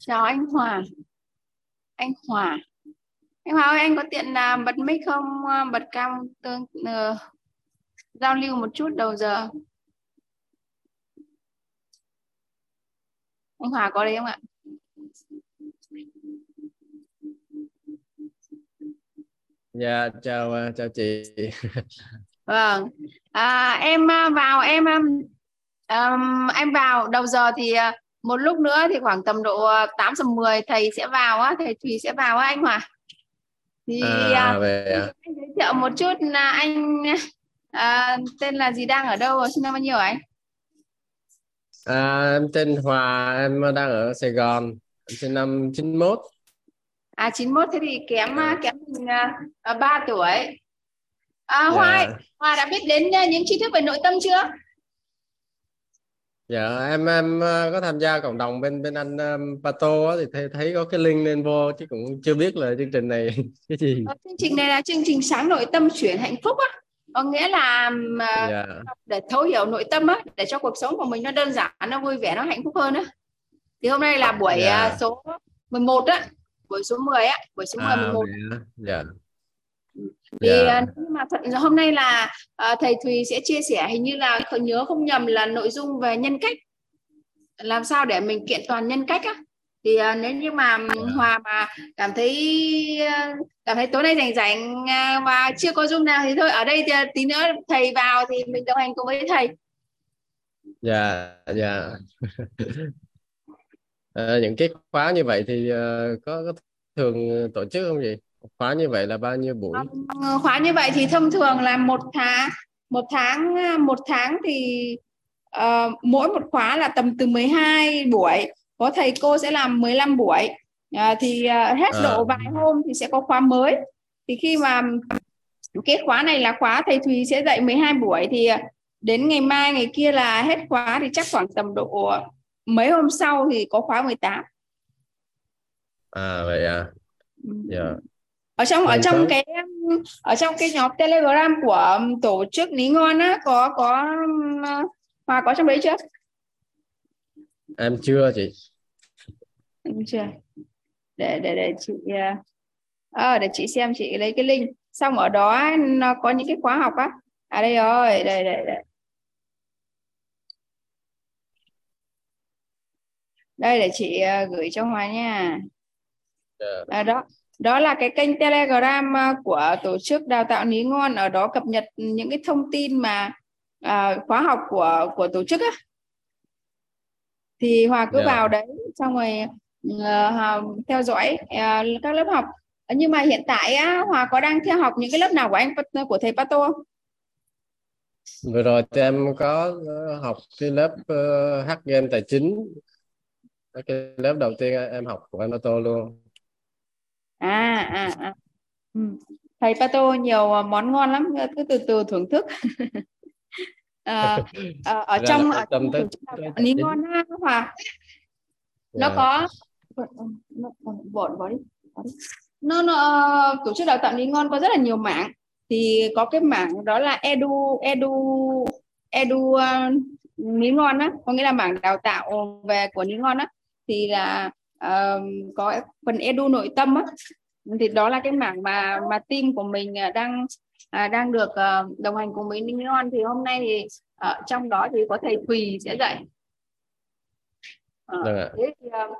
chào anh Hòa. Anh Hòa. Anh Hòa ơi anh có tiện là bật mic không? À, bật cam tương uh, giao lưu một chút đầu giờ. Anh Hòa có đấy không ạ? Dạ chào à, chào chị. Vâng. À, em à, vào em um, em vào đầu giờ thì à, một lúc nữa thì khoảng tầm độ 8 giờ 10 thầy sẽ vào á thầy Thùy sẽ vào á anh Hòa thì à, về à. anh giới thiệu một chút là anh à, tên là gì đang ở đâu sinh năm bao nhiêu anh à, em tên Hòa em đang ở Sài Gòn em sinh năm 91 à 91 thế thì kém à. kém mình 3 tuổi à, Hoa yeah. Dạ. Hoa đã biết đến những tri thức về nội tâm chưa dạ em em có tham gia cộng đồng bên bên anh um, Pato thì thấy, thấy có cái link lên vô chứ cũng chưa biết là chương trình này cái gì ờ, chương trình này là chương trình sáng nội tâm chuyển hạnh phúc á có nghĩa là yeah. Dạ. để thấu hiểu nội tâm á để cho cuộc sống của mình nó đơn giản nó vui vẻ nó hạnh phúc hơn á thì hôm nay là buổi yeah. Dạ. số 11 á buổi số 10 á buổi số 10 à, 11 dạ thì yeah. nhưng mà thật, hôm nay là uh, thầy Thùy sẽ chia sẻ hình như là không nhớ không nhầm là nội dung về nhân cách. Làm sao để mình kiện toàn nhân cách á? Thì uh, nếu như mà Hòa mà cảm thấy uh, cảm thấy tối nay rảnh rảnh uh, mà chưa có zoom nào thì thôi ở đây thì, tí nữa thầy vào thì mình đồng hành cùng với thầy. Dạ yeah, dạ. Yeah. những cái khóa như vậy thì uh, có, có thường tổ chức không gì khóa như vậy là bao nhiêu buổi? Ờ, khóa như vậy thì thông thường là một tháng một tháng một tháng thì uh, mỗi một khóa là tầm từ 12 buổi. Có thầy cô sẽ làm 15 buổi. Uh, thì uh, hết à. độ vài hôm thì sẽ có khóa mới. Thì khi mà cái khóa này là khóa thầy Thùy sẽ dạy 12 buổi thì đến ngày mai ngày kia là hết khóa thì chắc khoảng tầm độ mấy hôm sau thì có khóa 18 à vậy à? Dạ. yeah ở trong ở trong cái ở trong cái nhóm telegram của tổ chức lý ngon á có có hòa có trong đấy chưa? Em chưa chị. Em chưa. Để để để chị à, để chị xem chị lấy cái link. Xong ở đó nó có những cái khóa học á. À đây rồi đây đây đây. Đây để chị gửi cho hòa nha. Dạ. à, đó đó là cái kênh telegram à, của tổ chức đào tạo ní ngon ở đó cập nhật những cái thông tin mà à, khóa học của của tổ chức á. Thì hòa cứ yeah. Dạ. vào đấy xong rồi uh, theo dõi uh, các lớp học. Nhưng mà hiện tại á, hòa có đang theo học những cái lớp nào của anh của thầy Pato không? Vừa rồi thì em có học cái lớp uh, hát game tài chính. Cái lớp đầu tiên em học của anh Pato luôn à à, à. Ừ. thầy Pato nhiều ờ, món ngon lắm. Cứ từ từ thưởng thức. À, à, ở trong ở trong ní ngon ha hòa? Nó yeah. có bỏ bỏ đi nó, nó tổ chức đào tạo ní ngon có rất là nhiều mảng. Thì có cái mảng đó là edu edu edu ní ngon á. Có nghĩa là mảng đào tạo về của ní ngon á. Thì là uh, có phần edu nội tâm á. Thì đó là cái mảng mà mà team của mình à, đang à, đang được uh, đồng hành cùng với Ninh Non thì hôm nay thì ở uh, trong đó thì có thầy Thùy sẽ dạy. Uh, thế thì uh,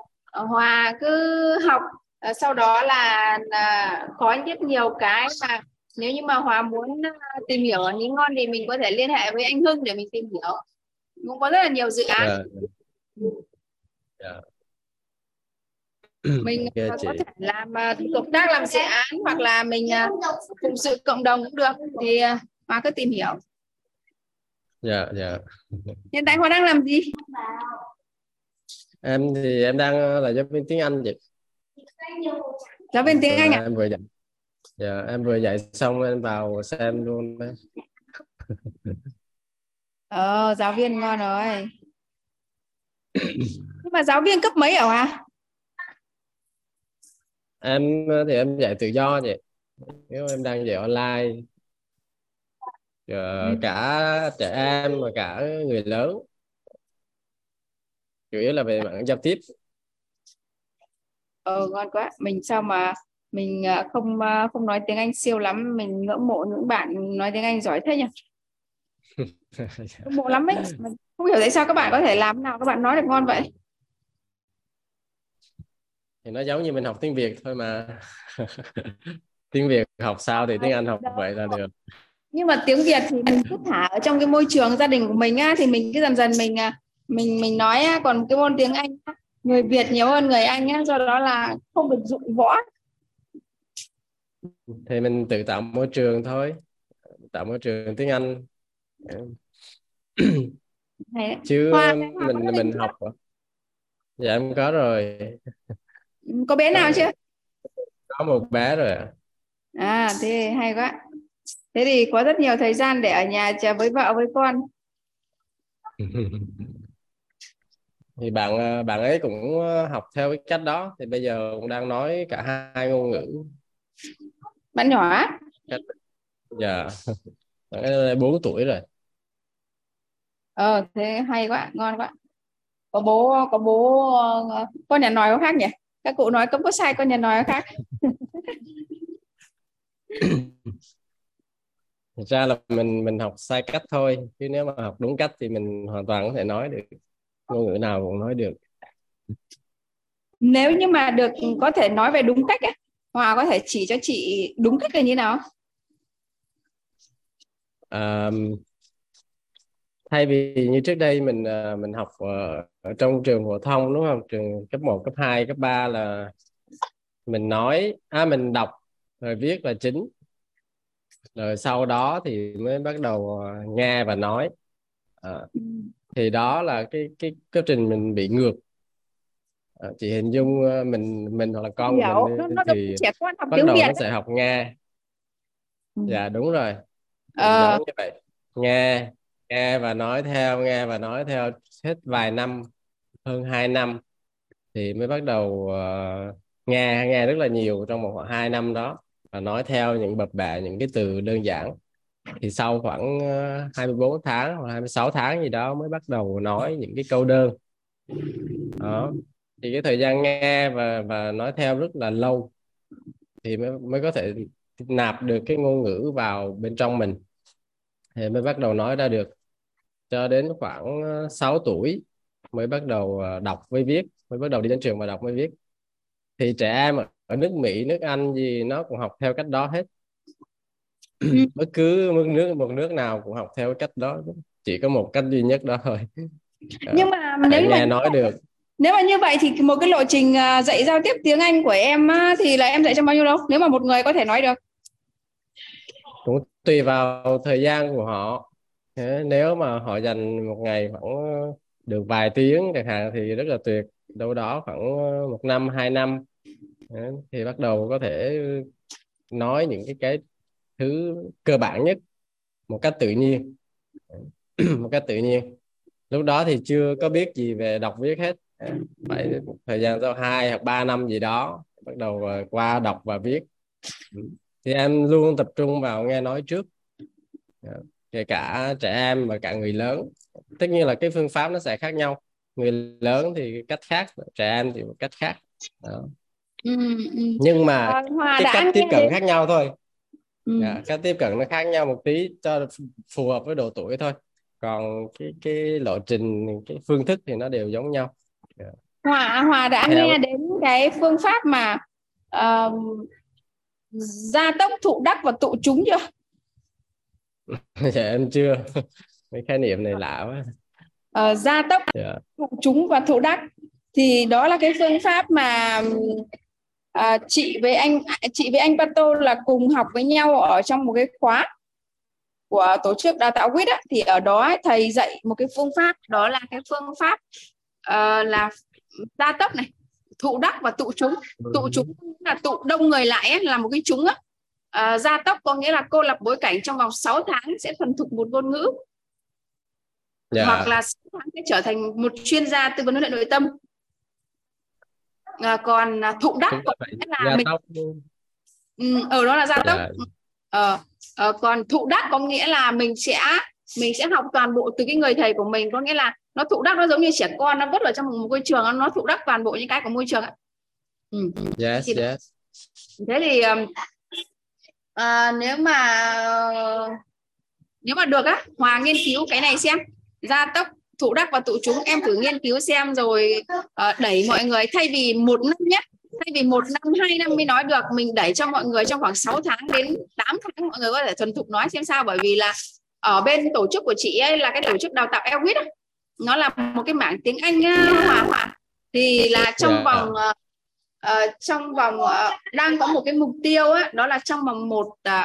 Hòa cứ học uh, sau đó là uh, có rất nhiều cái mà nếu như mà Hòa muốn uh, tìm hiểu ở Ninh Ngon thì mình có thể liên hệ với anh Hưng để mình tìm hiểu. Cũng có rất là nhiều dự án. Yeah. Yeah. Dạ mình okay, có thể làm uh, cộng tác làm dự án hoặc là mình uh, cùng sự cộng đồng cũng được. Thì Hoa cứ tìm hiểu. Dạ dạ. Hiện tại Hoa đang làm gì? Em thì em đang là giáo viên tiếng Anh vậy giáo viên tiếng Anh à em vừa dạy dạ em vừa dạy xong em vào xem luôn đấy. Ờ giáo viên ngon rồi. Nhưng mà giáo viên cấp mấy ở à em thì em dạy tự do vậy nếu em đang dạy online Giờ ừ. cả trẻ em và cả người lớn. Chủ yếu là về mạng giao tiếp. Ờ ngon quá. Mình sao mà mình à, không à, không nói tiếng Anh siêu lắm. Mình ngưỡng mộ những bạn nói tiếng Anh giỏi thế nhỉ? Ngưỡng mộ lắm ấy. Mình không hiểu tại sao các bạn có thể làm nào các bạn nói được ngon vậy thì nó giống như mình học tiếng Việt thôi mà. Tiếng Việt học sao thì tiếng Anh học vậy là được. Nhưng mà tiếng Việt thì mình cứ thả ở trong cái môi trường gia đình của mình á thì mình cứ dần dần mình à, mình mình nói á còn cái môn tiếng Anh á, người Việt nhiều hơn người Anh á do đó là không được dụng võ. Thì mình tự tạo môi trường thôi tạo môi trường tiếng Anh. Chứ Hoa, mình mình học dạ em có rồi có bé nào chưa? Có một bé rồi à thế hay quá. Thế thì có rất nhiều thời gian để ở nhà chờ với vợ với con. Thì bạn ờ, bạn ấy cũng ờ, học theo cái cách đó. Thì bây giờ cũng đang nói cả hai ngôn ngữ. Bạn nhỏ dạ. Bạn ấy 4 tuổi rồi. Ờ thế hay quá ngon quá. Có bố có bố ờ, con nhà nói có khác nhỉ các cụ nói không có sai con nhà nói khác. Thật ra là mình mình học sai cách thôi chứ nếu mà học đúng cách thì mình hoàn toàn có thể nói được. Ngôn ngữ nào cũng nói được. Nếu như mà được có thể nói về đúng cách ấy, Hòa có thể chỉ cho chị đúng cách là như nào? À, thay vì như trước đây mình à, mình học ở, ở trong trường phổ thông đúng không? Trường cấp 1, cấp 2, cấp 3 là mình nói à mình đọc rồi viết là chính. Rồi sau đó thì mới bắt đầu à, nghe và nói. À, thì đó là cái cái quá trình mình bị ngược. À, chị hình dung à, mình mình hoặc là con của mình nó, nó thì bắt đầu nó sẽ học nghe. Ừ. dạ đúng rồi. Ờ. như vậy nghe nghe và nói theo nghe và nói theo hết vài năm hơn 2 năm thì mới bắt đầu uh, nghe nghe rất là nhiều trong một khoảng 2 năm đó và nói theo những bập bẹ những cái từ đơn giản. Thì sau khoảng ờ, 24 tháng hoặc 26 tháng gì đó mới bắt đầu nói những cái câu đơn. Đó. Thì cái thời gian nghe và và nói theo rất là lâu thì mới mới có thể nạp được cái ngôn ngữ vào bên trong mình. Thì mới bắt đầu nói ra được cho đến khoảng 6 tuổi mới bắt đầu ờ, đọc với viết mới bắt đầu đi đến trường và đọc với viết. Thì trẻ em ở nước Mỹ nước Anh gì nó cũng học theo cách đó hết. Ừ. bất cứ một nước một nước nào cũng học theo cách đó chỉ có một cách duy nhất đó thôi. Nhưng mà nếu nghe mà nói được. Nếu mà như vậy thì một cái lộ trình dạy giao tiếp tiếng Anh của em thì là em dạy trong bao nhiêu lâu nếu mà một người có thể nói được. Cũng tùy vào thời gian của họ nếu mà họ dành một ngày khoảng ờ, được vài tiếng chẳng hạn thì rất là tuyệt. Đâu đó khoảng ờ, một năm, hai năm. Thì bắt đầu có thể nói những cái cái thứ cơ bản nhất một cách tự nhiên. Một cách tự nhiên. Lúc đó thì chưa có biết gì về đọc viết hết. Phải thời gian sau hai hoặc ba năm gì đó, bắt đầu qua đọc và viết. Thì em luôn tập trung vào nghe nói trước. Dạ kể cả trẻ em và cả người lớn tất nhiên là cái phương pháp nó sẽ khác nhau người lớn thì cách khác trẻ em thì một cách khác đó. Ừ, ừ. nhưng mà à, cái cách tiếp cận khác nhau thôi ừ. yeah, dạ, cách tiếp cận nó khác nhau một tí cho phù hợp với độ tuổi thôi còn cái cái lộ trình cái phương thức thì nó đều giống nhau yeah. Dạ. Hòa Hòa đã Theo... nghe đến cái phương pháp mà uh, gia tốc thụ đắc và tụ chúng chưa dạ em chưa mấy khái niệm này lạ quá. Uh, gia tốc yeah. thụ chúng và thụ đắc. Thì đó là cái phương pháp mà à, chị với anh chị với anh Pato là cùng học với nhau ở trong một cái khóa của tổ chức đào tạo quýt á, thì ở đó thầy dạy một cái phương pháp đó là cái phương pháp uh, là đa tốc này thụ đắc và tụ chúng. Tụ chúng là tụ đông người lại ấy, là một cái chúng á uh, gia tốc có nghĩa là cô lập bối cảnh trong vòng 6 tháng sẽ thuần thục một ngôn ngữ yeah. hoặc là 6 tháng sẽ trở thành một chuyên gia tư vấn huấn luyện nội tâm à, còn à, thụ đắc có nghĩa là mình tốc. Ừ, ở đó là gia tốc yeah. ờ, ờ, còn thụ đắc có nghĩa là mình sẽ mình sẽ học toàn bộ từ cái người thầy của mình có nghĩa là nó thụ đắc nó giống như trẻ con nó vứt ở trong một môi trường nó thụ đắc toàn bộ những cái của môi trường ấy. ừ. yes thì, yes thế thì uh, nếu mà nếu mà được á hòa nghiên cứu cái này xem gia tốc thụ đắc và tụ chúng em thử nghiên cứu xem rồi uh, đẩy mọi người thay vì một năm nhất thay vì một năm hai năm mới nói được mình đẩy cho mọi người trong khoảng 6 tháng đến 8 tháng mọi người có thể thuần thục nói xem sao bởi vì là ở bên tổ chức của chị ấy là cái tổ chức đào tạo Elwit nó là một cái mảng tiếng Anh hòa hòa thì là trong yeah. Dạ. vòng uh, uh, trong vòng uh, đang có một cái mục tiêu á, đó là trong vòng một uh,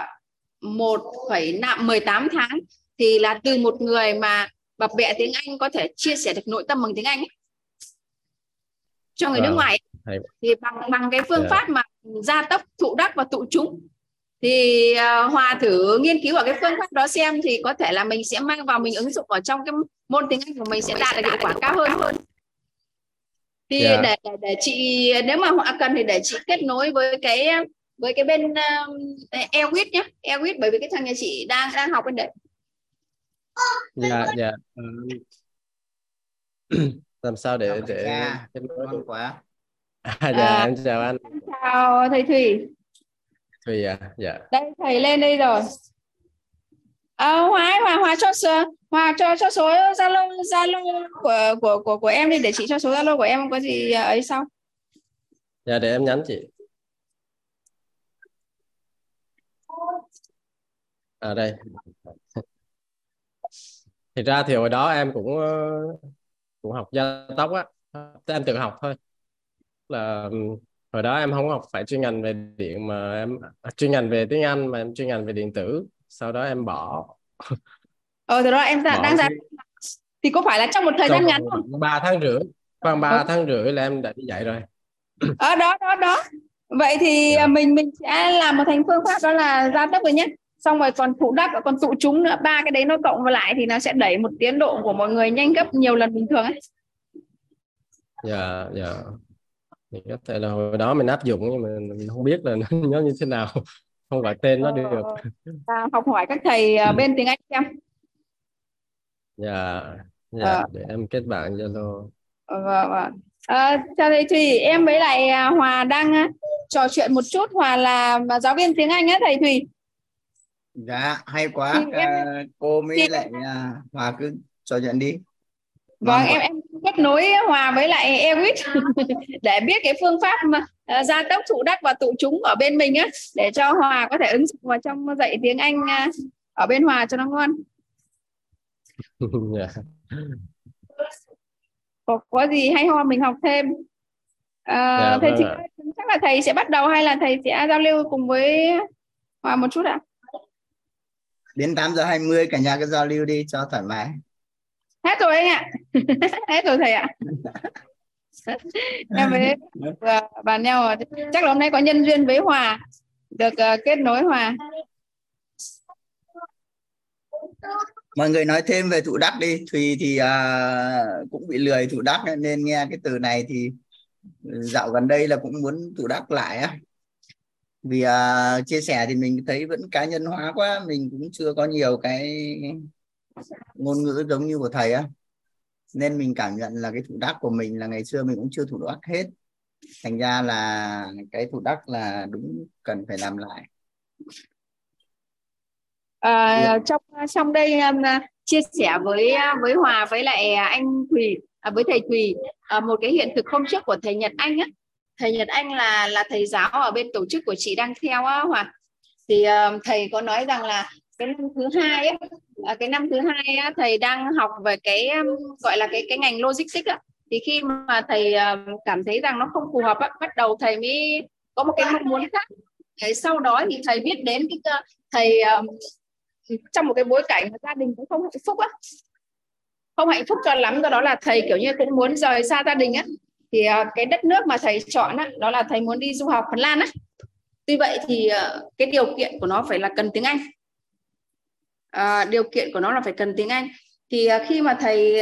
một phẩy mười tám tháng thì là từ một người mà bập bẹ tiếng Anh có thể chia sẻ được nội tâm bằng tiếng Anh cho người wow. nước ngoài ấy. thì bằng bằng cái phương yeah. Dạ. pháp mà gia tốc thụ đắc và tụ chúng thì uh, hòa thử nghiên cứu ở cái phương pháp đó xem thì có thể là mình sẽ mang vào mình ứng dụng ở trong cái môn tiếng Anh của mình sẽ đạt được hiệu quả cao hơn hơn thì yeah. Dạ. để, để để chị nếu mà họ cần thì để chị kết nối với cái với cái bên um, Elwit nhé Elwit bởi vì cái thằng nhà chị đang đang học bên đấy. Dạ dạ. Làm sao để để dạ, kết nối quá. À, dạ à, em chào anh. chào thầy Thủy. Thùy à dạ. Đây thầy lên đây rồi. À, Hòa Hòa Hòa cho Hoa cho cho số Zalo Zalo của của của của em đi, để chị cho số Zalo của em có gì à, ấy sau. Dạ để em nhắn chị. À đây. Thì ra thì hồi đó em cũng ờ, cũng học gia tốc á. Em tự học thôi. Là ừ, hồi đó em không học phải chuyên ngành về điện mà em à, chuyên ngành về tiếng Anh mà em chuyên ngành về điện tử. Sau đó em bỏ ờ từ đó em ra, đang ra thì có phải là trong một thời gian ngắn không? ba tháng rưỡi khoảng ba ừ. tháng rưỡi là em đã đi dạy rồi. Ở ờ, đó đó đó. Vậy thì yeah. Dạ. mình mình sẽ làm một thành phương pháp đó là gia tốc rồi nhé xong rồi còn thụ đắc còn tụ chúng nữa. Ba cái đấy nó cộng vào lại thì nó sẽ đẩy một tiến độ của mọi người nhanh gấp nhiều lần bình thường ấy. Dạ dạ. Thì có thể là hồi đó mình áp dụng nhưng mà mình không biết là nó như thế nào. Không gọi tên nó được. à, học hỏi các thầy à, bên tiếng Anh xem dạ dạ à. để em kết bạn zalo vâng vâng. À, chào thầy Thùy em với lại à, Hòa đang trò chuyện một chút. Hòa là giáo viên tiếng Anh á thầy Thùy? Dạ hay quá. Em... à, cô mới thì... lại à, Hòa cứ trò chuyện đi. Vâng, vâng. em em kết nối hòa với lại Ewit để biết cái phương pháp mà uh, gia tốc thụ đắc và tụ chúng ở bên mình á để cho hòa có thể ứng dụng vào trong dạy tiếng Anh uh, ở bên hòa cho nó ngon. Có, có gì hay ho mình học thêm. Yeah, thầy vâng chị, chắc là thầy sẽ bắt đầu hay là thầy sẽ giao lưu cùng với hòa một chút ạ? Đến 8 giờ 20 cả nhà cứ giao lưu đi cho thoải mái. Hết rồi anh ạ. Hết rồi thầy ạ. Em với bàn nhau chắc là hôm nay có nhân duyên với hòa được uh, kết nối hòa mọi người nói thêm về thụ đắc đi. Thùy thì à, cũng bị lười thụ đắc nên nghe cái từ này thì ừ, dạo gần đây là cũng muốn thụ đắc lại á. Vì à, chia sẻ thì mình thấy vẫn cá nhân hóa quá mình cũng chưa có nhiều cái ngôn ngữ giống như của thầy á. Nên mình cảm nhận là cái thủ đắc của mình là ngày xưa mình cũng chưa thủ đắc hết. Thành ra là cái thủ đắc là đúng cần phải làm lại à, trong trong đây um, chia sẻ với với Hòa với lại anh Thùy à, với thầy Thùy à, một cái hiện thực hôm trước của thầy Nhật Anh á. Thầy Nhật Anh là là thầy giáo ở bên tổ chức của chị đang theo á Hòa. Thì uh, thầy có nói rằng là cái năm thứ hai ấy, à, cái năm thứ hai á, thầy đang học về cái gọi là cái cái ngành logistics á. thì khi mà thầy cảm thấy rằng nó không phù hợp á, bắt đầu thầy mới có một cái mong muốn khác. Thế sau đó thì thầy biết đến cái thầy trong một cái bối cảnh gia đình cũng không hạnh phúc á không hạnh phúc cho lắm do đó là thầy kiểu như cũng muốn rời xa gia đình á. Thì ờ, cái đất nước mà thầy chọn á, đó là thầy muốn đi du học Phần Lan á. Tuy vậy thì ờ, cái điều kiện của nó phải là cần tiếng Anh. À, điều kiện của nó là phải cần tiếng Anh. Thì khi mà thầy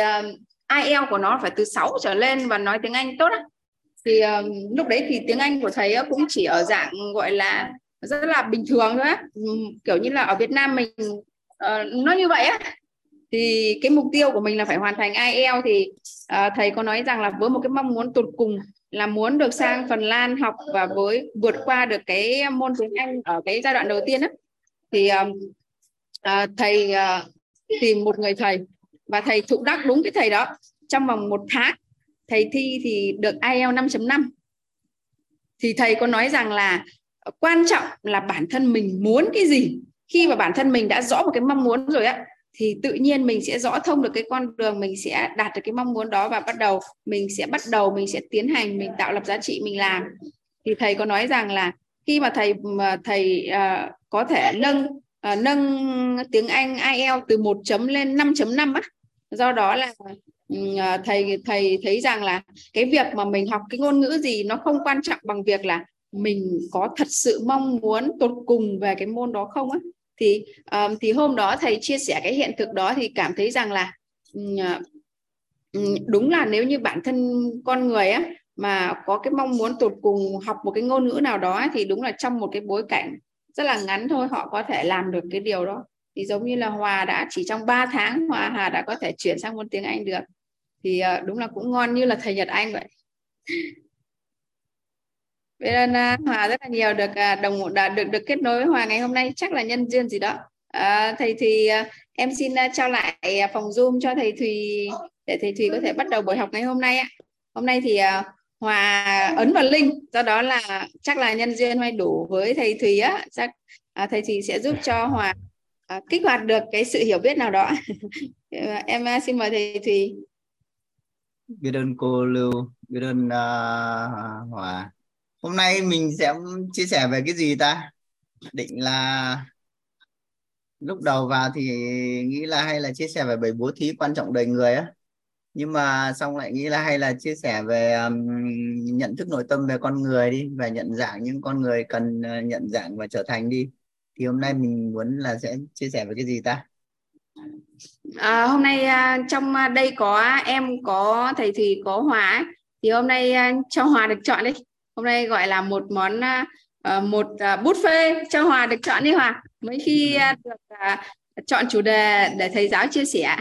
IELTS của nó phải từ 6 trở lên và nói tiếng Anh tốt á, thì lúc đấy thì tiếng Anh của thầy á, cũng chỉ ở dạng gọi là rất là bình thường thôi á. Ừ, kiểu như là ở Việt Nam mình uh, nó như vậy á. Thì cái mục tiêu của mình là phải hoàn thành IELTS thì uh, thầy có nói rằng là với một cái mong muốn tột cùng là muốn được sang Phần Lan học và với vượt qua được cái môn tiếng Anh ở cái giai đoạn đầu tiên á. Thì uh, thầy uh, tìm một người thầy và thầy thụ đắc đúng cái thầy đó. Trong vòng một tháng thầy thi thì được IELTS 5.5 thì thầy có nói rằng là quan trọng là bản thân mình muốn cái gì. Khi mà bản thân mình đã rõ một cái mong muốn rồi á thì tự nhiên mình sẽ rõ thông được cái con đường mình sẽ đạt được cái mong muốn đó và bắt đầu mình sẽ bắt đầu mình sẽ tiến hành mình tạo lập giá trị mình làm. Thì thầy có nói rằng là khi mà thầy mà thầy uh, có thể nâng uh, nâng tiếng Anh IELTS từ 1 chấm lên 5.5 á do đó là uh, thầy thầy thấy rằng là cái việc mà mình học cái ngôn ngữ gì nó không quan trọng bằng việc là mình có thật sự mong muốn tột cùng về cái môn đó không á? Thì um, thì hôm đó thầy chia sẻ cái hiện thực đó thì cảm thấy rằng là um, đúng là nếu như bản thân con người á mà có cái mong muốn tột cùng học một cái ngôn ngữ nào đó thì đúng là trong một cái bối cảnh rất là ngắn thôi họ có thể làm được cái điều đó. Thì giống như là Hòa đã chỉ trong 3 tháng Hòa Hà đã có thể chuyển sang môn tiếng Anh được. Thì ờ, đúng là cũng ngon như là thầy Nhật Anh vậy. Biết ơn Hòa rất là nhiều được à, đồng đã được được kết nối với Hòa ngày hôm nay chắc là nhân duyên gì đó. À, thầy thì à, em xin à, trao lại phòng Zoom cho thầy Thùy để thầy Thùy có thể bắt đầu buổi học ngày hôm nay ạ. Hôm nay thì Hòa ấn vào link, do đó là chắc là nhân duyên hay đủ với thầy Thùy á, chắc à, thầy Thùy sẽ giúp cho Hòa à, kích hoạt được cái sự hiểu biết nào đó. em xin mời thầy Thùy. Biết ơn cô Lưu, biết ơn uh, Hòa hôm nay mình sẽ chia sẻ về cái gì ta? Định là lúc đầu vào thì nghĩ là hay là chia sẻ về bảy bố thí quan trọng đời người á. Nhưng mà xong lại nghĩ là hay là chia sẻ về um, nhận thức nội tâm về con người đi và nhận dạng những con người cần uh, nhận dạng và trở thành đi. Thì hôm nay mình muốn là sẽ chia sẻ về cái gì ta? À, hôm nay à, trong à, đây có em có thầy thì có hòa thì hôm nay à, cho hòa được chọn đi hôm nay gọi là một món uh, một uh, buffet cho Hòa được chọn đi Hòa. Mấy khi uh, được uh, chọn chủ đề để thầy giáo chia sẻ.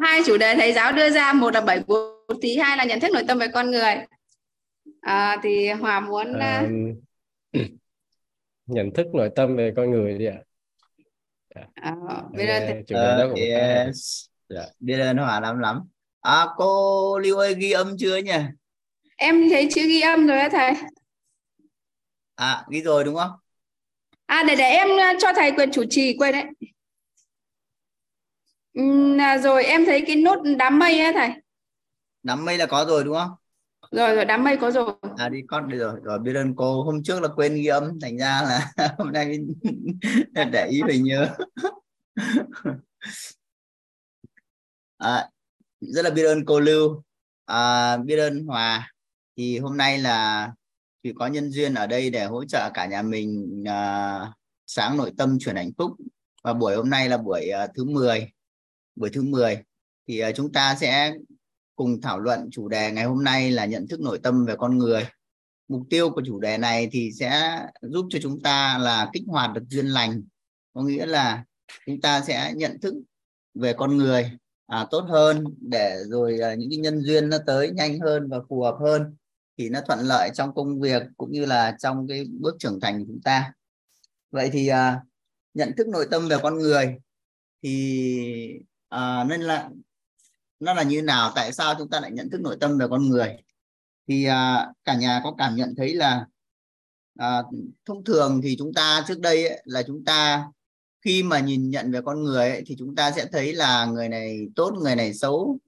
Hai chủ đề thầy giáo đưa ra một là bảy bố thí hai là nhận thức nội tâm về con người. À, thì Hòa muốn uh... nhận thức nội tâm về con người đi ạ. À, biết ơn chủ đề đó cũng yes. yeah. biết ơn Hòa lắm lắm. À, cô Lưu ơi ghi âm chưa nhỉ em thấy chữ ghi âm rồi á thầy. À ghi rồi đúng không? À để để em ờ, cho thầy quyền chủ trì quên đấy. Uhm, rồi em thấy cái nốt đám mây á thầy. Đám mây là có rồi đúng không? Rồi rồi đám mây có rồi. À đi con đi rồi rồi biết ơn cô. Hôm trước là quên ghi âm thành ra là hôm nay để ý phải nhớ. À, rất là biết ơn cô lưu. À, biết ơn hòa thì hôm nay là thì có nhân duyên ở đây để hỗ trợ cả nhà mình uh, sáng nội tâm chuyển hạnh phúc. Và buổi hôm nay là buổi uh, thứ 10 buổi thứ 10 thì uh, chúng ta sẽ cùng thảo luận chủ đề ngày hôm nay là nhận thức nội tâm về con người. Mục tiêu của chủ đề này thì sẽ giúp cho chúng ta là kích hoạt được duyên lành. Có nghĩa là chúng ta sẽ nhận thức về con người à, tốt hơn để rồi à, những cái nhân duyên nó tới nhanh hơn và phù hợp hơn thì nó thuận lợi trong công việc cũng như là trong cái bước trưởng thành của chúng ta. Vậy thì à, nhận thức nội tâm về con người thì à, nên là nó là như nào? Tại sao chúng ta lại nhận thức nội tâm về con người? Thì à, cả nhà có cảm nhận thấy là à, thông thường thì chúng ta trước đây ấy, là chúng ta khi mà nhìn nhận về con người ấy, thì chúng ta sẽ thấy là người này tốt người này xấu.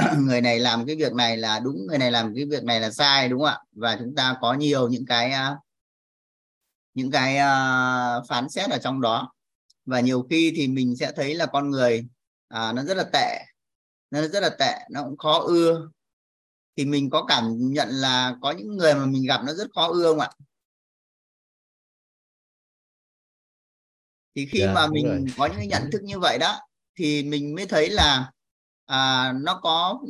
người này làm cái việc này là đúng người này làm cái việc này là sai đúng không ạ? Và chúng ta có nhiều những cái à, những cái à, phán xét ở trong đó. Và nhiều khi thì mình sẽ thấy là con người à, nó rất là tệ nó rất là tệ nó cũng khó ưa. Thì mình có cảm nhận là có những người mà mình gặp nó rất khó ưa không ạ? Thì khi yeah, dạ, mà mình rồi. có những nhận thức như vậy đó thì mình mới thấy là à, nó có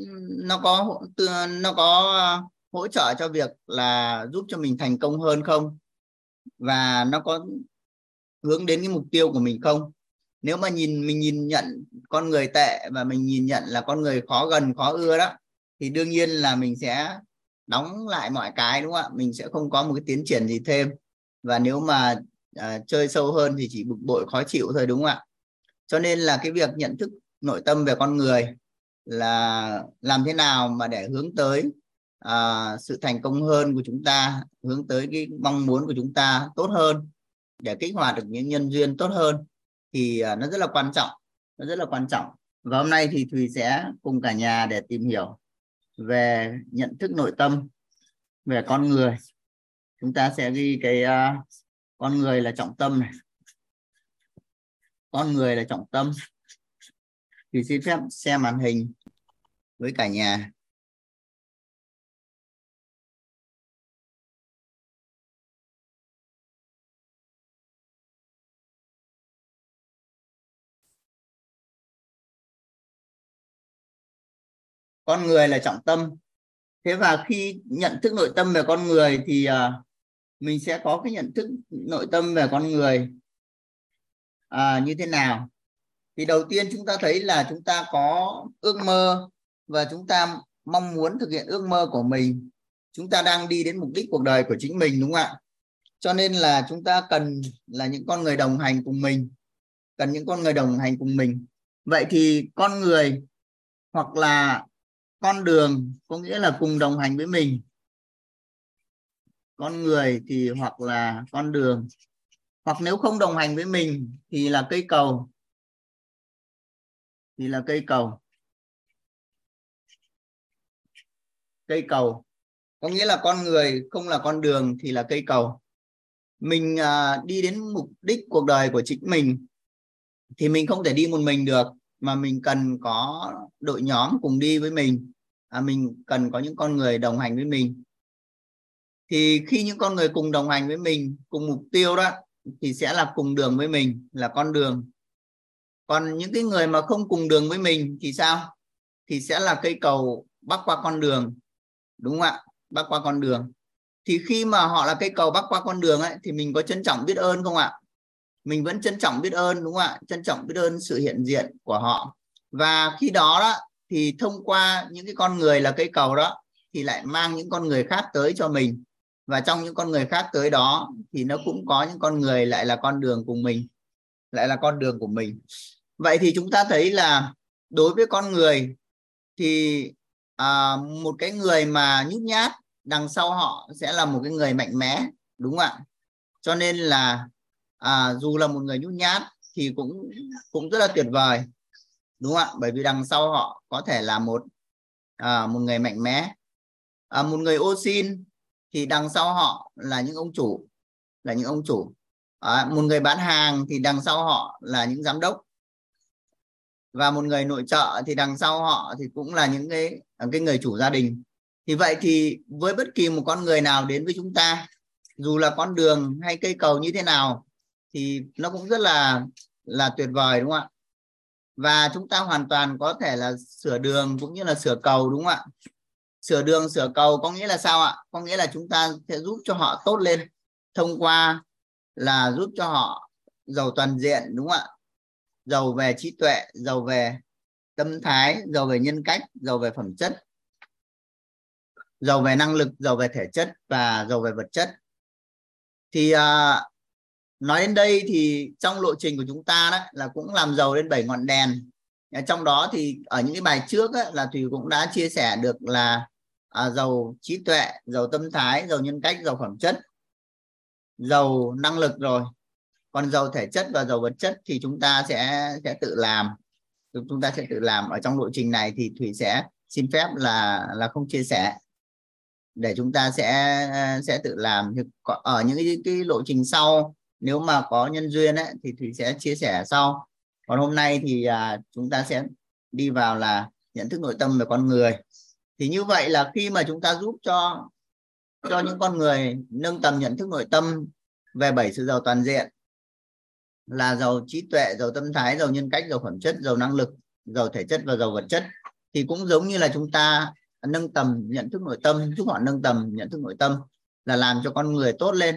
nó có nó có ờ, hỗ trợ cho việc là giúp cho mình thành công hơn không? Và nó có hướng đến cái mục tiêu của mình không? Nếu mà nhìn mình nhìn nhận con người tệ và mình nhìn nhận là con người khó gần khó ưa đó thì đương nhiên là mình sẽ đóng lại mọi cái đúng không ạ? Mình sẽ không có một cái tiến triển gì thêm. Và nếu mà à, chơi sâu hơn thì chỉ bực bội khó chịu thôi đúng không ạ? Cho nên là cái việc nhận thức nội tâm về con người là làm thế nào mà để hướng tới à, sự thành công hơn của chúng ta hướng tới cái mong muốn của chúng ta tốt hơn để kích hoạt được những nhân duyên tốt hơn thì à, nó rất là quan trọng nó rất là quan trọng. Và hôm nay thì thùy sẽ cùng cả nhà để tìm hiểu về nhận thức nội tâm về con người. Chúng ta sẽ ghi cái uh, con người là trọng tâm này. Con người là trọng tâm thì xin phép xem màn hình với cả nhà. Con người là trọng tâm. Thế và khi nhận thức nội tâm về con người thì uh, mình sẽ có cái nhận thức nội tâm về con người. À, như thế nào? Thì đầu tiên chúng ta thấy là chúng ta có ước mơ và chúng ta mong muốn thực hiện ước mơ của mình. Chúng ta đang đi đến mục đích cuộc đời của chính mình, đúng không ạ? Cho nên là chúng ta cần là những con người đồng hành cùng mình, cần những con người đồng hành cùng mình. Vậy thì con người hoặc là con đường có nghĩa là cùng đồng hành với mình. Con người thì hoặc là con đường. Hoặc nếu không đồng hành với mình thì là cây cầu thì là cây cầu. Cây cầu. Có nghĩa là con người không là con đường thì là cây cầu. Mình à, đi đến mục đích cuộc đời của chính mình thì mình không thể đi một mình được mà mình cần có đội nhóm cùng đi với mình. À, mình cần có những con người đồng hành với mình. Thì khi những con người cùng đồng hành với mình cùng mục tiêu đó thì sẽ là cùng đường với mình là con đường còn những cái người mà không cùng đường với mình thì sao? Thì sẽ là cây cầu bắc qua con đường, đúng không ạ? Bắc qua con đường. Thì khi mà họ là cây cầu bắc qua con đường ấy, thì mình có trân trọng biết ơn không ạ? Mình vẫn trân trọng biết ơn, đúng không ạ? Trân trọng biết ơn sự hiện diện của họ. Và khi đó đó, thì thông qua những cái con người là cây cầu đó, thì lại mang những con người khác tới cho mình. Và trong những con người khác tới đó, thì nó cũng có những con người lại là con đường cùng mình, lại là con đường của mình vậy thì chúng ta thấy là đối với con người thì à, một cái người mà nhút nhát đằng sau họ sẽ là một cái người mạnh mẽ đúng không ạ? Cho nên là à, dù là một người nhút nhát thì cũng cũng rất là tuyệt vời đúng không ạ? Bởi vì đằng sau họ có thể là một à, một người mạnh mẽ. À, một người ô xin thì đằng sau họ là những ông chủ là những ông chủ. À, một người bán hàng thì đằng sau họ là những giám đốc và một người nội trợ thì đằng sau họ thì cũng là những cái à, cái người chủ gia đình. Thì vậy thì với bất kỳ một con người nào đến với chúng ta, dù là con đường hay cây cầu như thế nào, thì nó cũng rất là là tuyệt vời, đúng không ạ? Và chúng ta hoàn toàn có thể là sửa đường cũng như là sửa cầu, đúng không ạ? Sửa đường, sửa cầu có nghĩa là sao ạ? Có nghĩa là chúng ta sẽ giúp cho họ tốt lên thông qua là giúp cho họ giàu toàn diện, đúng không ạ? Giàu về trí tuệ giàu về tâm thái giàu về nhân cách giàu về phẩm chất giàu về năng lực giàu về thể chất và giàu về vật chất. Thì à, nói đến đây thì trong lộ trình của chúng ta đó là cũng làm giàu lên bảy ngọn đèn. Ờ, trong đó thì ở những cái bài trước á, là thùy cũng đã chia sẻ được là à, giàu trí tuệ giàu tâm thái giàu nhân cách giàu phẩm chất giàu năng lực rồi còn giàu thể chất và giàu vật chất thì chúng ta sẽ sẽ tự làm. Chúng ta sẽ tự làm. Ở trong lộ trình này thì thủy sẽ xin phép là là không chia sẻ. Để chúng ta sẽ sẽ tự làm. Ở những cái, cái lộ trình sau nếu mà có nhân duyên ấy, thì thủy sẽ chia sẻ sau. Còn hôm nay thì à, chúng ta sẽ đi vào là nhận thức nội tâm về con người. Thì như vậy là khi mà chúng ta giúp cho cho những con người nâng tầm nhận thức nội tâm về bảy sự giàu toàn diện là giàu trí tuệ, giàu tâm thái, giàu nhân cách, giàu phẩm chất, giàu năng lực, giàu thể chất và giàu vật chất. Thì cũng giống như là chúng ta nâng tầm nhận thức nội tâm, giúp họ nâng tầm nhận thức nội tâm là làm cho con người tốt lên.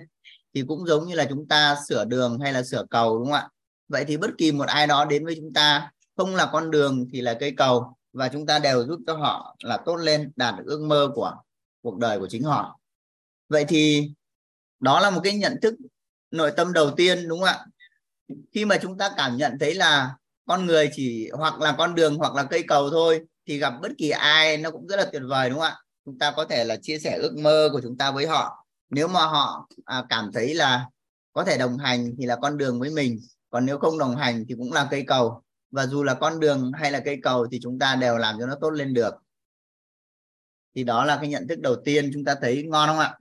Thì cũng giống như là chúng ta sửa đường hay là sửa cầu, đúng không ạ? Vậy thì bất kỳ một ai đó đến với chúng ta không là con đường thì là cây cầu và chúng ta đều giúp cho họ là tốt lên, đạt được ước mơ của cuộc đời của chính họ. Vậy thì đó là một cái nhận thức nội tâm đầu tiên, đúng không ạ? Khi mà chúng ta cảm nhận thấy là con người chỉ hoặc là con đường hoặc là cây cầu thôi thì gặp bất kỳ ai nó cũng rất là tuyệt vời đúng không ạ? Chúng ta có thể là chia sẻ ước mơ của chúng ta với họ. Nếu mà họ à, cảm thấy là có thể đồng hành thì là con đường với mình còn nếu không đồng hành thì cũng là cây cầu. Và dù là con đường hay là cây cầu thì chúng ta đều làm cho nó tốt lên được. Thì đó là cái nhận thức đầu tiên chúng ta thấy ngon không ạ?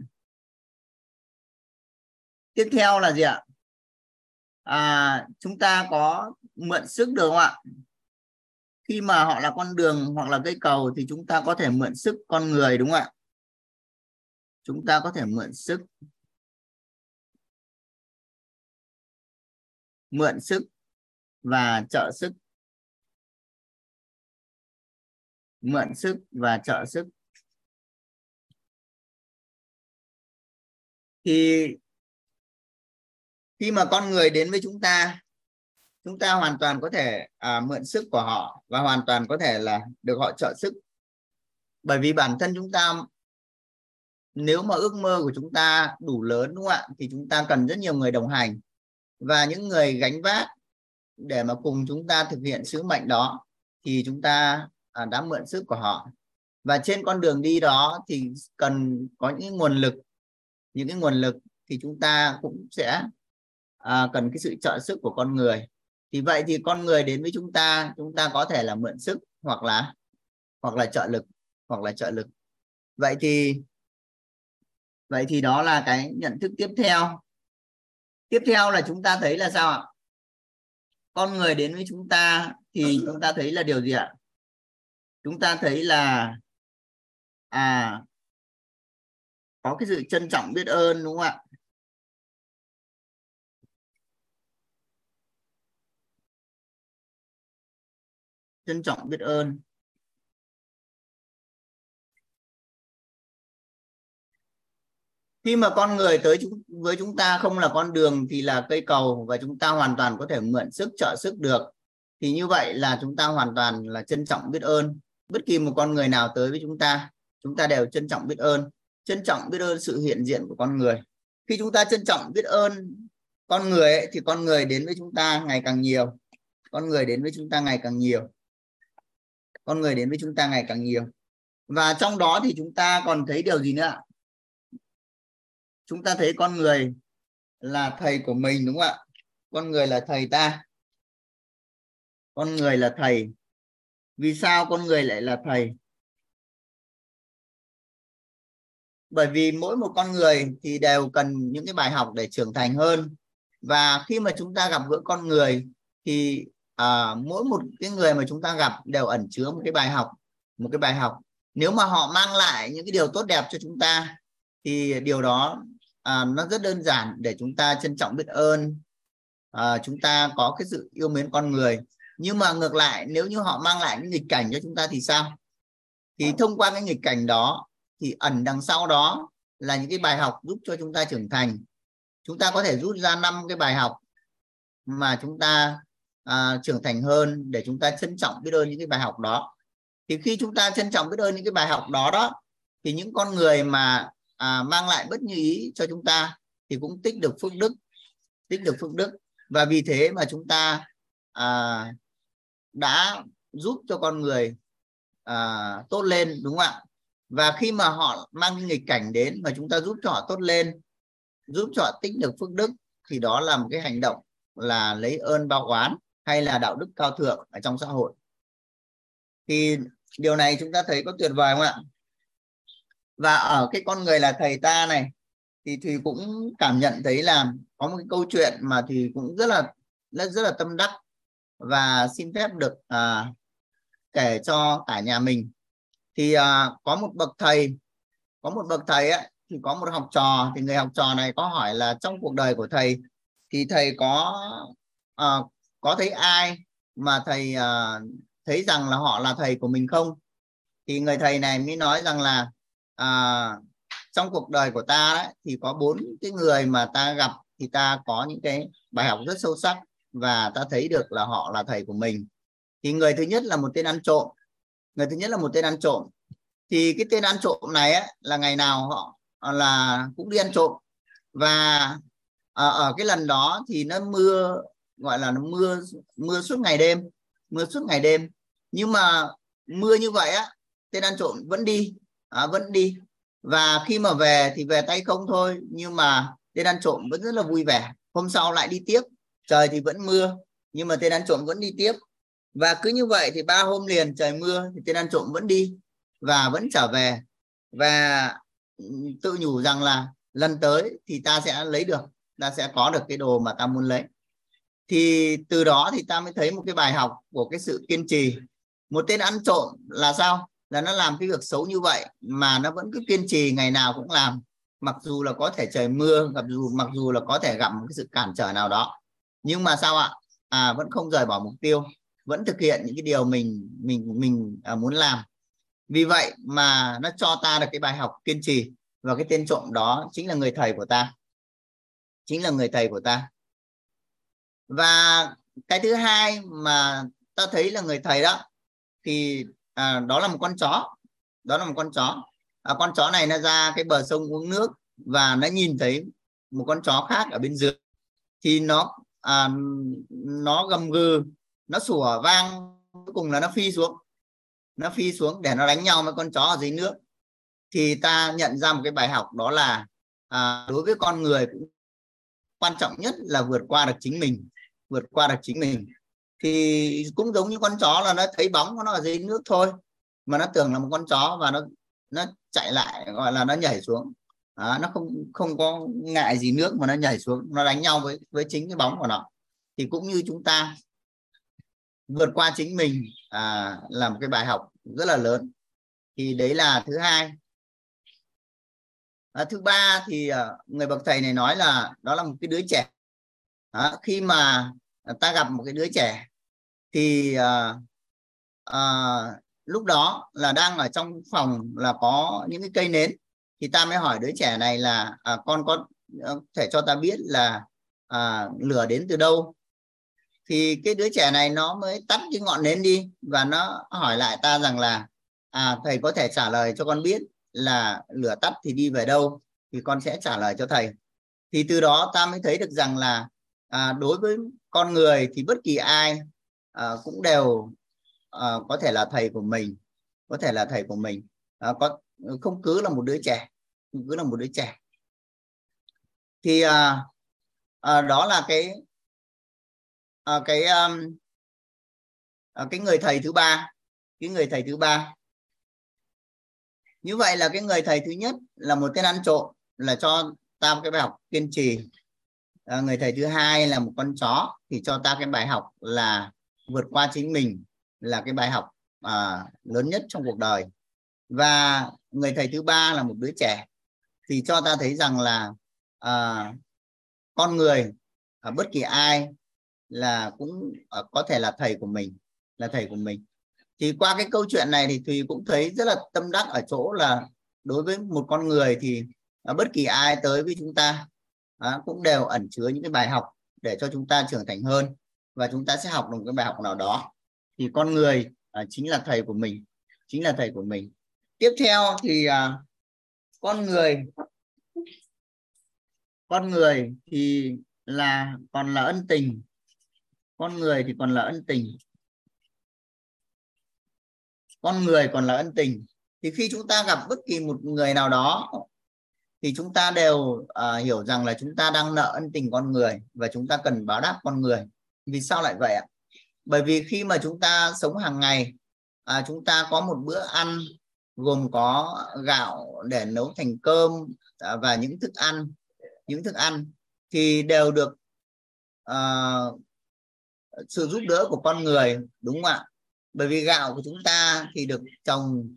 Tiếp theo là gì ạ? À, chúng ta có mượn sức được không ạ? Khi mà họ là con đường hoặc là cây cầu thì chúng ta có thể mượn sức con người đúng không ạ? Chúng ta có thể mượn sức. Mượn sức và trợ sức. Mượn sức và trợ sức. Thì khi mà con người đến với chúng ta chúng ta hoàn toàn có thể à, mượn sức của họ và hoàn toàn có thể là được họ trợ sức. Bởi vì bản thân chúng ta nếu mà ước mơ của chúng ta đủ lớn đúng không ạ? Thì chúng ta cần rất nhiều người đồng hành và những người gánh vác để mà cùng chúng ta thực hiện sứ mệnh đó thì chúng ta à, đã mượn sức của họ. Và trên con đường đi đó thì cần có những nguồn lực. Những cái nguồn lực thì chúng ta cũng sẽ à, cần cái sự trợ sức của con người. Thì vậy thì con người đến với chúng ta chúng ta có thể là mượn sức hoặc là hoặc là trợ lực hoặc là trợ lực. Vậy thì vậy thì đó là cái nhận thức tiếp theo. Tiếp theo là chúng ta thấy là sao ạ? Con người đến với chúng ta thì chúng ta thấy là điều gì ạ? Chúng ta thấy là à có cái sự trân trọng biết ơn đúng không ạ? Trân trọng biết ơn. Khi mà con người tới chúng với chúng ta không là con đường thì là cây cầu và chúng ta hoàn toàn có thể mượn sức trợ sức được. Thì như vậy là chúng ta hoàn toàn là trân trọng biết ơn. Bất kỳ một con người nào tới với chúng ta chúng ta đều trân trọng biết ơn. Trân trọng biết ơn sự hiện diện của con người. Khi chúng ta trân trọng biết ơn con người ấy, thì con người đến với chúng ta ngày càng nhiều. Con người đến với chúng ta ngày càng nhiều con người đến với chúng ta ngày càng nhiều. Và trong đó thì chúng ta còn thấy điều gì nữa ạ? Chúng ta thấy con người là thầy của mình, đúng không ạ? Con người là thầy ta. Con người là thầy. Vì sao con người lại là thầy? Bởi vì mỗi một con người thì đều cần những cái bài học để trưởng thành hơn. Và khi mà chúng ta gặp gỡ con người thì à, mỗi một cái người mà chúng ta gặp đều ẩn chứa một cái bài học một cái bài học. Nếu mà họ mang lại những cái điều tốt đẹp cho chúng ta thì điều đó à, nó rất đơn giản để chúng ta trân trọng biết ơn. À, chúng ta có cái sự yêu mến con người. Nhưng mà ngược lại nếu như họ mang lại những nghịch cảnh cho chúng ta thì sao? Thì thông qua cái nghịch cảnh đó thì ẩn đằng sau đó là những cái bài học giúp cho chúng ta trưởng thành. Chúng ta có thể rút ra năm cái bài học mà chúng ta à, trưởng thành hơn để chúng ta trân trọng biết ơn những cái bài học đó. Thì khi chúng ta trân trọng biết ơn những cái bài học đó đó thì những con người mà à, mang lại bất như ý cho chúng ta thì cũng tích được phước đức tích được phước đức. Và vì thế mà chúng ta à, đã giúp cho con người à, tốt lên đúng không ạ? Và khi mà họ mang nghịch cảnh đến và chúng ta giúp cho họ tốt lên giúp cho họ tích được phước đức thì đó là một cái hành động là lấy ơn bao oán hay là đạo đức cao thượng ở trong xã hội. Thì điều này chúng ta thấy có tuyệt vời không ạ? Và ở cái con người là thầy ta này thì thùy cũng cảm nhận thấy là có một cái câu chuyện mà thùy cũng rất là rất, rất là tâm đắc và xin phép được à, kể cho cả nhà mình. Thì à, có một bậc thầy có một bậc thầy ấy, thì có một học trò thì người học trò này có hỏi là trong cuộc đời của thầy thì thầy có à, có thấy ai mà thầy uh, thấy rằng là họ là thầy của mình không? Thì người thầy này mới nói rằng là uh, trong cuộc đời của ta đấy, thì có bốn cái người mà ta gặp thì ta có những cái bài học rất sâu sắc và ta thấy được là họ là thầy của mình. Thì người thứ nhất là một tên ăn trộm. Người thứ nhất là một tên ăn trộm. Thì cái tên ăn trộm này ấy, là ngày nào họ à, là cũng đi ăn trộm. Và ở, ở cái lần đó thì nó mưa gọi là nó mưa mưa suốt ngày đêm mưa suốt ngày đêm. Nhưng mà mưa như vậy á tên ăn trộm vẫn đi à, vẫn đi. Và khi mà về thì về tay không thôi nhưng mà tên ăn trộm vẫn rất là vui vẻ. Hôm sau lại đi tiếp trời thì vẫn mưa nhưng mà tên ăn trộm vẫn đi tiếp. Và cứ như vậy thì ba hôm liền trời mưa thì tên ăn trộm vẫn đi và vẫn trở về. Và tự nhủ rằng là lần tới thì ta sẽ lấy được ta sẽ có được cái đồ mà ta muốn lấy thì từ đó thì ta mới thấy một cái bài học của cái sự kiên trì. Một tên ăn trộm là sao? Là nó làm cái việc xấu như vậy mà nó vẫn cứ kiên trì ngày nào cũng làm. Mặc dù là có thể trời mưa gặp dù mặc dù là có thể gặp một cái sự cản trở nào đó. Nhưng mà sao ạ? À vẫn không rời bỏ mục tiêu vẫn thực hiện những cái điều mình mình mình à, muốn làm. Vì vậy mà nó cho ta được cái bài học kiên trì. Và cái tên trộm đó chính là người thầy của ta. Chính là người thầy của ta và cái thứ hai mà ta thấy là người thầy đó thì à, đó là một con chó. Đó là một con chó. À, con chó này nó ra cái bờ sông uống nước và nó nhìn thấy một con chó khác ở bên dưới. Thì nó à, nó gầm gừ nó sủa vang cuối cùng là nó phi xuống. Nó phi xuống để nó đánh nhau với con chó ở dưới nước. Thì ta nhận ra một cái bài học đó là à, đối với con người cũng quan trọng nhất là vượt qua được chính mình vượt qua được chính mình. Thì cũng giống như con chó là nó thấy bóng của nó ở dưới nước thôi mà nó tưởng là một con chó và nó nó chạy lại gọi là nó nhảy xuống. À, nó không không có ngại gì nước mà nó nhảy xuống nó đánh nhau với với chính cái bóng của nó. Thì cũng như chúng ta vượt qua chính mình à, là một cái bài học rất là lớn. Thì đấy là thứ hai. À, thứ ba thì à, người bậc thầy này nói là đó là một cái đứa trẻ. À, khi mà ta gặp một cái đứa trẻ thì à, à, lúc đó là đang ở trong phòng là có những cái cây nến thì ta mới hỏi đứa trẻ này là à, con có ờ, thể cho ta biết là à, lửa đến từ đâu? Thì cái đứa trẻ này nó mới tắt cái ngọn nến đi và nó hỏi lại ta rằng là à thầy có thể trả lời cho con biết là lửa tắt thì đi về đâu thì con sẽ trả lời cho thầy. Thì từ đó ta mới thấy được rằng là à, đối với con người thì bất kỳ ai à, cũng đều à, có thể là thầy của mình có thể là thầy của mình. À, có không cứ là một đứa trẻ không cứ là một đứa trẻ. Thì à, à, đó là cái à, cái um, à, cái người thầy thứ ba cái người thầy thứ ba. Như vậy là cái người thầy thứ nhất là một tên ăn trộm là cho ta một cái bài học kiên trì à, người thầy thứ hai là một con chó thì cho ta cái bài học là vượt qua chính mình là cái bài học à, lớn nhất trong cuộc đời. Và người thầy thứ ba là một đứa trẻ thì cho ta thấy rằng là à, con người à, bất kỳ ai là cũng à, có thể là thầy của mình là thầy của mình. Thì qua cái câu chuyện này thì thùy cũng thấy rất là tâm đắc ở chỗ là đối với một con người thì à, bất kỳ ai tới với chúng ta à, cũng đều ẩn chứa những cái bài học để cho chúng ta trưởng thành hơn và chúng ta sẽ học được một cái bài học nào đó. Thì con người à, chính là thầy của mình chính là thầy của mình. Tiếp theo thì à, con người. Con người thì là còn là ân tình. Con người thì còn là ân tình. Con người còn là ân tình. Thì khi chúng ta gặp bất kỳ một người nào đó thì chúng ta đều uh, hiểu rằng là chúng ta đang nợ ân tình con người và chúng ta cần báo đáp con người. Vì sao lại vậy ạ? Bởi vì khi mà chúng ta sống hàng ngày à, chúng ta có một bữa ăn gồm có gạo để nấu thành cơm à, và những thức ăn những thức ăn thì đều được uh, sự giúp đỡ của con người đúng không ạ? Bởi vì gạo của chúng ta thì được trồng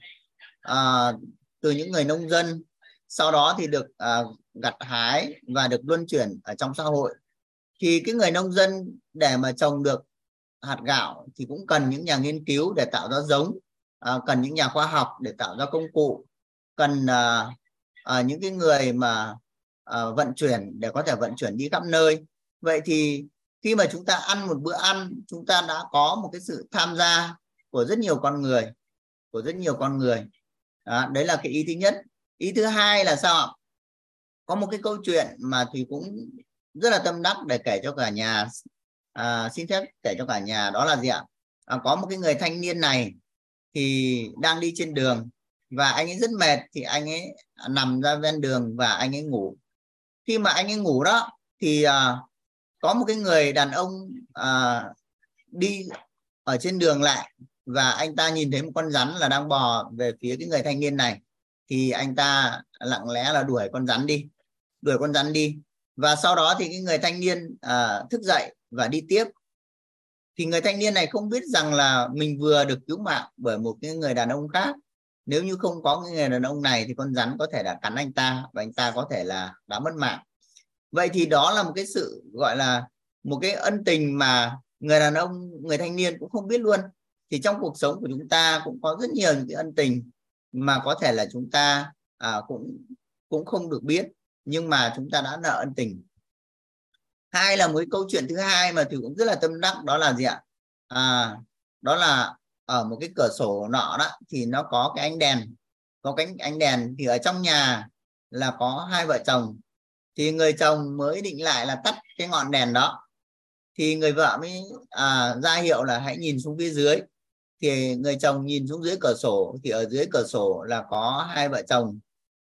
uh, từ những người nông dân sau đó thì được uh, gặt hái và được luân chuyển ở trong xã hội. Thì cái người nông dân để mà trồng được hạt gạo thì cũng cần những nhà nghiên cứu để tạo ra giống uh, cần những nhà khoa học để tạo ra công cụ cần uh, uh, những cái người mà uh, vận chuyển để có thể vận chuyển đi khắp nơi. Vậy thì khi mà chúng ta ăn một bữa ăn chúng ta đã có một cái sự tham gia của rất nhiều con người của rất nhiều con người. À, đấy là cái ý thứ nhất ý thứ hai là sao có một cái câu chuyện mà thì cũng rất là tâm đắc để kể cho cả nhà à, xin phép kể cho cả nhà đó là gì ạ? À, có một cái người thanh niên này thì đang đi trên đường và anh ấy rất mệt thì anh ấy nằm ra ven đường và anh ấy ngủ. Khi mà anh ấy ngủ đó thì à, có một cái người đàn ông à, đi ở trên đường lại và anh ta nhìn thấy một con rắn là đang bò về phía cái người thanh niên này thì anh ta lặng lẽ là đuổi con rắn đi đuổi con rắn đi. Và sau đó thì cái người thanh niên à, thức dậy và đi tiếp. Thì người thanh niên này không biết rằng là mình vừa được cứu mạng bởi một cái người đàn ông khác. Nếu như không có cái người đàn ông này thì con rắn có thể đã cắn anh ta và anh ta có thể là đã mất mạng. Vậy thì đó là một cái sự gọi là một cái ân tình mà người đàn ông người thanh niên cũng không biết luôn. Thì trong cuộc sống của chúng ta cũng có rất nhiều những cái ân tình mà có thể là chúng ta à, cũng cũng không được biết nhưng mà chúng ta đã nợ ân tình. Hai là một cái câu chuyện thứ hai mà thì cũng rất là tâm đắc đó là gì ạ? À, đó là ở một cái cửa sổ nọ đó thì nó có cái ánh đèn. Có cái ánh đèn thì ở trong nhà là có hai vợ chồng. Thì người chồng mới định lại là tắt cái ngọn đèn đó. Thì người vợ mới à, ra hiệu là hãy nhìn xuống phía dưới thì người chồng nhìn xuống dưới cửa sổ thì ở dưới cửa sổ là có hai vợ chồng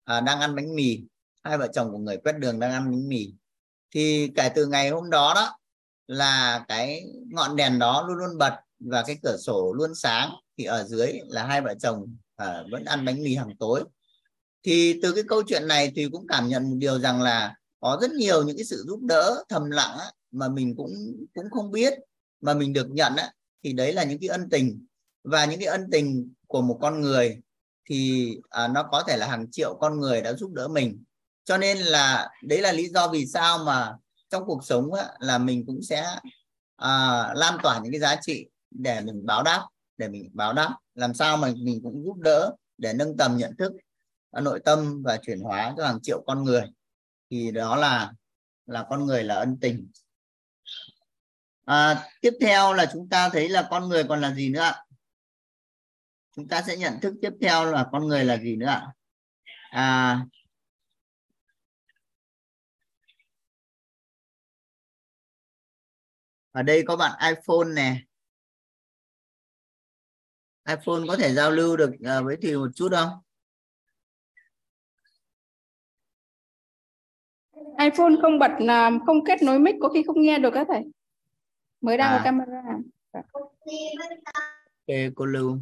à, đang ăn bánh mì. Hai vợ chồng của người quét đường đang ăn bánh mì. Thì kể từ ngày hôm đó đó là cái ngọn đèn đó luôn luôn bật và cái cửa sổ luôn sáng. Thì ở dưới là hai vợ chồng à, vẫn ăn bánh mì hàng tối. Thì từ cái câu chuyện này thì cũng cảm nhận một điều rằng là có rất nhiều những cái sự giúp đỡ thầm lặng á, mà mình cũng cũng không biết mà mình được nhận á, thì đấy là những cái ân tình và những cái ân tình của một con người thì à, nó có thể là hàng triệu con người đã giúp đỡ mình. Cho nên là đấy là lý do vì sao mà trong cuộc sống á, là mình cũng sẽ à, lan tỏa những cái giá trị để mình báo đáp để mình báo đáp. Làm sao mà mình cũng giúp đỡ để nâng tầm nhận thức nội tâm và chuyển hóa cho hàng triệu con người. Thì đó là là con người là ân tình. À, tiếp theo là chúng ta thấy là con người còn là gì nữa chúng ta sẽ nhận thức tiếp theo là con người là gì nữa à ở đây có bạn iPhone nè. iPhone có thể giao lưu được uh, với thì một chút không? iPhone không bật à, không kết nối mic có khi không nghe được các thầy. Mới đang à. có camera. Ok cô lưu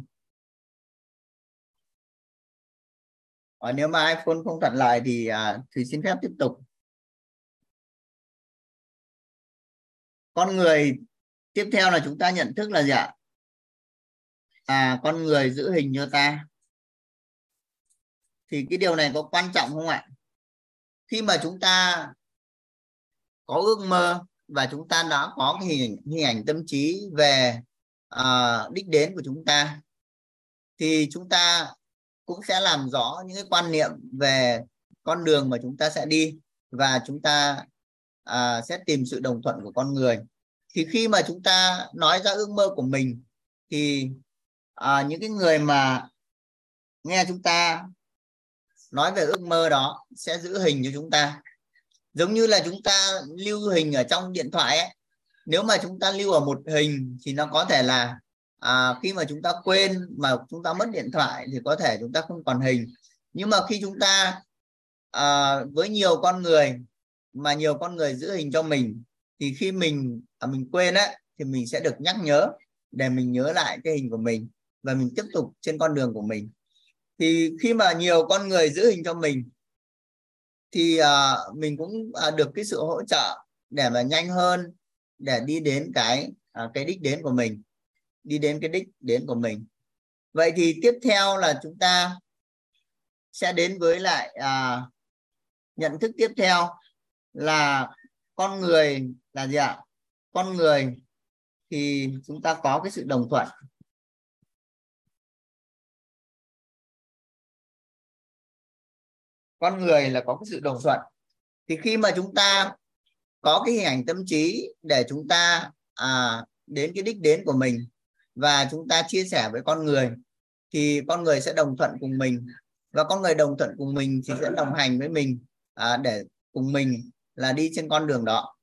Ở nếu mà iPhone không thuận lợi thì à, thì xin phép tiếp tục. Con người tiếp theo là chúng ta nhận thức là gì ạ? À con người giữ hình như ta. Thì cái điều này có quan trọng không ạ? Khi mà chúng ta có ước mơ và chúng ta đã có cái hình, hình ảnh tâm trí về uh, đích đến của chúng ta thì chúng ta cũng sẽ làm rõ những cái quan niệm về con đường mà chúng ta sẽ đi và chúng ta à, sẽ tìm sự đồng thuận của con người. Thì khi mà chúng ta nói ra ước mơ của mình thì à, những cái người mà nghe chúng ta nói về ước mơ đó sẽ giữ hình cho chúng ta. Giống như là chúng ta lưu hình ở trong điện thoại ấy. Nếu mà chúng ta lưu ở một hình thì nó có thể là à, khi mà chúng ta quên mà chúng ta mất điện thoại thì có thể chúng ta không còn hình. Nhưng mà khi chúng ta à, với nhiều con người mà nhiều con người giữ hình cho mình thì khi mình à, mình quên á thì mình sẽ được nhắc nhớ để mình nhớ lại cái hình của mình và mình tiếp tục trên con đường của mình. Thì khi mà nhiều con người giữ hình cho mình thì à, mình cũng à, được cái sự hỗ trợ để mà nhanh hơn để đi đến cái à, cái đích đến của mình đi đến cái đích đến của mình. Vậy thì tiếp theo là chúng ta sẽ đến với lại à, nhận thức tiếp theo là con người là gì ạ? Con người thì chúng ta có cái sự đồng thuận. Con người là có cái sự đồng thuận. Thì khi mà chúng ta có cái hình ảnh tâm trí để chúng ta à, đến cái đích đến của mình và chúng ta chia sẻ với con người thì con người sẽ đồng thuận cùng mình. Và con người đồng thuận cùng mình thì sẽ đồng hành với mình à, để cùng mình là đi trên con đường đó.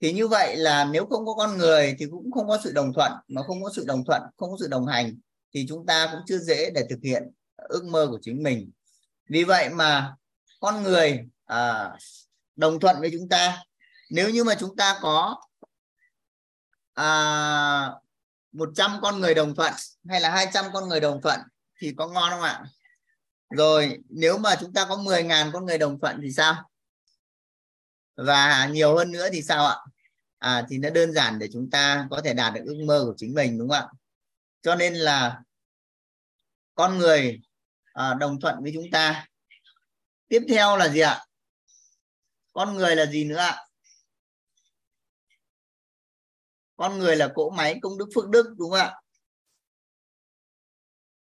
Thì như vậy là nếu không có con người thì cũng không có sự đồng thuận mà không có sự đồng thuận không có sự đồng hành thì chúng ta cũng chưa dễ để thực hiện ước mơ của chính mình. Vì vậy mà con người à, đồng thuận với chúng ta. Nếu như mà chúng ta có à, 100 con người đồng thuận hay là 200 con người đồng thuận thì có ngon không ạ? Rồi nếu mà chúng ta có 10.000 con người đồng thuận thì sao? Và nhiều hơn nữa thì sao ạ? À, thì nó đơn giản để chúng ta có thể đạt được ước mơ của chính mình đúng không ạ? Cho nên là con người à, đồng thuận với chúng ta. Tiếp theo là gì ạ? Con người là gì nữa ạ? Con người là cỗ máy công đức phước đức, đúng không ạ?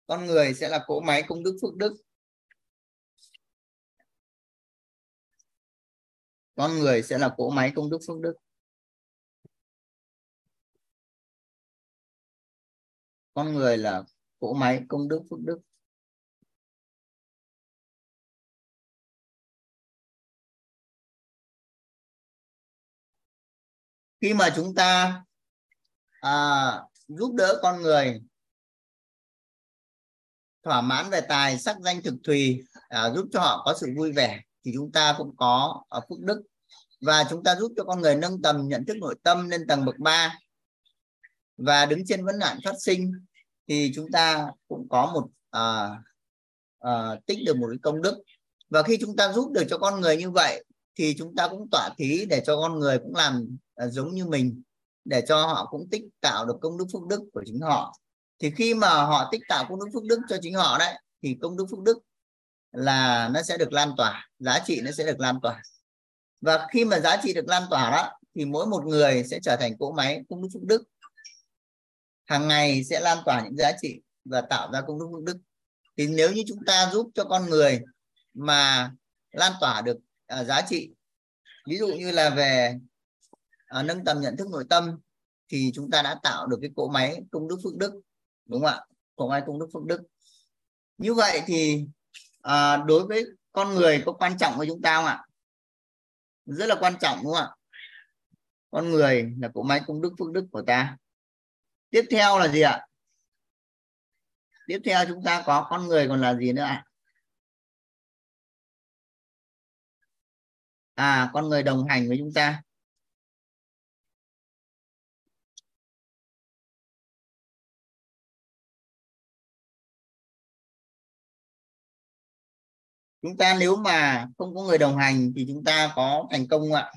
Con người sẽ là cỗ máy công đức phước đức. Con người sẽ là cỗ máy công đức phước đức. Con người là cỗ máy công đức phước đức. Khi mà chúng ta à, giúp đỡ con người. Thỏa mãn về tài sắc danh thực thùy à, giúp cho họ có sự vui vẻ thì chúng ta cũng có à, ở phước đức. Và chúng ta giúp cho con người nâng tầm nhận thức nội tâm lên tầng bậc 3 và đứng trên vấn nạn phát sinh thì chúng ta cũng có một à, à, tích được một cái công đức. Và khi chúng ta giúp được cho con người như vậy thì chúng ta cũng tỏa thí để cho con người cũng làm à, giống như mình để cho họ cũng tích tạo được công đức phước đức của chính họ. Thì khi mà họ tích tạo công đức phước đức cho chính họ đấy thì công đức phước đức là nó sẽ được lan tỏa giá trị nó sẽ được lan tỏa. Và khi mà giá trị được lan tỏa đó thì mỗi một người sẽ trở thành cỗ máy công đức phước đức. Hàng ngày sẽ lan tỏa những giá trị và tạo ra công đức phước đức. Thì nếu như chúng ta giúp cho con người mà lan tỏa được uh, giá trị ví dụ như là về à, nâng tầm nhận thức nội tâm thì chúng ta đã tạo được cái cỗ máy công đức phước đức đúng không ạ? Cỗ máy công đức phước đức. Như vậy thì à, đối với con người có quan trọng với chúng ta không ạ? Rất là quan trọng đúng không ạ? Con người là cỗ máy công đức phước đức của ta. Tiếp theo là gì ạ? Tiếp theo chúng ta có con người còn là gì nữa ạ? À con người đồng hành với chúng ta. Chúng ta nếu mà không có người đồng hành thì chúng ta có thành công không ạ?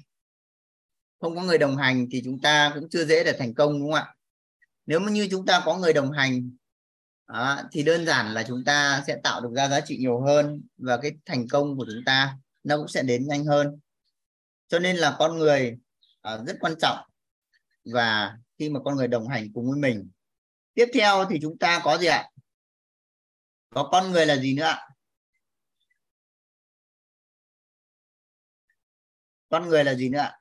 Không có người đồng hành thì chúng ta cũng chưa dễ để thành công đúng không ạ? Nếu như chúng ta có người đồng hành đó, thì đơn giản là chúng ta sẽ tạo được ra giá trị nhiều hơn và cái thành công của chúng ta nó cũng sẽ đến nhanh hơn. Cho nên là con người uh, rất quan trọng và khi mà con người đồng hành cùng với mình. Tiếp theo thì chúng ta có gì ạ? Có con người là gì nữa ạ? Con người là gì nữa ạ?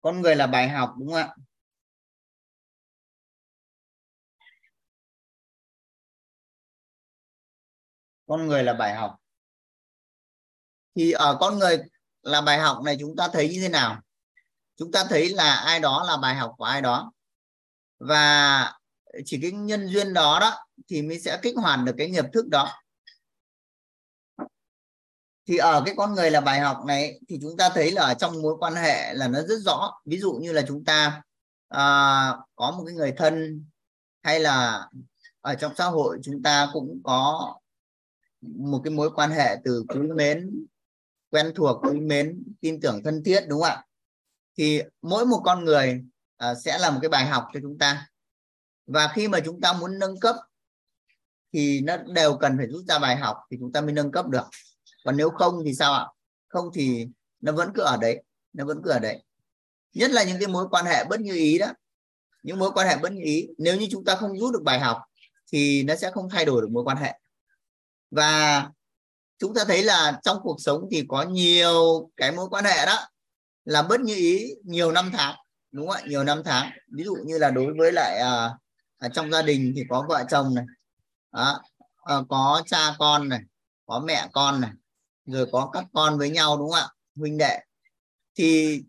Con người là bài học, đúng không ạ? Con người là bài học. Thì ở con người là bài học này chúng ta thấy như thế nào? Chúng ta thấy là ai đó là bài học của ai đó. Và chỉ cái nhân duyên đó đó thì mới sẽ kích hoạt được cái nghiệp thức đó. Thì ở cái con người là bài học này thì chúng ta thấy là ở trong mối quan hệ là nó rất rõ. Ví dụ như là chúng ta à, có một cái người thân hay là ở trong xã hội chúng ta cũng có một cái mối quan hệ từ quý mến quen thuộc quý mến tin tưởng thân thiết đúng không ạ? Thì mỗi một con người à, sẽ là một cái bài học cho chúng ta và khi mà chúng ta muốn nâng cấp thì nó đều cần phải rút ra bài học thì chúng ta mới nâng cấp được. Còn nếu không thì sao ạ? Không thì nó vẫn cứ ở đấy nó vẫn cứ ở đấy. Nhất là những cái mối quan hệ bất như ý đó. Những mối quan hệ bất như ý nếu như chúng ta không rút được bài học thì nó sẽ không thay đổi được mối quan hệ. Và chúng ta thấy là trong cuộc sống thì có nhiều cái mối quan hệ đó là bất như ý nhiều năm tháng đúng không ạ? Nhiều năm tháng. Ví dụ như là đối với lại uh, à, trong gia đình thì có vợ chồng này đó, à, có cha con này có mẹ con này rồi có các con với nhau đúng không ạ? Huynh đệ. Thì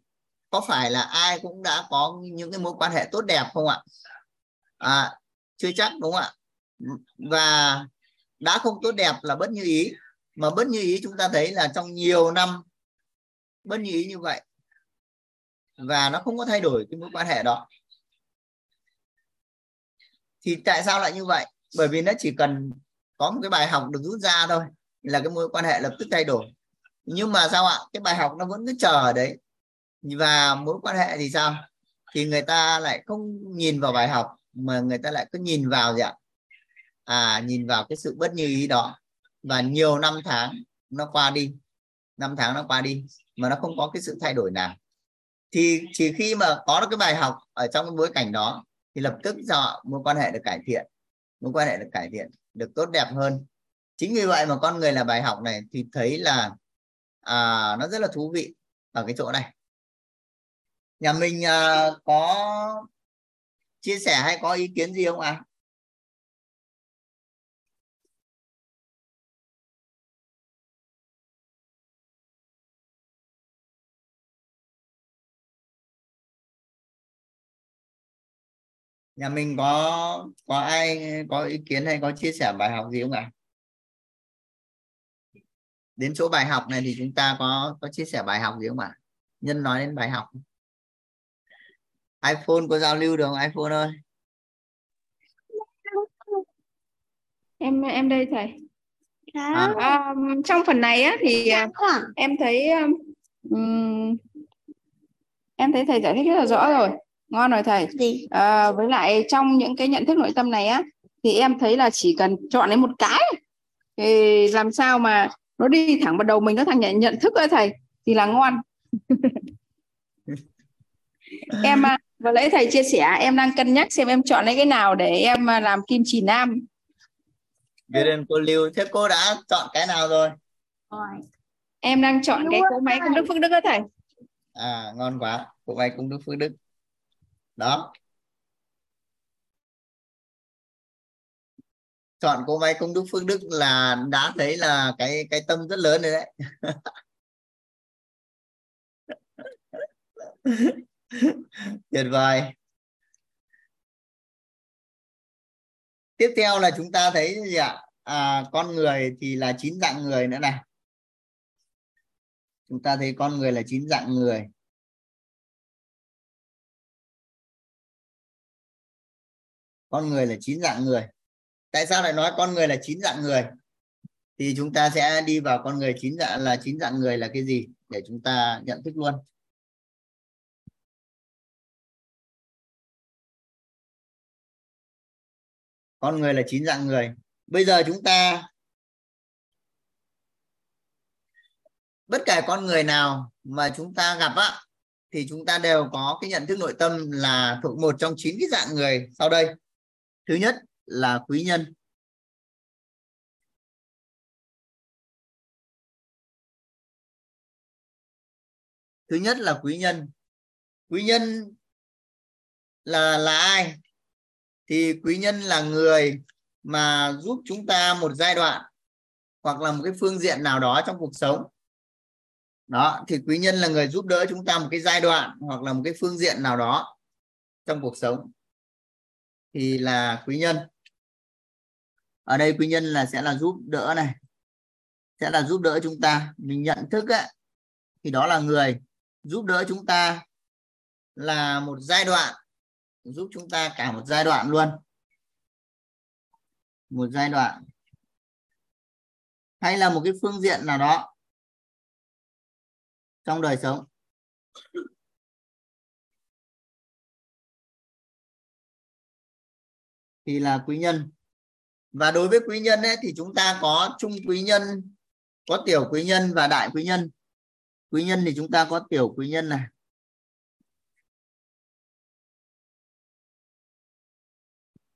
có phải là ai cũng đã có những cái mối quan hệ tốt đẹp không ạ? À, chưa chắc đúng không ạ? Và đã không tốt đẹp là bất như ý. Mà bất như ý chúng ta thấy là trong nhiều năm bất như ý như vậy. Và nó không có thay đổi cái mối quan hệ đó thì tại sao lại như vậy? Bởi vì nó chỉ cần có một cái bài học được rút ra thôi là cái mối quan hệ lập tức thay đổi. Nhưng mà sao ạ? Cái bài học nó vẫn cứ chờ ở đấy. Và mối quan hệ thì sao? Thì người ta lại không nhìn vào bài học mà người ta lại cứ nhìn vào gì ạ? À nhìn vào cái sự bất như ý đó. Và nhiều năm tháng nó qua đi. Năm tháng nó qua đi mà nó không có cái sự thay đổi nào. Thì chỉ khi mà có được cái bài học ở trong cái bối cảnh đó thì lập tức họ mối quan hệ được cải thiện mối quan hệ được cải thiện được tốt đẹp hơn chính vì vậy mà con người là bài học này thì thấy là à, nó rất là thú vị ở cái chỗ này nhà mình à, có chia sẻ hay có ý kiến gì không ạ à? Nhà mình có có ai có ý kiến hay có chia sẻ bài học gì không ạ? Đến chỗ bài học này thì chúng ta có có chia sẻ bài học gì không ạ? Nhân nói đến bài học. iPhone có giao lưu được không? iPhone ơi. Em em đây thầy. À. À, trong phần này á thì à, em thấy um, em thấy thầy giải thích rất là rõ rồi ngon rồi thầy. Gì? À, với lại trong những cái nhận thức nội tâm này á thì em thấy là chỉ cần chọn lấy một cái thì làm sao mà nó đi thẳng vào đầu mình nó thành nhận, nhận thức ơi thầy thì là ngon. Em à, vừa lấy thầy chia sẻ em đang cân nhắc xem em chọn lấy cái nào để em à, làm kim chỉ nam. Biết ơn cô Lưu. Thế cô đã chọn cái nào rồi? Em đang chọn cái cỗ máy công đức phước đức đó thầy. À ngon quá. Cỗ máy công đức phước đức đó. Chọn cô máy công đức phước đức là đã thấy là cái cái tâm rất lớn rồi đấy. Tuyệt vời. Tiếp theo là chúng ta thấy gì ạ? À, con người thì là chín dạng người nữa này. Chúng ta thấy con người là chín dạng người. Con người là chín dạng người. Tại sao lại nói con người là chín dạng người? Thì chúng ta sẽ đi vào con người chín dạng là chín dạng người là cái gì để chúng ta nhận thức luôn. Con người là chín dạng người. Bây giờ chúng ta, bất kể con người nào mà chúng ta gặp á, thì chúng ta đều có cái nhận thức nội tâm là thuộc một trong chín cái dạng người sau đây thứ nhất là quý nhân. Thứ nhất là quý nhân. Quý nhân là là ai? Thì quý nhân là người mà giúp chúng ta một giai đoạn hoặc là một cái phương diện nào đó trong cuộc sống. Đó, thì quý nhân là người giúp đỡ chúng ta một cái giai đoạn hoặc là một cái phương diện nào đó trong cuộc sống thì là quý nhân. Ở đây quý nhân là sẽ là giúp đỡ này. Sẽ là giúp đỡ chúng ta. Mình nhận thức ấy, thì đó là người. Giúp đỡ chúng ta là một giai đoạn. Giúp chúng ta cả một giai đoạn luôn. Một giai đoạn. Hay là một cái phương diện nào đó trong đời sống. Thì là quý nhân. Và đối với quý nhân ấy, thì chúng ta có trung quý nhân có tiểu quý nhân và đại quý nhân. Quý nhân thì chúng ta có tiểu quý nhân này.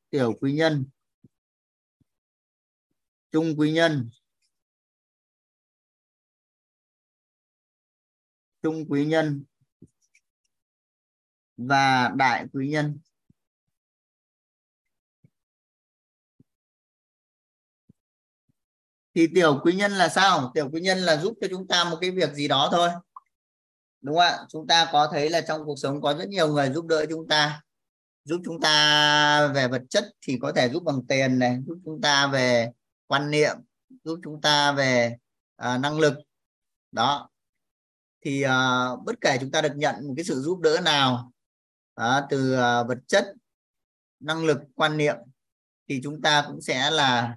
Tiểu quý nhân. Trung quý nhân. Trung quý nhân. Và đại quý nhân. Thì tiểu quý nhân là sao? Tiểu quý nhân là giúp cho chúng ta một cái việc gì đó thôi. Đúng không ạ? Chúng ta có thấy là trong cuộc sống có rất nhiều người giúp đỡ chúng ta. Giúp chúng ta về vật chất thì có thể giúp bằng tiền này giúp chúng ta về quan niệm giúp chúng ta về à, năng lực. Đó. Thì à, bất kể chúng ta được nhận một cái sự giúp đỡ nào à, từ à, vật chất năng lực quan niệm thì chúng ta cũng sẽ là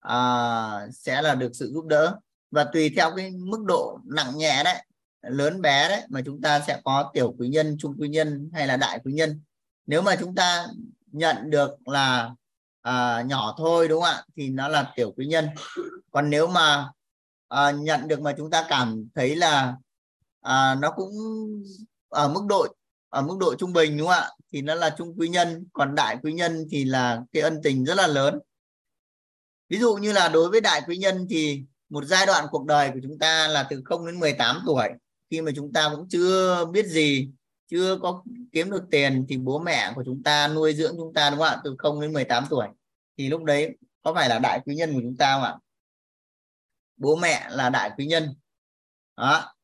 à, sẽ là được sự giúp đỡ. Và tùy theo cái mức độ nặng nhẹ đấy lớn bé đấy mà chúng ta sẽ có tiểu quý nhân trung quý nhân hay là đại quý nhân. Nếu mà chúng ta nhận được là à, nhỏ thôi đúng không ạ thì nó là tiểu quý nhân. Còn nếu mà à, nhận được mà chúng ta cảm thấy là à, nó cũng ở mức độ ở mức độ trung bình đúng không ạ thì nó là trung quý nhân. Còn đại quý nhân thì là cái ân tình rất là lớn ví dụ như là đối với đại quý nhân thì một giai đoạn cuộc đời của chúng ta là từ 0 đến 18 tuổi. Khi mà chúng ta cũng chưa biết gì chưa có kiếm được tiền thì bố mẹ của chúng ta nuôi dưỡng chúng ta đúng không ạ? Từ 0 đến 18 tuổi. Thì lúc đấy có phải là đại quý nhân của chúng ta không ạ? Bố mẹ là đại quý nhân. Đó.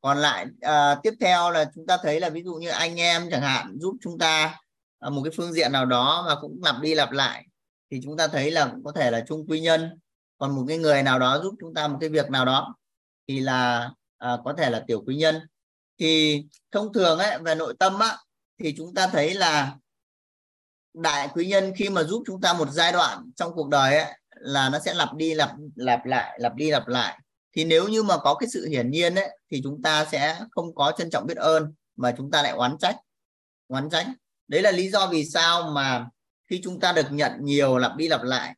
Còn lại à, tiếp theo là chúng ta thấy là ví dụ như anh em chẳng hạn giúp chúng ta ở một cái phương diện nào đó mà cũng lặp đi lặp lại thì chúng ta thấy là có thể là chung quý nhân. Còn một cái người nào đó giúp chúng ta một cái việc nào đó thì là à, có thể là tiểu quý nhân. Thì thông thường ấy về nội tâm á thì chúng ta thấy là đại quý nhân khi mà giúp chúng ta một giai đoạn trong cuộc đời ấy là nó sẽ lặp đi lặp lặp lại lặp đi lặp lại. Thì nếu như mà có cái sự hiển nhiên ấy thì chúng ta sẽ không có trân trọng biết ơn mà chúng ta lại oán trách oán trách. Đấy là lý do vì sao mà khi chúng ta được nhận nhiều lặp đi lặp lại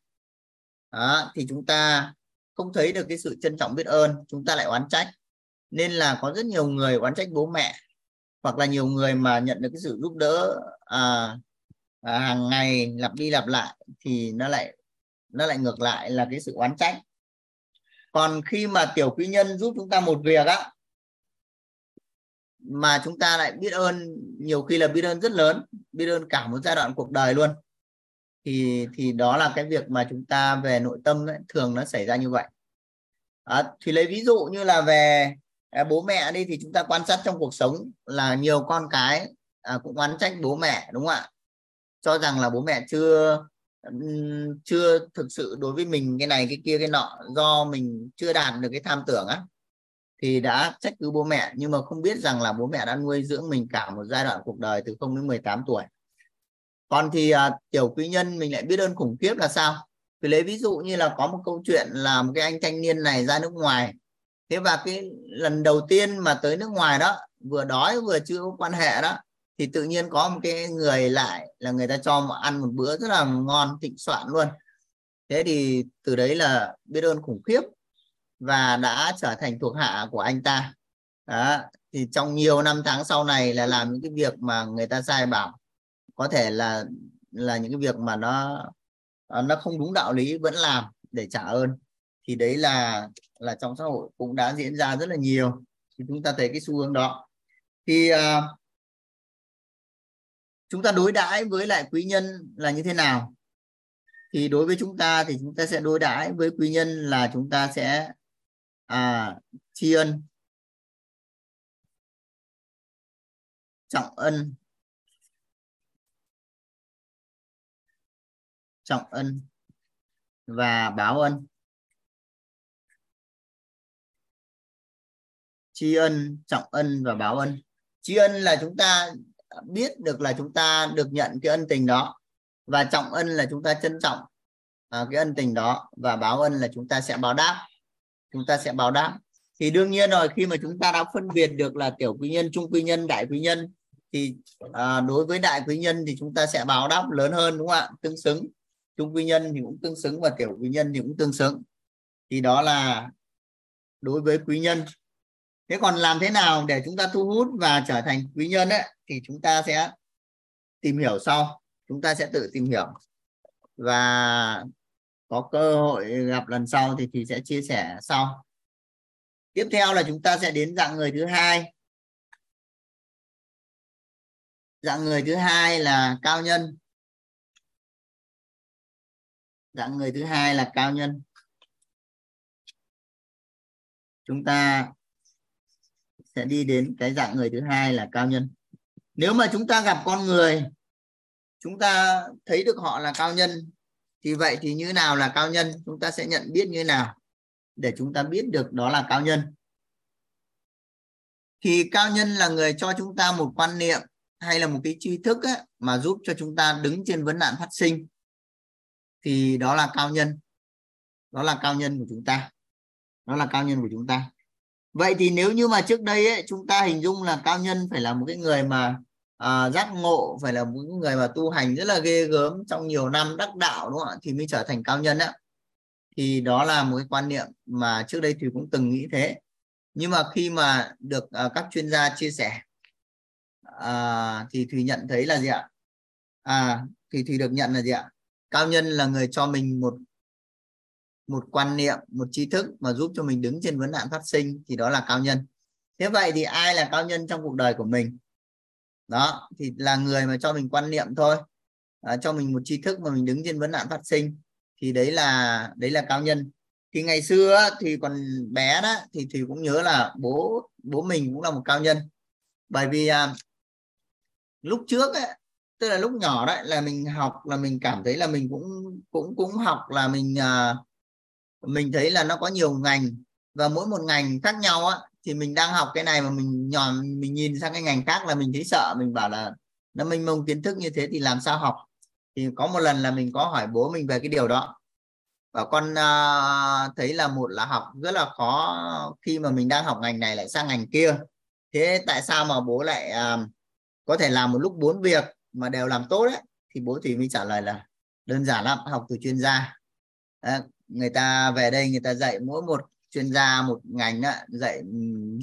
đó, thì chúng ta không thấy được cái sự trân trọng biết ơn chúng ta lại oán trách. Nên là có rất nhiều người oán trách bố mẹ hoặc là nhiều người mà nhận được cái sự giúp đỡ à, à, hàng ngày lặp đi lặp lại thì nó lại nó lại ngược lại là cái sự oán trách. Còn khi mà tiểu quý nhân giúp chúng ta một việc á mà chúng ta lại biết ơn nhiều khi là biết ơn rất lớn biết ơn cả một giai đoạn cuộc đời luôn thì thì đó là cái việc mà chúng ta về nội tâm ấy, thường nó xảy ra như vậy. À, thì lấy ví dụ như là về à, bố mẹ đi thì chúng ta quan sát trong cuộc sống là nhiều con cái à, cũng oán trách bố mẹ đúng không ạ? Cho rằng là bố mẹ chưa chưa thực sự đối với mình cái này cái kia cái nọ do mình chưa đạt được cái tham tưởng á thì đã trách cứ bố mẹ. Nhưng mà không biết rằng là bố mẹ đã nuôi dưỡng mình cả một giai đoạn cuộc đời từ 0 đến 18 tuổi còn thì à, tiểu quý nhân mình lại biết ơn khủng khiếp là sao? Thì lấy ví dụ như là có một câu chuyện là một cái anh thanh niên này ra nước ngoài. Thế và cái lần đầu tiên mà tới nước ngoài đó vừa đói vừa chưa có quan hệ đó thì tự nhiên có một cái người lại là người ta cho mà ăn một bữa rất là ngon thịnh soạn luôn. Thế thì từ đấy là biết ơn khủng khiếp và đã trở thành thuộc hạ của anh ta. Đó thì trong nhiều năm tháng sau này là làm những cái việc mà người ta sai bảo có thể là là những cái việc mà nó à, nó không đúng đạo lý vẫn làm để trả ơn. Thì đấy là là trong xã hội cũng đã diễn ra rất là nhiều. Thì chúng ta thấy cái xu hướng đó. Thì uh, chúng ta đối đãi với lại quý nhân là như thế nào? Thì đối với chúng ta thì chúng ta sẽ đối đãi với quý nhân là chúng ta sẽ à, tri ân. Trọng ân. Trọng ân và báo ân. Tri ân trọng ân và báo ân. Tri ân là chúng ta biết được là chúng ta được nhận cái ân tình đó. Và trọng ân là chúng ta trân trọng à, cái ân tình đó. Và báo ân là chúng ta sẽ báo đáp. Chúng ta sẽ báo đáp. Thì đương nhiên rồi khi mà chúng ta đã phân biệt được là tiểu quý nhân trung quý nhân đại quý nhân thì à, đối với đại quý nhân thì chúng ta sẽ báo đáp lớn hơn đúng không ạ? Tương xứng chung quý nhân thì cũng tương xứng và tiểu quý nhân thì cũng tương xứng. Thì đó là đối với quý nhân. Thế còn làm thế nào để chúng ta thu hút và trở thành quý nhân ấy, thì chúng ta sẽ tìm hiểu sau. Chúng ta sẽ tự tìm hiểu. Và có cơ hội gặp lần sau thì thì sẽ chia sẻ sau. Tiếp theo là chúng ta sẽ đến dạng người thứ hai. Dạng người thứ hai là cao nhân dạng người thứ hai là cao nhân. Chúng ta sẽ đi đến cái dạng người thứ hai là cao nhân. Nếu mà chúng ta gặp con người chúng ta thấy được họ là cao nhân thì vậy thì như nào là cao nhân? Chúng ta sẽ nhận biết như nào để chúng ta biết được đó là cao nhân? Thì cao nhân là người cho chúng ta một quan niệm hay là một cái tri thức ấy, mà giúp cho chúng ta đứng trên vấn nạn phát sinh thì đó là cao nhân. Đó là cao nhân của chúng ta. Đó là cao nhân của chúng ta. Vậy thì nếu như mà trước đây ấy, chúng ta hình dung là cao nhân phải là một cái người mà à, giác ngộ phải là một người mà tu hành rất là ghê gớm trong nhiều năm đắc đạo đúng không ạ? Thì mới trở thành cao nhân á. Thì đó là một cái quan niệm mà trước đây thì cũng từng nghĩ thế. Nhưng mà khi mà được à, các chuyên gia chia sẻ à, thì thùy nhận thấy là gì ạ? À thì thùy được nhận là gì ạ? Cao nhân là người cho mình một một quan niệm một tri thức mà giúp cho mình đứng trên vấn nạn phát sinh thì đó là cao nhân. Thế vậy thì ai là cao nhân trong cuộc đời của mình? Đó thì là người mà cho mình quan niệm thôi. À, cho mình một tri thức mà mình đứng trên vấn nạn phát sinh thì đấy là đấy là cao nhân. Thì ngày xưa thì còn bé đó thì thì cũng nhớ là bố bố mình cũng là một cao nhân. Bởi vì à, lúc trước ấy, tức là lúc nhỏ đấy là mình học là mình cảm thấy là mình cũng cũng cũng học là mình à, mình thấy là nó có nhiều ngành. Và mỗi một ngành khác nhau á thì mình đang học cái này mà mình nhỏ mình nhìn sang cái ngành khác là mình thấy sợ. Mình bảo là nó mênh mông kiến thức như thế thì làm sao học? Thì có một lần là mình có hỏi bố mình về cái điều đó. Và con uh, thấy là một là học rất là khó khi mà mình đang học ngành này lại sang ngành kia. Thế tại sao mà bố lại uh, có thể làm một lúc bốn việc? Mà đều làm tốt đấy thì bố thì mới trả lời là đơn giản lắm học từ chuyên gia. À, người ta về đây người ta dạy mỗi một chuyên gia một ngành đó, dạy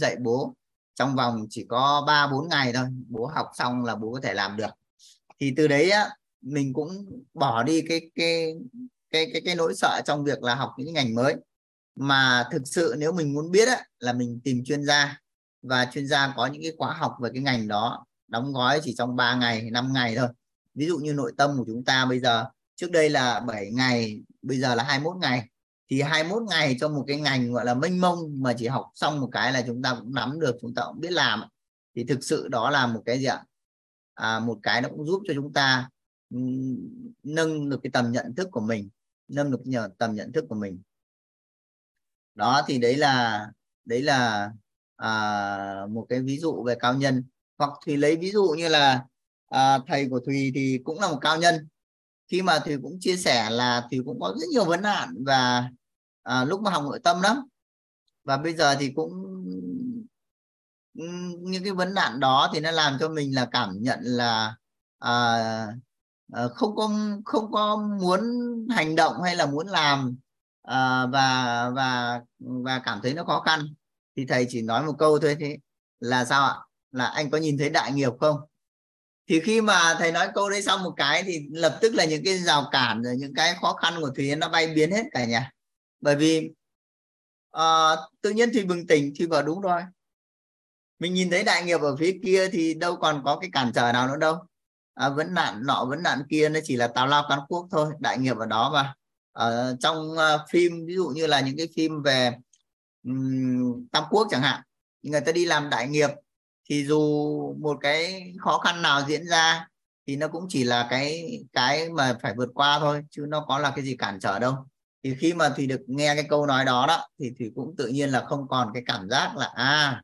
dạy bố trong vòng chỉ có 3 4 ngày thôi bố học xong là bố có thể làm được. Thì từ đấy á mình cũng bỏ đi cái cái cái cái cái nỗi sợ trong việc là học những ngành mới. Mà thực sự nếu mình muốn biết á, là mình tìm chuyên gia và chuyên gia có những cái khóa học về cái ngành đó đóng gói chỉ trong 3 ngày 5 ngày thôi. Ví dụ như nội tâm của chúng ta bây giờ trước đây là 7 ngày bây giờ là 21 ngày. Thì 21 ngày cho một cái ngành gọi là mênh mông mà chỉ học xong một cái là chúng ta cũng nắm được chúng ta cũng biết làm. Thì thực sự đó là một cái gì ạ? À, một cái nó cũng giúp cho chúng ta nâng được cái tầm nhận thức của mình nâng được nhờ tầm nhận thức của mình. Đó thì đấy là đấy là à, một cái ví dụ về cao nhân hoặc thì lấy ví dụ như là à, thầy của thùy thì cũng là một cao nhân. Khi mà thùy cũng chia sẻ là thùy cũng có rất nhiều vấn nạn và à, lúc mà học nội tâm lắm. Và bây giờ thì cũng những cái vấn nạn đó thì nó làm cho mình là cảm nhận là à, à, không có không có muốn hành động hay là muốn làm à, và và và cảm thấy nó khó khăn. Thì thầy chỉ nói một câu thôi thế là sao ạ? Là anh có nhìn thấy đại nghiệp không? Thì khi mà thầy nói câu đấy xong một cái thì lập tức là những cái rào cản rồi những cái khó khăn của thùy nó bay biến hết cả nhà. Bởi vì uh, tự nhiên thì bừng tỉnh thì vào đúng rồi. Mình nhìn thấy đại nghiệp ở phía kia thì đâu còn có cái cản trở nào nữa đâu. À, vấn nạn nọ vấn nạn kia nó chỉ là tào lao cán quốc thôi đại nghiệp ở đó mà. Ở trong uh, phim ví dụ như là những cái phim về um, tam quốc chẳng hạn người ta đi làm đại nghiệp thì dù một cái khó khăn nào diễn ra thì nó cũng chỉ là cái cái mà phải vượt qua thôi chứ nó có là cái gì cản trở đâu. Thì khi mà thì được nghe cái câu nói đó đó thì thì cũng tự nhiên là không còn cái cảm giác là à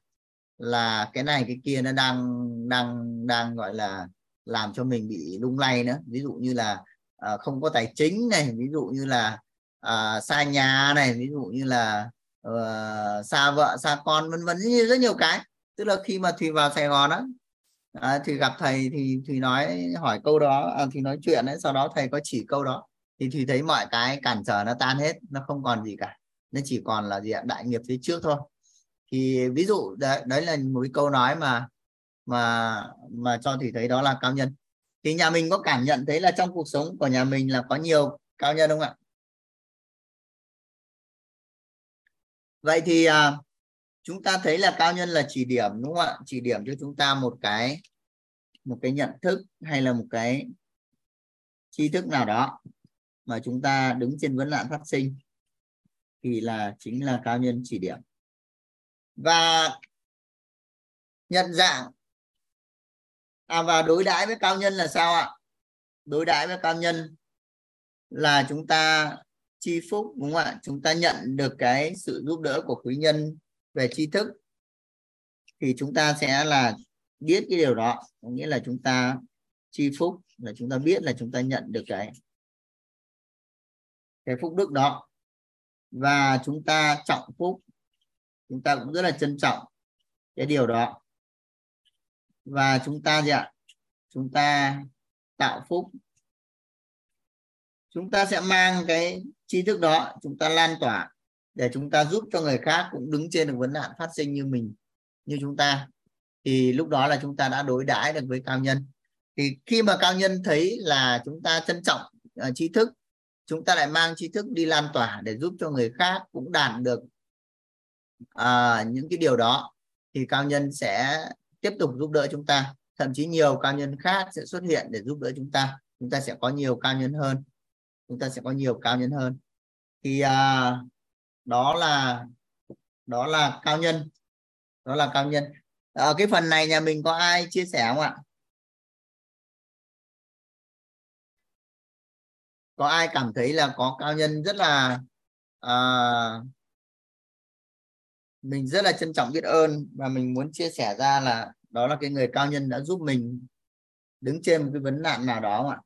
là cái này cái kia nó đang đang đang gọi là làm cho mình bị lung lay nữa. Ví dụ như là à, không có tài chính này ví dụ như là à, xa nhà này ví dụ như là uh, xa vợ xa con vân vân rất nhiều cái tức là khi mà thùy vào sài gòn á à, thì gặp thầy thì thùy nói hỏi câu đó à, thì nói chuyện ấy sau đó thầy có chỉ câu đó. Thì thùy thấy mọi cái cản trở nó tan hết nó không còn gì cả. Nó chỉ còn là gì ạ? Đại nghiệp phía trước thôi. Thì ví dụ đấy, đấy là một cái câu nói mà mà mà cho thì thấy đó là cao nhân. Thì nhà mình có cảm nhận thấy là trong cuộc sống của nhà mình là có nhiều cao nhân không ạ? Vậy thì à, chúng ta thấy là cao nhân là chỉ điểm đúng không ạ? Chỉ điểm cho chúng ta một cái một cái nhận thức hay là một cái tri thức nào đó mà chúng ta đứng trên vấn nạn phát sinh thì là chính là cao nhân chỉ điểm. Và nhận dạng. À, và đối đãi với cao nhân là sao ạ? Đối đãi với cao nhân là chúng ta chi phúc đúng không ạ? Chúng ta nhận được cái sự giúp đỡ của quý nhân về tri thức, thì chúng ta sẽ là biết cái điều đó. Có nghĩa là chúng ta chi phúc là chúng ta biết là chúng ta nhận được cái cái phúc đức đó. Và chúng ta trọng phúc, chúng ta cũng rất là trân trọng cái điều đó. Và chúng ta gì ạ? Chúng ta tạo phúc. Chúng ta sẽ mang cái tri thức đó, chúng ta lan tỏa để chúng ta giúp cho người khác cũng đứng trên được vấn nạn phát sinh như mình như chúng ta. Thì lúc đó là chúng ta đã đối đãi được với cao nhân. Thì khi mà cao nhân thấy là chúng ta trân trọng uh, thức chúng ta lại mang trí thức đi lan tỏa để giúp cho người khác cũng đạt được uh, những cái điều đó thì cao nhân sẽ tiếp tục giúp đỡ chúng ta. Thậm chí nhiều cao nhân khác sẽ xuất hiện để giúp đỡ chúng ta. Chúng ta sẽ có nhiều cao nhân hơn. Chúng ta sẽ có nhiều cao nhân hơn. Thì uh, đó là đó là cao nhân. Đó là cao nhân. Ở cái phần này nhà mình có ai chia sẻ không ạ? Có ai cảm thấy là có cao nhân rất là à, mình rất là trân trọng biết ơn và mình muốn chia sẻ ra là đó là cái người cao nhân đã giúp mình đứng trên một cái vấn nạn nào đó không ạ?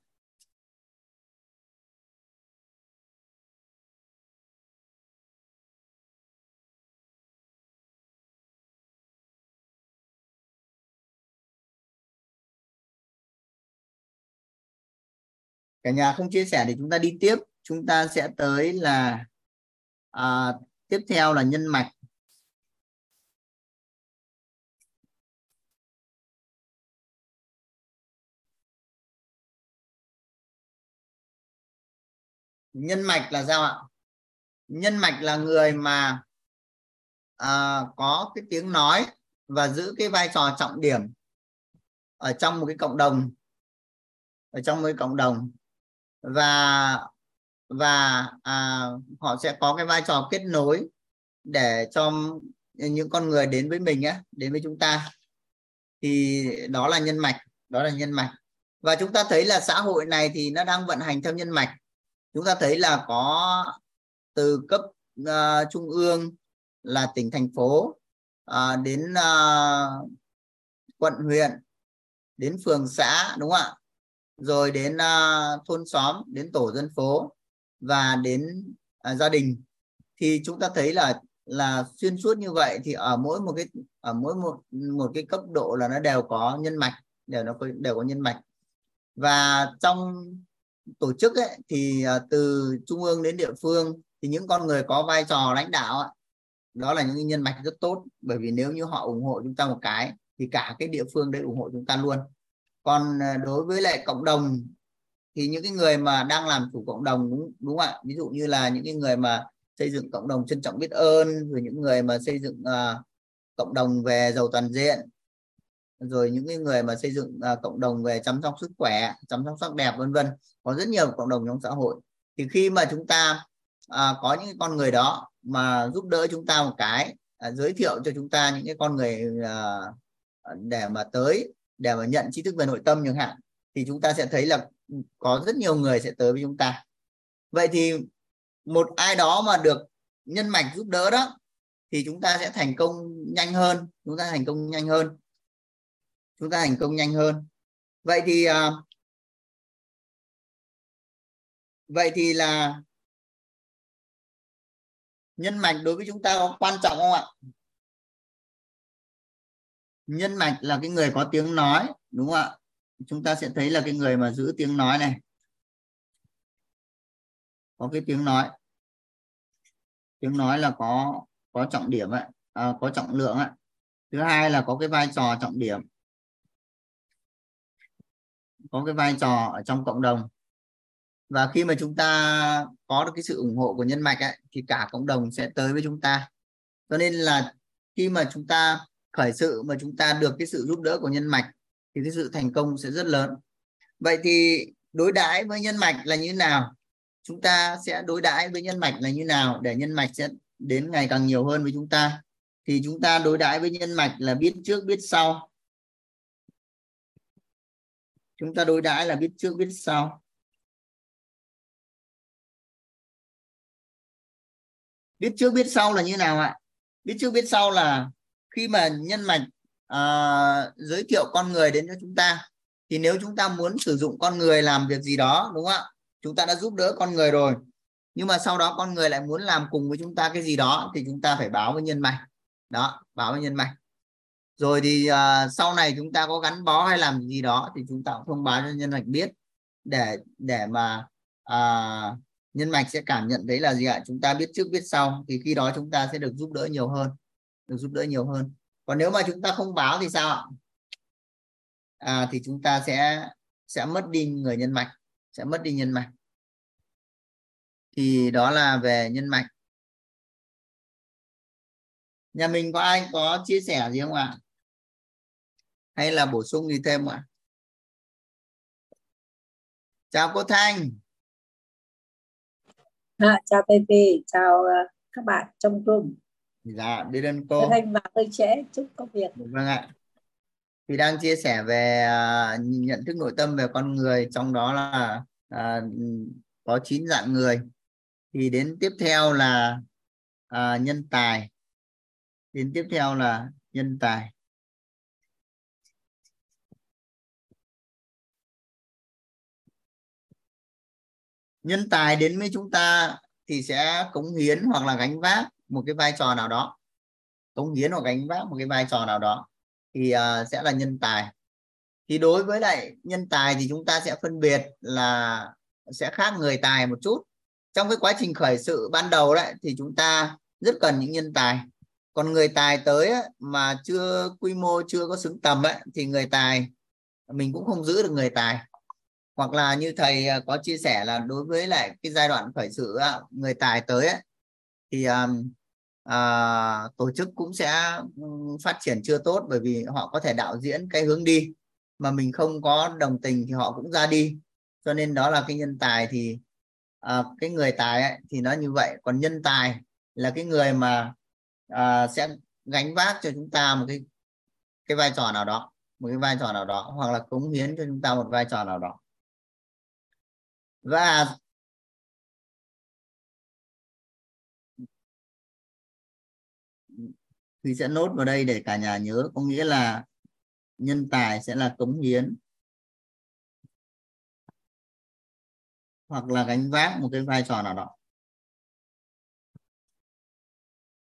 Cả nhà không chia sẻ thì chúng ta đi tiếp. Chúng ta sẽ tới là à, tiếp theo là nhân mạch. Nhân mạch là sao ạ? Nhân mạch là người mà à, có cái tiếng nói và giữ cái vai trò trọng điểm ở trong một cái cộng đồng ở trong một cái cộng đồng và và à, họ sẽ có cái vai trò kết nối để cho những con người đến với mình á đến với chúng ta. Thì đó là nhân mạch đó là nhân mạch. Và chúng ta thấy là xã hội này thì nó đang vận hành theo nhân mạch. Chúng ta thấy là có từ cấp uh, trung ương là tỉnh thành phố uh, đến uh, quận huyện đến phường xã đúng không ạ? Rồi đến uh, thôn xóm đến tổ dân phố và đến uh, gia đình. Thì chúng ta thấy là là xuyên suốt như vậy thì ở mỗi một cái ở mỗi một một cái cấp độ là nó đều có nhân mạch đều nó có, đều có nhân mạch. Và trong tổ chức ấy, thì à, từ trung ương đến địa phương thì những con người có vai trò lãnh đạo ấy, đó là những nhân mạch rất tốt. Bởi vì nếu như họ ủng hộ chúng ta một cái thì cả cái địa phương đấy ủng hộ chúng ta luôn còn ờ, đối với lại cộng đồng thì những cái người mà đang làm chủ cộng đồng đúng đúng không ạ? Ví dụ như là những cái người mà xây dựng cộng đồng trân trọng biết ơn rồi những người mà xây dựng uh, cộng đồng về giàu toàn diện rồi những cái người mà xây dựng uh, cộng đồng về chăm sóc sức khỏe chăm sóc sắc đẹp vân vân. Có rất nhiều cộng đồng trong xã hội. Thì khi mà chúng ta uh, có những con người đó mà giúp đỡ chúng ta một cái uh, giới thiệu cho chúng ta những cái con người uh, để mà tới để mà nhận tri thức về nội tâm chẳng hạn, thì chúng ta sẽ thấy là có rất nhiều người sẽ tới với chúng ta. Vậy thì một ai đó mà được nhân mạch giúp đỡ đó, thì chúng ta sẽ thành công nhanh hơn, chúng ta thành công nhanh hơn. Chúng ta thành công nhanh hơn. Vậy thì à, vậy thì là nhân mạch đối với chúng ta có quan trọng không ạ? Nhân mạch là cái người có tiếng nói đúng không ạ? Chúng ta sẽ thấy là cái người mà giữ tiếng nói này. Có cái tiếng nói. Tiếng nói là có có trọng điểm ạ. À, có trọng lượng ạ. Thứ hai là có cái vai trò trọng điểm. Có cái vai trò ở trong cộng đồng. Và khi mà chúng ta có được cái sự ủng hộ của nhân mạch ấy, thì cả cộng đồng sẽ tới với chúng ta. Cho nên là khi mà chúng ta khởi sự mà chúng ta được cái sự giúp đỡ của nhân mạch thì cái sự thành công sẽ rất lớn. Vậy thì đối đãi với nhân mạch là như nào? Chúng ta sẽ đối đãi với nhân mạch là như nào để nhân mạch sẽ đến ngày càng nhiều hơn với chúng ta? Thì chúng ta đối đãi với nhân mạch là biết trước, biết sau. Chúng ta đối đãi là biết trước, biết sau. Biết trước, biết sau là như nào ạ? Biết trước, biết sau là khi mà nhân mạch uh, giới thiệu con người đến cho chúng ta thì nếu chúng ta muốn sử dụng con người làm việc gì đó đúng không ạ? Chúng ta đã giúp đỡ con người rồi nhưng mà sau đó con người lại muốn làm cùng với chúng ta cái gì đó thì chúng ta phải báo với nhân mạch. Đó báo với nhân mạch. Rồi thì uh, sau này chúng ta có gắn bó hay làm gì đó thì chúng ta cũng thông báo cho nhân mạch biết để để mà uh, nhân mạch sẽ cảm nhận đấy là gì ạ? Chúng ta biết trước biết sau thì khi đó chúng ta sẽ được giúp đỡ nhiều hơn được giúp đỡ nhiều hơn. Còn nếu mà chúng ta không báo thì sao ạ? À, thì chúng ta sẽ sẽ mất đi người nhân mạch sẽ mất đi nhân mạch. Thì đó là về nhân mạch. Nhà mình có ai có chia sẻ gì không ạ? Hay là bổ sung gì thêm ạ? Chào cô Thanh. À, chào TP chào uh, các bạn trong room dạ đi lên cô. Thanh vào hơi trễ chúc công việc. Vâng ạ. Thì đang chia sẻ về uh, nhận thức nội tâm về con người trong đó là uh, có 9 dạng người. Thì đến tiếp theo là uh, nhân tài. Đến tiếp theo là nhân tài. Nhân tài đến với chúng ta thì sẽ cống hiến hoặc là gánh vác một cái vai trò nào đó cống hiến hoặc gánh vác một cái vai trò nào đó thì uh, sẽ là nhân tài. Thì đối với lại nhân tài thì chúng ta sẽ phân biệt là sẽ khác người tài một chút. Trong cái quá trình khởi sự ban đầu đấy thì chúng ta rất cần những nhân tài. Còn người tài tới ấy, mà chưa quy mô chưa có xứng tầm ấy, thì người tài mình cũng không giữ được người tài. Hoặc là như thầy à, có chia sẻ là đối với lại cái giai đoạn khởi sự người tài tới ấy, thì um, à, tổ chức cũng sẽ phát triển chưa tốt bởi vì họ có thể đạo diễn cái hướng đi. Mà mình không có đồng tình thì họ cũng ra đi. Cho nên đó là cái nhân tài thì à, cái người tài ấy, thì nó như vậy. Còn nhân tài là cái người mà à, sẽ gánh vác cho chúng ta một cái cái vai trò nào đó một cái vai trò nào đó hoặc là cống hiến cho chúng ta một vai trò nào đó. Và thì sẽ nốt vào đây để cả nhà nhớ. Có nghĩa là nhân tài sẽ là cống hiến. Hoặc là gánh vác một cái vai trò nào đó.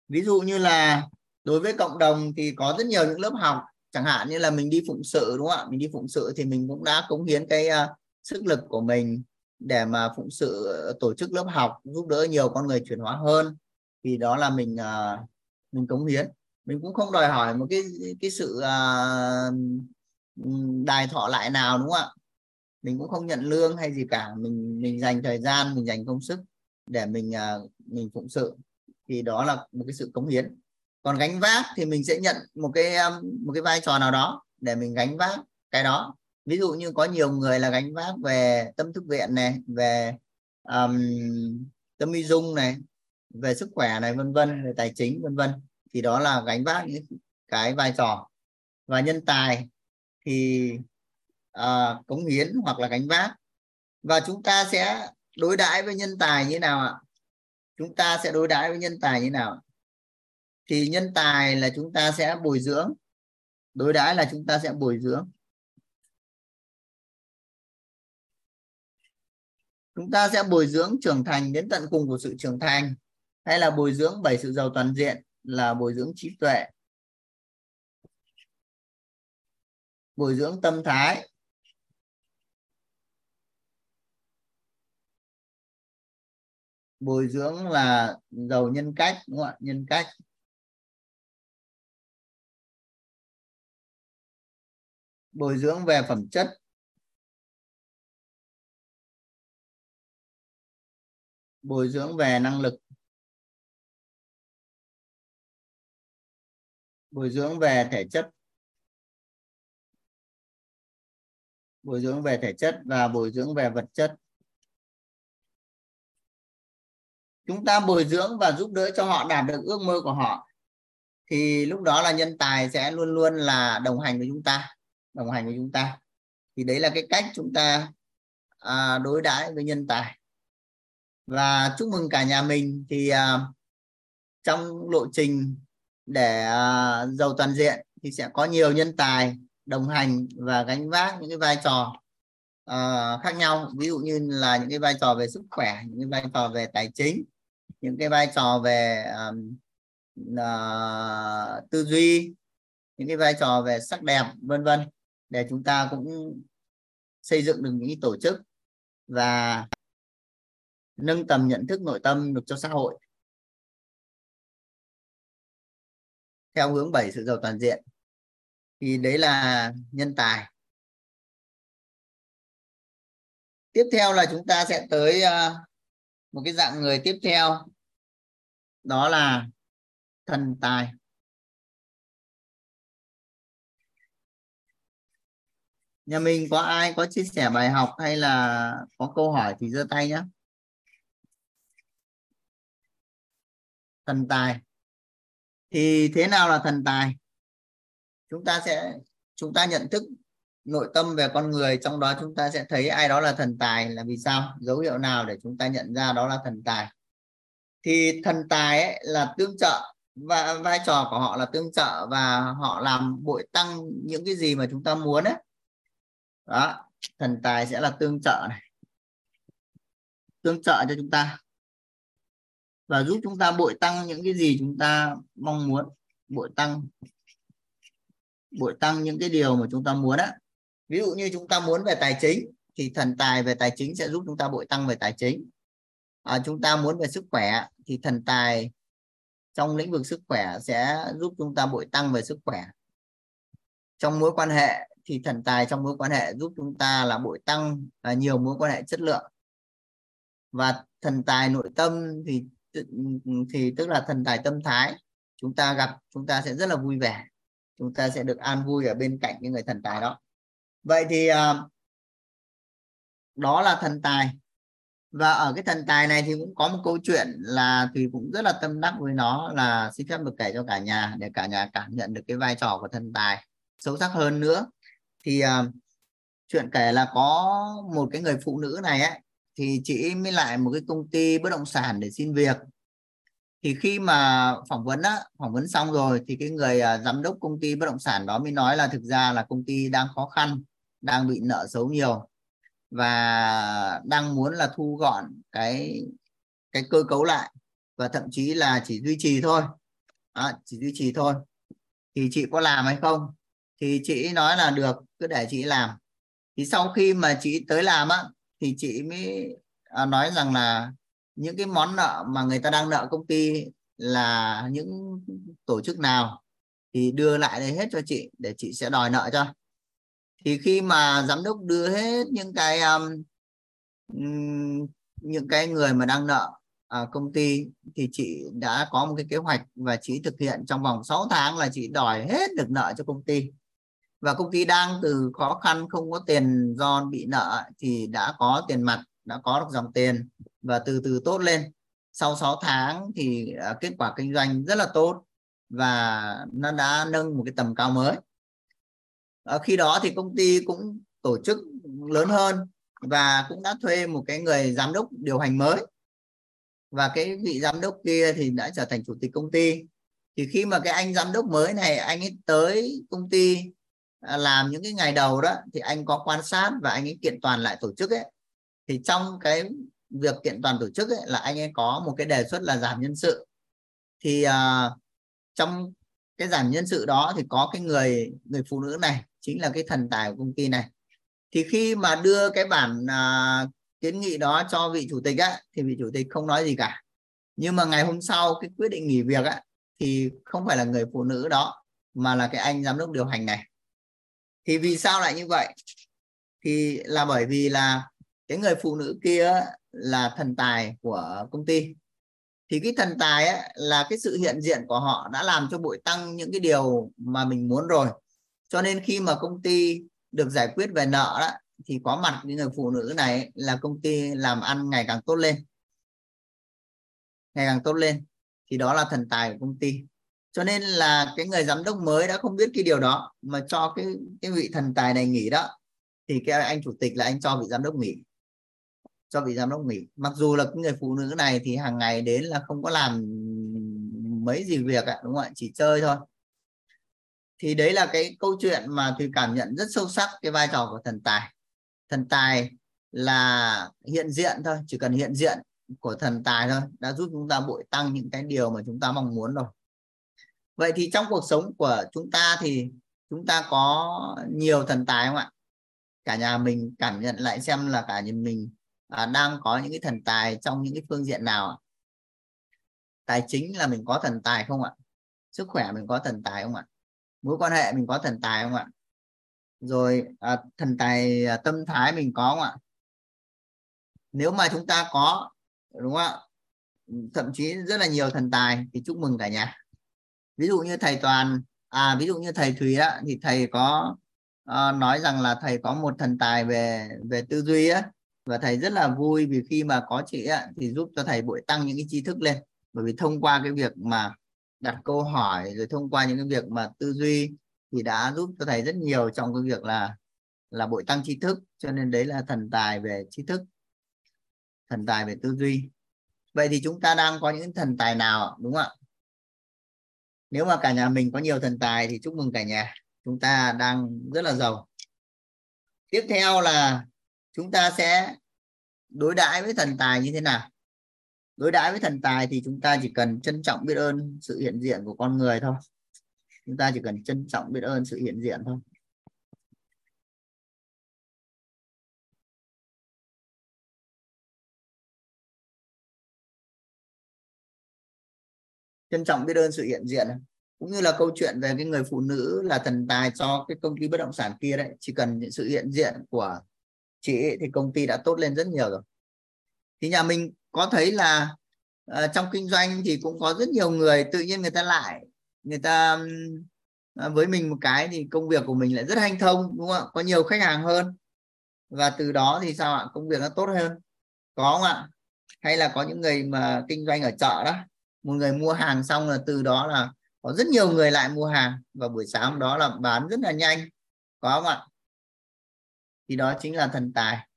Ví dụ như là đối với cộng đồng thì có rất nhiều những lớp học. Chẳng hạn như là mình đi phụng sự đúng không ạ? Mình đi phụng sự thì mình cũng đã cống hiến cái uh, sức lực của mình để mà phụng sự ờ, tổ chức lớp học giúp đỡ nhiều con người chuyển hóa hơn. Thì đó là mình uh, mình cống hiến mình cũng không đòi hỏi một cái cái sự uh, đài thọ lại nào đúng không ạ? Mình cũng không nhận lương hay gì cả. Mình mình dành thời gian mình dành công sức để mình uh, mình phụng sự. Thì đó là một cái sự cống hiến. Còn gánh vác thì mình sẽ nhận một cái à, một cái vai trò nào đó để mình gánh vác cái đó. Ví dụ như có nhiều người là gánh vác về tâm thức viện này về um, tâm y dung này về sức khỏe này vân vân về tài chính vân vân thì đó là gánh vác những cái vai trò. Và nhân tài thì à, cống hiến hoặc là gánh vác. Và chúng ta sẽ đối đãi với nhân tài như nào ạ? Chúng ta sẽ đối đãi với nhân tài như nào? Thì nhân tài là chúng ta sẽ bồi dưỡng. Đối đãi là chúng ta sẽ bồi dưỡng. Chúng ta sẽ bồi dưỡng trưởng thành đến tận cùng của sự trưởng thành hay là bồi dưỡng bảy sự giàu toàn diện là bồi dưỡng trí tuệ, bồi dưỡng tâm thái, bồi dưỡng là giàu nhân cách, đúng không ạ? Nhân cách. Bồi dưỡng về phẩm chất. Bồi dưỡng về năng lực. Bồi dưỡng về thể chất. Bồi dưỡng về thể chất và bồi dưỡng về vật chất. Chúng ta bồi dưỡng và giúp đỡ cho họ đạt được ước mơ của họ thì lúc đó là nhân tài sẽ luôn luôn là đồng hành với chúng ta đồng hành với chúng ta. Thì đấy là cái cách chúng ta à, đối đãi với nhân tài. Và chúc mừng cả nhà mình thì à, trong lộ trình để à, giàu toàn diện thì sẽ có nhiều nhân tài đồng hành và gánh vác những cái vai trò uh, khác nhau. Ví dụ như là những cái vai trò về sức khỏe những cái vai trò về tài chính những cái vai trò về um, uh, tư duy những cái vai trò về sắc đẹp vân vân để chúng ta cũng xây dựng được những tổ chức và nâng tầm nhận thức nội tâm được cho xã hội. Theo hướng bảy, sự giàu toàn diện. Thì đấy là nhân tài. Tiếp theo là chúng ta sẽ tới ờ, một cái dạng người tiếp theo. Đó là thần tài. Nhà mình có ai có chia sẻ bài học hay là có câu hỏi thì giơ tay nhé thần tài thì thế nào là thần tài? Chúng ta sẽ, chúng ta nhận thức nội tâm về con người, trong đó chúng ta sẽ thấy ai đó là thần tài là vì sao? Dấu hiệu nào để chúng ta nhận ra đó là thần tài? Thì thần tài ấy là tương trợ và vai trò của họ là tương trợ và họ làm bội tăng những cái gì mà chúng ta muốn ấy. Đó, thần tài sẽ là tương trợ này. Tương trợ cho chúng ta và giúp chúng ta bội tăng những cái gì chúng ta mong muốn bội tăng bội tăng những cái điều mà chúng ta muốn á. Ví dụ như chúng ta muốn về tài chính thì thần tài về tài chính sẽ giúp chúng ta bội tăng về tài chính. À, chúng ta muốn về sức khỏe thì thần tài trong lĩnh vực sức khỏe sẽ giúp chúng ta bội tăng về sức khỏe. Trong mối quan hệ thì thần tài trong mối quan hệ giúp chúng ta là bội tăng là nhiều mối quan hệ chất lượng. Và thần tài nội tâm thì Ừ, ừ, thì tức là thần tài tâm thái chúng ta gặp chúng ta sẽ rất là vui vẻ chúng ta sẽ được an vui ở bên cạnh những người thần tài đó. Vậy thì ờ, đó là thần tài. Và ở cái thần tài này thì cũng có một câu chuyện là thì cũng rất là tâm đắc với nó là xin phép được kể cho cả nhà để cả nhà cảm nhận được cái vai trò của thần tài sâu sắc hơn nữa. Thì uh, chuyện kể là có một cái người phụ nữ này ấy thì chị mới lại một cái công ty bất động sản để xin việc. Thì khi mà phỏng vấn á phỏng vấn xong rồi thì cái người uh, giám đốc công ty bất động sản đó mới nói là thực ra là công ty đang khó khăn đang bị nợ xấu nhiều và đang muốn là thu gọn cái cái cơ cấu lại và thậm chí là chỉ duy trì thôi. À, chỉ duy trì thôi. Thì chị có làm hay không? Thì chị nói là được cứ để chị làm. Thì sau khi mà chị tới làm á thì chị mới à, nói rằng là những cái món nợ mà người ta đang nợ công ty là những tổ chức nào thì đưa lại đây hết cho chị để chị sẽ đòi nợ cho. Thì khi mà giám đốc đưa hết những cái um, những cái người mà đang nợ à, công ty thì chị đã có một cái kế hoạch và chị thực hiện trong vòng 6 tháng là chị đòi hết được nợ cho công ty và công ty đang từ khó khăn, không có tiền do bị nợ thì đã có tiền mặt, đã có được dòng tiền và từ từ tốt lên. Sau 6 tháng thì à, kết quả kinh doanh rất là tốt và nó đã nâng một cái tầm cao mới. Ờ, khi đó thì công ty cũng tổ chức lớn hơn và cũng đã thuê một cái người giám đốc điều hành mới. Và cái vị giám đốc kia thì đã trở thành chủ tịch công ty. Thì khi mà cái anh giám đốc mới này, anh ấy tới công ty À, làm những cái ngày đầu đó thì anh có quan sát và anh ấy kiện toàn lại tổ chức ấy. Thì trong cái việc kiện toàn tổ chức ấy, là anh ấy có một cái đề xuất là giảm nhân sự. Thì uh, trong cái giảm nhân sự đó thì có cái người người phụ nữ này chính là cái thần tài của công ty này. Thì khi mà đưa cái bản uh, kiến nghị đó cho vị chủ tịch á thì vị chủ tịch không nói gì cả. Nhưng mà ngày hôm sau cái quyết định nghỉ việc á thì không phải là người phụ nữ đó mà là cái anh giám đốc điều hành này thì vì sao lại như vậy? Thì là bởi vì là cái người phụ nữ kia là thần tài của công ty. Thì cái thần tài ấy, là cái sự hiện diện của họ đã làm cho bội tăng những cái điều mà mình muốn rồi. Cho nên khi mà công ty được giải quyết về nợ đó, thì có mặt những người phụ nữ này là công ty làm ăn ngày càng tốt lên. Ngày càng tốt lên. Thì đó là thần tài của công ty cho nên là cái người giám đốc mới đã không biết cái điều đó, mà cho cái cái vị thần tài này nghỉ đó, thì cái anh chủ tịch là anh cho vị giám đốc nghỉ. Cho vị giám đốc nghỉ. Mặc dù là cái người phụ nữ này thì hàng ngày đến là không có làm mấy gì việc ạ, đúng không ạ? Chỉ chơi thôi. Thì đấy là cái câu chuyện mà thùy cảm nhận rất sâu sắc cái vai trò của thần tài. Thần tài là hiện diện thôi, chỉ cần hiện diện của thần tài thôi, đã giúp chúng ta bội tăng những cái điều mà chúng ta mong muốn rồi vậy thì trong cuộc sống của chúng ta thì chúng ta có nhiều thần tài không ạ? Cả nhà mình cảm nhận lại xem là cả nhà mình à, đang có những cái thần tài trong những cái phương diện nào ạ? Tài chính là mình có thần tài không ạ? Sức khỏe mình có thần tài không ạ? Mối quan hệ mình có thần tài không ạ? Rồi à, thần tài à, tâm thái mình có không ạ? Nếu mà chúng ta có đúng không ạ? Thậm chí rất là nhiều thần tài thì chúc mừng cả nhà ví dụ như thầy toàn à ví dụ như thầy thùy á thì thầy có uh, nói rằng là thầy có một thần tài về về tư duy á và thầy rất là vui vì khi mà có chị á, thì giúp cho thầy bội tăng những cái tri thức lên. Bởi vì thông qua cái việc mà đặt câu hỏi rồi thông qua những cái việc mà tư duy thì đã giúp cho thầy rất nhiều trong cái việc là là bội tăng tri thức. Cho nên đấy là thần tài về tri thức thần tài về tư duy. Vậy thì chúng ta đang có những thần tài nào đúng không ạ? Nếu mà cả nhà mình có nhiều thần tài thì chúc mừng cả nhà. Chúng ta đang rất là giàu. Tiếp theo là chúng ta sẽ đối đãi với thần tài như thế nào? Đối đãi với thần tài thì chúng ta chỉ cần trân trọng biết ơn sự hiện diện của con người thôi. Chúng ta chỉ cần trân trọng biết ơn sự hiện diện thôi. Trân trọng biết ơn sự hiện diện. Cũng như là câu chuyện về cái người phụ nữ là thần tài cho cái công ty bất động sản kia đấy chỉ cần những sự hiện diện của chị ấy, thì công ty đã tốt lên rất nhiều rồi. Thì nhà mình có thấy là uh, trong kinh doanh thì cũng có rất nhiều người tự nhiên người ta lại người ta uh, với mình một cái thì công việc của mình lại rất hanh thông đúng không ạ? Có nhiều khách hàng hơn. Và từ đó thì sao ạ? Công việc nó tốt hơn. Có không ạ? Hay là có những người mà kinh doanh ở chợ đó một người mua hàng xong là từ đó là có rất nhiều người lại mua hàng và buổi sáng hôm đó là bán rất là nhanh. Có không ạ? Thì đó chính là thần tài.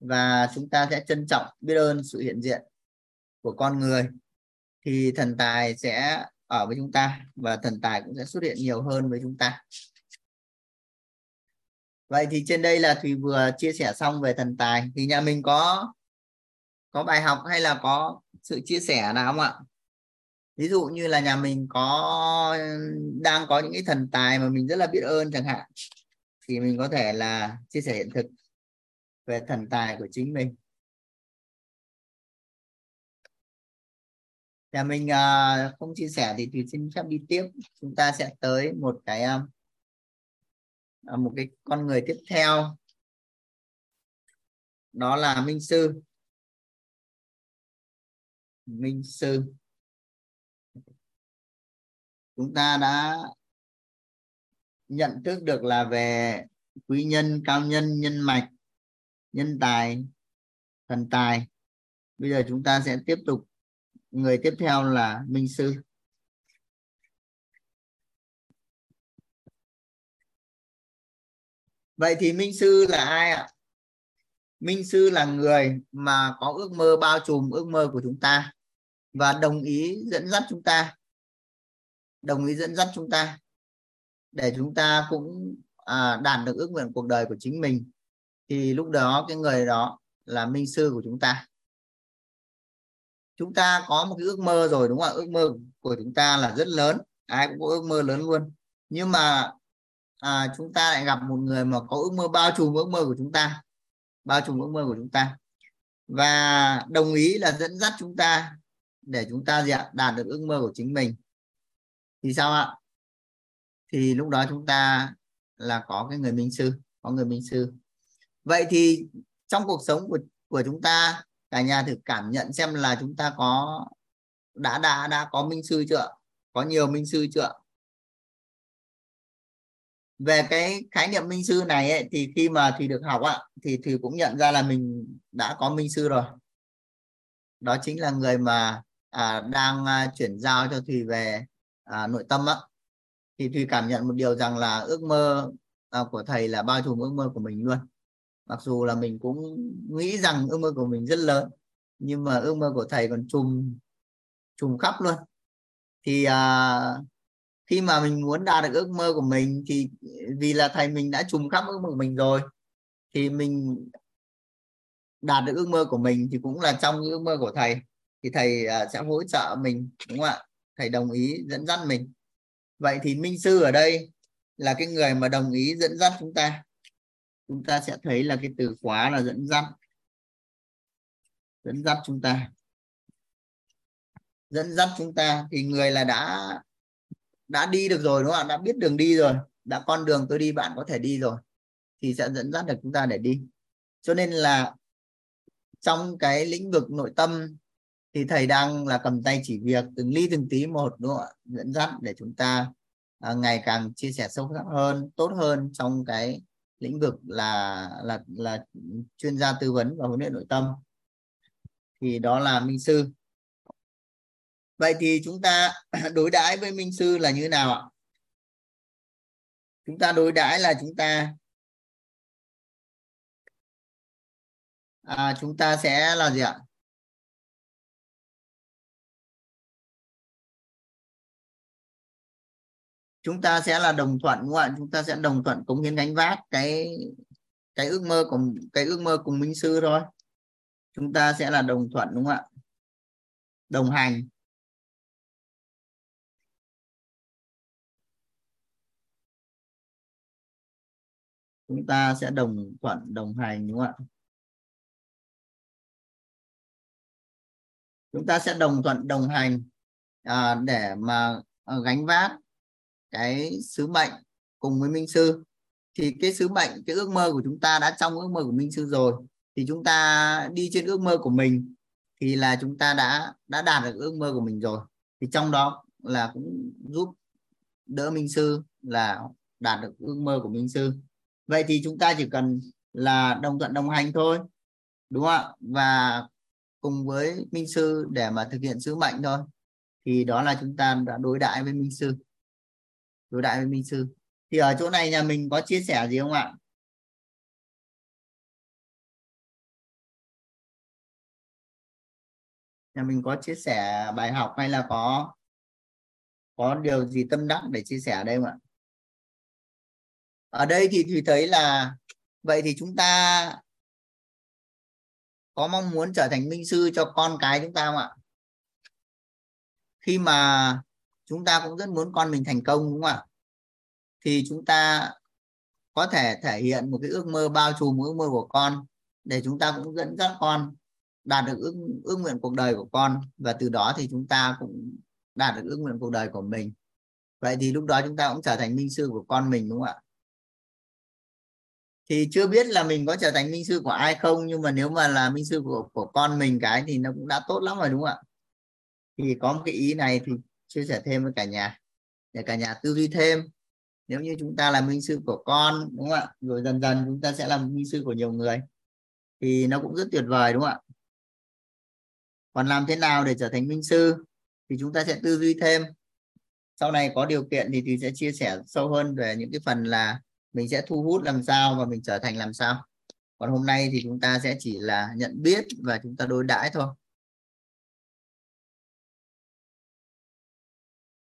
Và chúng ta sẽ trân trọng biết ơn sự hiện diện của con người. Thì thần tài sẽ ở với chúng ta và thần tài cũng sẽ xuất hiện nhiều hơn với chúng ta. Vậy thì trên đây là thùy vừa chia sẻ xong về thần tài. Thì nhà mình có có bài học hay là có sự chia sẻ nào không ạ? Ví dụ như là nhà mình có đang có những cái thần tài mà mình rất là biết ơn chẳng hạn thì mình có thể là chia sẻ hiện thực về thần tài của chính mình. Nhà mình uh, không chia sẻ thì thì xin phép đi tiếp. Chúng ta sẽ tới một cái uh, một cái con người tiếp theo. Đó là minh sư minh sư chúng ta đã nhận thức được là về quý nhân, cao nhân nhân mạch, nhân tài, thần tài. Bây giờ chúng ta sẽ tiếp tục, người tiếp theo là minh sư. Vậy thì minh sư là ai ạ? Minh sư là người mà có ước mơ bao trùm, ước mơ của chúng ta và đồng ý dẫn dắt chúng ta. Đồng ý dẫn dắt chúng ta. Để chúng ta cũng à, đạt được ước nguyện cuộc đời của chính mình. Thì lúc đó cái người đó là minh sư của chúng ta. Chúng ta có một cái ước mơ rồi đúng không ạ? Ước mơ của chúng ta là rất lớn. Ai cũng có ước mơ lớn luôn. Nhưng mà à, chúng ta lại gặp một người mà có ước mơ bao trùm ước mơ của chúng ta. Bao trùm ước mơ của chúng ta. Và đồng ý là dẫn dắt chúng ta để chúng ta đạt được ước mơ của chính mình. Thì sao ạ? Thì lúc đó chúng ta là có cái người minh sư có người minh sư. Vậy thì trong cuộc sống của của chúng ta cả nhà thử cảm nhận xem là chúng ta có đã đã đã có minh sư chưa có nhiều minh sư chưa về cái khái niệm minh sư này ấy, thì khi mà thì được học ạ thì thì cũng nhận ra là mình đã có minh sư rồi. Đó chính là người mà à, đang à, chuyển giao cho thùy về à, nội tâm á. Thì thùy cảm nhận một điều rằng là ước mơ à, của thầy là bao trùm ước mơ của mình luôn. Mặc dù là mình cũng nghĩ rằng ước mơ của mình rất lớn nhưng mà ước mơ của thầy còn trùm trùm khắp luôn. Thì à, khi mà mình muốn đạt được ước mơ của mình thì vì là thầy mình đã trùm khắp ước mơ của mình rồi thì mình đạt được ước mơ của mình thì cũng là trong ước mơ của thầy thì thầy à, sẽ hỗ trợ mình, đúng không ạ? Thầy đồng ý dẫn dắt mình. Vậy thì minh sư ở đây là cái người mà đồng ý dẫn dắt chúng ta. Chúng ta sẽ thấy là cái từ khóa là dẫn dắt. Dẫn dắt chúng ta. Dẫn dắt chúng ta thì người là đã đã đi được rồi, đúng không ạ? Đã biết đường đi rồi. Đã con đường tôi đi, bạn có thể đi rồi. Thì sẽ dẫn dắt được chúng ta để đi. Cho nên là trong cái lĩnh vực nội tâm thì thầy đang là cầm tay chỉ việc từng ly từng tí một đúng không ạ? Dẫn dắt để chúng ta à, ngày càng chia sẻ sâu sắc hơn tốt hơn trong cái lĩnh vực là là là chuyên gia tư vấn và huấn luyện nội tâm. Thì đó là minh sư. Vậy thì chúng ta đối đãi với minh sư là như thế nào ạ? Chúng ta đối đãi là chúng ta à, chúng ta sẽ là gì ạ? Chúng ta sẽ là đồng thuận đúng không ạ? Chúng ta sẽ đồng thuận cống hiến gánh vác cái cái ước mơ của cái ước mơ cùng minh sư thôi. Chúng ta sẽ là đồng thuận đúng không ạ? Đồng hành. Chúng ta sẽ đồng thuận đồng hành đúng không ạ? Chúng ta sẽ đồng thuận đồng hành à, để mà à, gánh vác cái sứ mệnh cùng với minh sư. Thì cái sứ mệnh, cái ước mơ của chúng ta đã trong ước mơ của minh sư rồi, thì chúng ta đi trên ước mơ của mình thì là chúng ta đã đã đạt được ước mơ của mình rồi. Thì trong đó là cũng giúp đỡ minh sư là đạt được ước mơ của minh sư. Vậy thì chúng ta chỉ cần là đồng thuận đồng hành thôi, đúng không ạ? Và cùng với minh sư để mà thực hiện sứ mệnh thôi. Thì đó là chúng ta đã đối đãi với minh sư đối đại với minh sư. Thì ở chỗ này nhà mình có chia sẻ gì không ạ? Nhà mình có chia sẻ bài học hay là có có điều gì tâm đắc để chia sẻ ở đây không ạ? Ở đây thì thùy thấy là, vậy thì chúng ta có mong muốn trở thành minh sư cho con cái chúng ta không ạ? Khi mà chúng ta cũng rất muốn con mình thành công đúng không ạ? Thì chúng ta có thể thể hiện một cái ước mơ bao trùm ước mơ của con để chúng ta cũng dẫn dắt con đạt được ước, ước nguyện cuộc đời của con. Và từ đó thì chúng ta cũng đạt được ước nguyện cuộc đời của mình. Vậy thì lúc đó chúng ta cũng trở thành minh sư của con mình đúng không ạ? Thì chưa biết là mình có trở thành minh sư của ai không nhưng mà nếu mà là minh sư của của con mình cái thì nó cũng đã tốt lắm rồi đúng không ạ? Thì có một cái ý này thì chia sẻ thêm với cả nhà, để cả nhà tư duy thêm. Nếu như chúng ta là minh sư của con, đúng không ạ? Rồi dần dần chúng ta sẽ làm minh sư của nhiều người. Thì nó cũng rất tuyệt vời, đúng không ạ? Còn làm thế nào để trở thành minh sư thì chúng ta sẽ tư duy thêm. Sau này có điều kiện thì thì sẽ chia sẻ sâu hơn về những cái phần là mình sẽ thu hút làm sao và mình trở thành làm sao. Còn hôm nay thì chúng ta sẽ chỉ là nhận biết và chúng ta đối đãi thôi.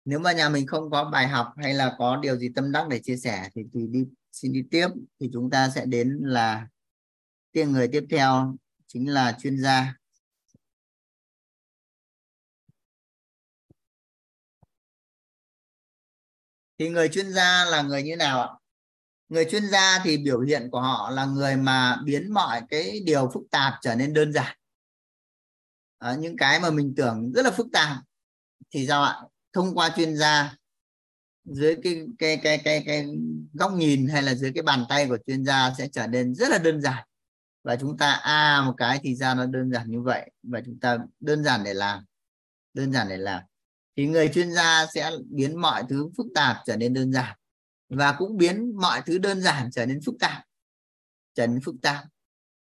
Nếu mà nhà mình không có bài học hay là có điều gì tâm đắc để chia sẻ thì thì đi xin đi tiếp. Thì chúng ta sẽ đến là tiên người tiếp theo chính là chuyên gia. Thì người chuyên gia là người như nào ạ? Người chuyên gia thì biểu hiện của họ là người mà biến mọi cái điều phức tạp trở nên đơn giản. À, những cái mà mình tưởng rất là phức tạp thì sao ạ? Thông qua chuyên gia dưới cái cái cái cái cái góc nhìn hay là dưới cái bàn tay của chuyên gia sẽ trở nên rất là đơn giản. Và chúng ta a à, một cái thì ra nó đơn giản như vậy và chúng ta đơn giản để làm đơn giản để làm. Thì người chuyên gia sẽ biến mọi thứ phức tạp trở nên đơn giản và cũng biến mọi thứ đơn giản trở nên phức tạp trở nên phức tạp.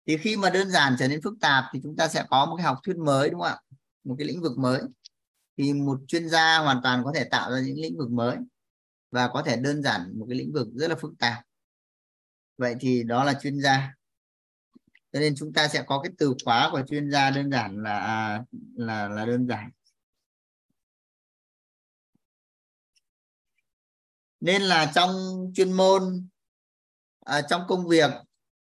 Thì khi mà đơn giản trở nên phức tạp thì chúng ta sẽ có một cái học thuyết mới đúng không ạ? Một cái lĩnh vực mới thì một chuyên gia hoàn toàn có thể tạo ra những lĩnh vực mới và có thể đơn giản một cái lĩnh vực rất là phức tạp. Vậy thì đó là chuyên gia. Cho nên chúng ta sẽ có cái từ khóa của chuyên gia đơn giản là à, là là đơn giản. Nên là trong chuyên môn à, trong công việc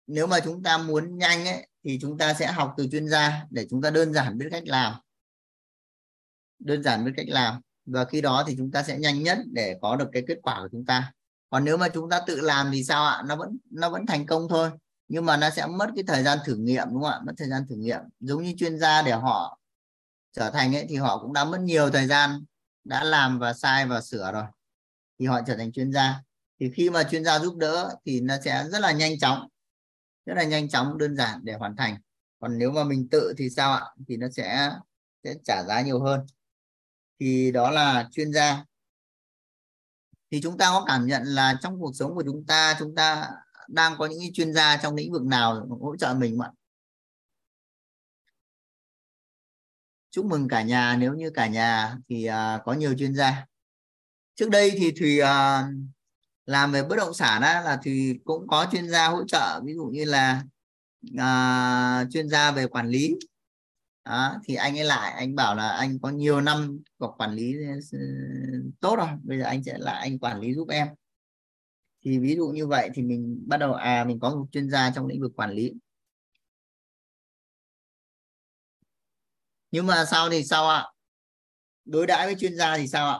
nếu mà chúng ta muốn nhanh ấy thì chúng ta sẽ học từ chuyên gia để chúng ta đơn giản biết cách làm đơn giản với cách làm. Và khi đó thì chúng ta sẽ nhanh nhất để có được cái kết quả của chúng ta. Còn nếu mà chúng ta tự làm thì sao ạ? Nó vẫn nó vẫn thành công thôi. Nhưng mà nó sẽ mất cái thời gian thử nghiệm, đúng không ạ? Mất thời gian thử nghiệm. Giống như chuyên gia để họ trở thành ấy, thì họ cũng đã mất nhiều thời gian, đã làm và sai và sửa rồi. Thì họ trở thành chuyên gia. Thì khi mà chuyên gia giúp đỡ thì nó sẽ rất là nhanh chóng. Rất là nhanh chóng, đơn giản để hoàn thành. Còn nếu mà mình tự thì sao ạ? Thì nó sẽ sẽ trả giá nhiều hơn thì đó là chuyên gia. Thì chúng ta có cảm nhận là trong cuộc sống của chúng ta chúng ta đang có những chuyên gia trong lĩnh vực nào hỗ trợ mình không ạ? Chúc mừng cả nhà. Nếu như cả nhà thì uh, có nhiều chuyên gia. Trước đây thì thùy uh, làm về bất động sản á, là thì cũng có chuyên gia hỗ trợ. Ví dụ như là uh, chuyên gia về quản lý đó, thì anh ấy lại anh bảo là anh có nhiều năm có quản lý ờ, tốt rồi bây giờ anh sẽ lại anh quản lý giúp em. Thì ví dụ như vậy thì mình bắt đầu à mình có một chuyên gia trong lĩnh vực quản lý. Nhưng mà sau thì sao ạ? Đối đãi với chuyên gia thì sao ạ?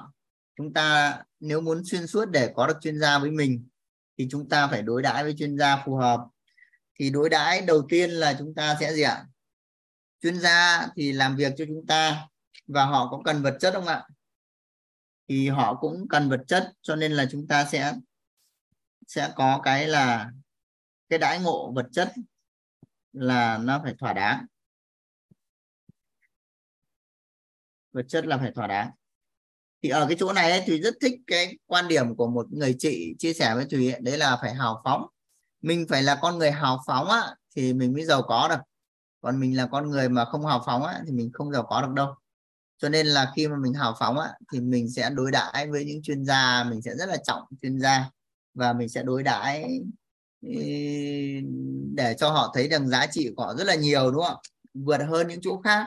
Chúng ta nếu muốn xuyên suốt để có được chuyên gia với mình thì chúng ta phải đối đãi với chuyên gia phù hợp. Thì đối đãi đầu tiên là chúng ta sẽ gì ạ? Chuyên gia thì làm việc cho chúng ta và họ có cần vật chất không ạ? Thì họ cũng cần vật chất cho nên là chúng ta sẽ sẽ có cái là cái đãi ngộ vật chất là nó phải thỏa đáng. Vật chất là phải thỏa đáng. Thì ở cái chỗ này ấy, thì rất thích cái quan điểm của một người chị chia sẻ với thùy ấy, đấy là phải hào phóng. Mình phải là con người hào phóng á thì mình mới giàu có được còn mình là con người mà không hào phóng á, thì mình không giàu có được đâu. Cho nên là khi mà mình hào phóng á, thì mình sẽ đối đãi với những chuyên gia mình sẽ rất là trọng chuyên gia và mình sẽ đối đãi để cho họ thấy rằng giá trị của họ rất là nhiều đúng không? Vượt hơn những chỗ khác.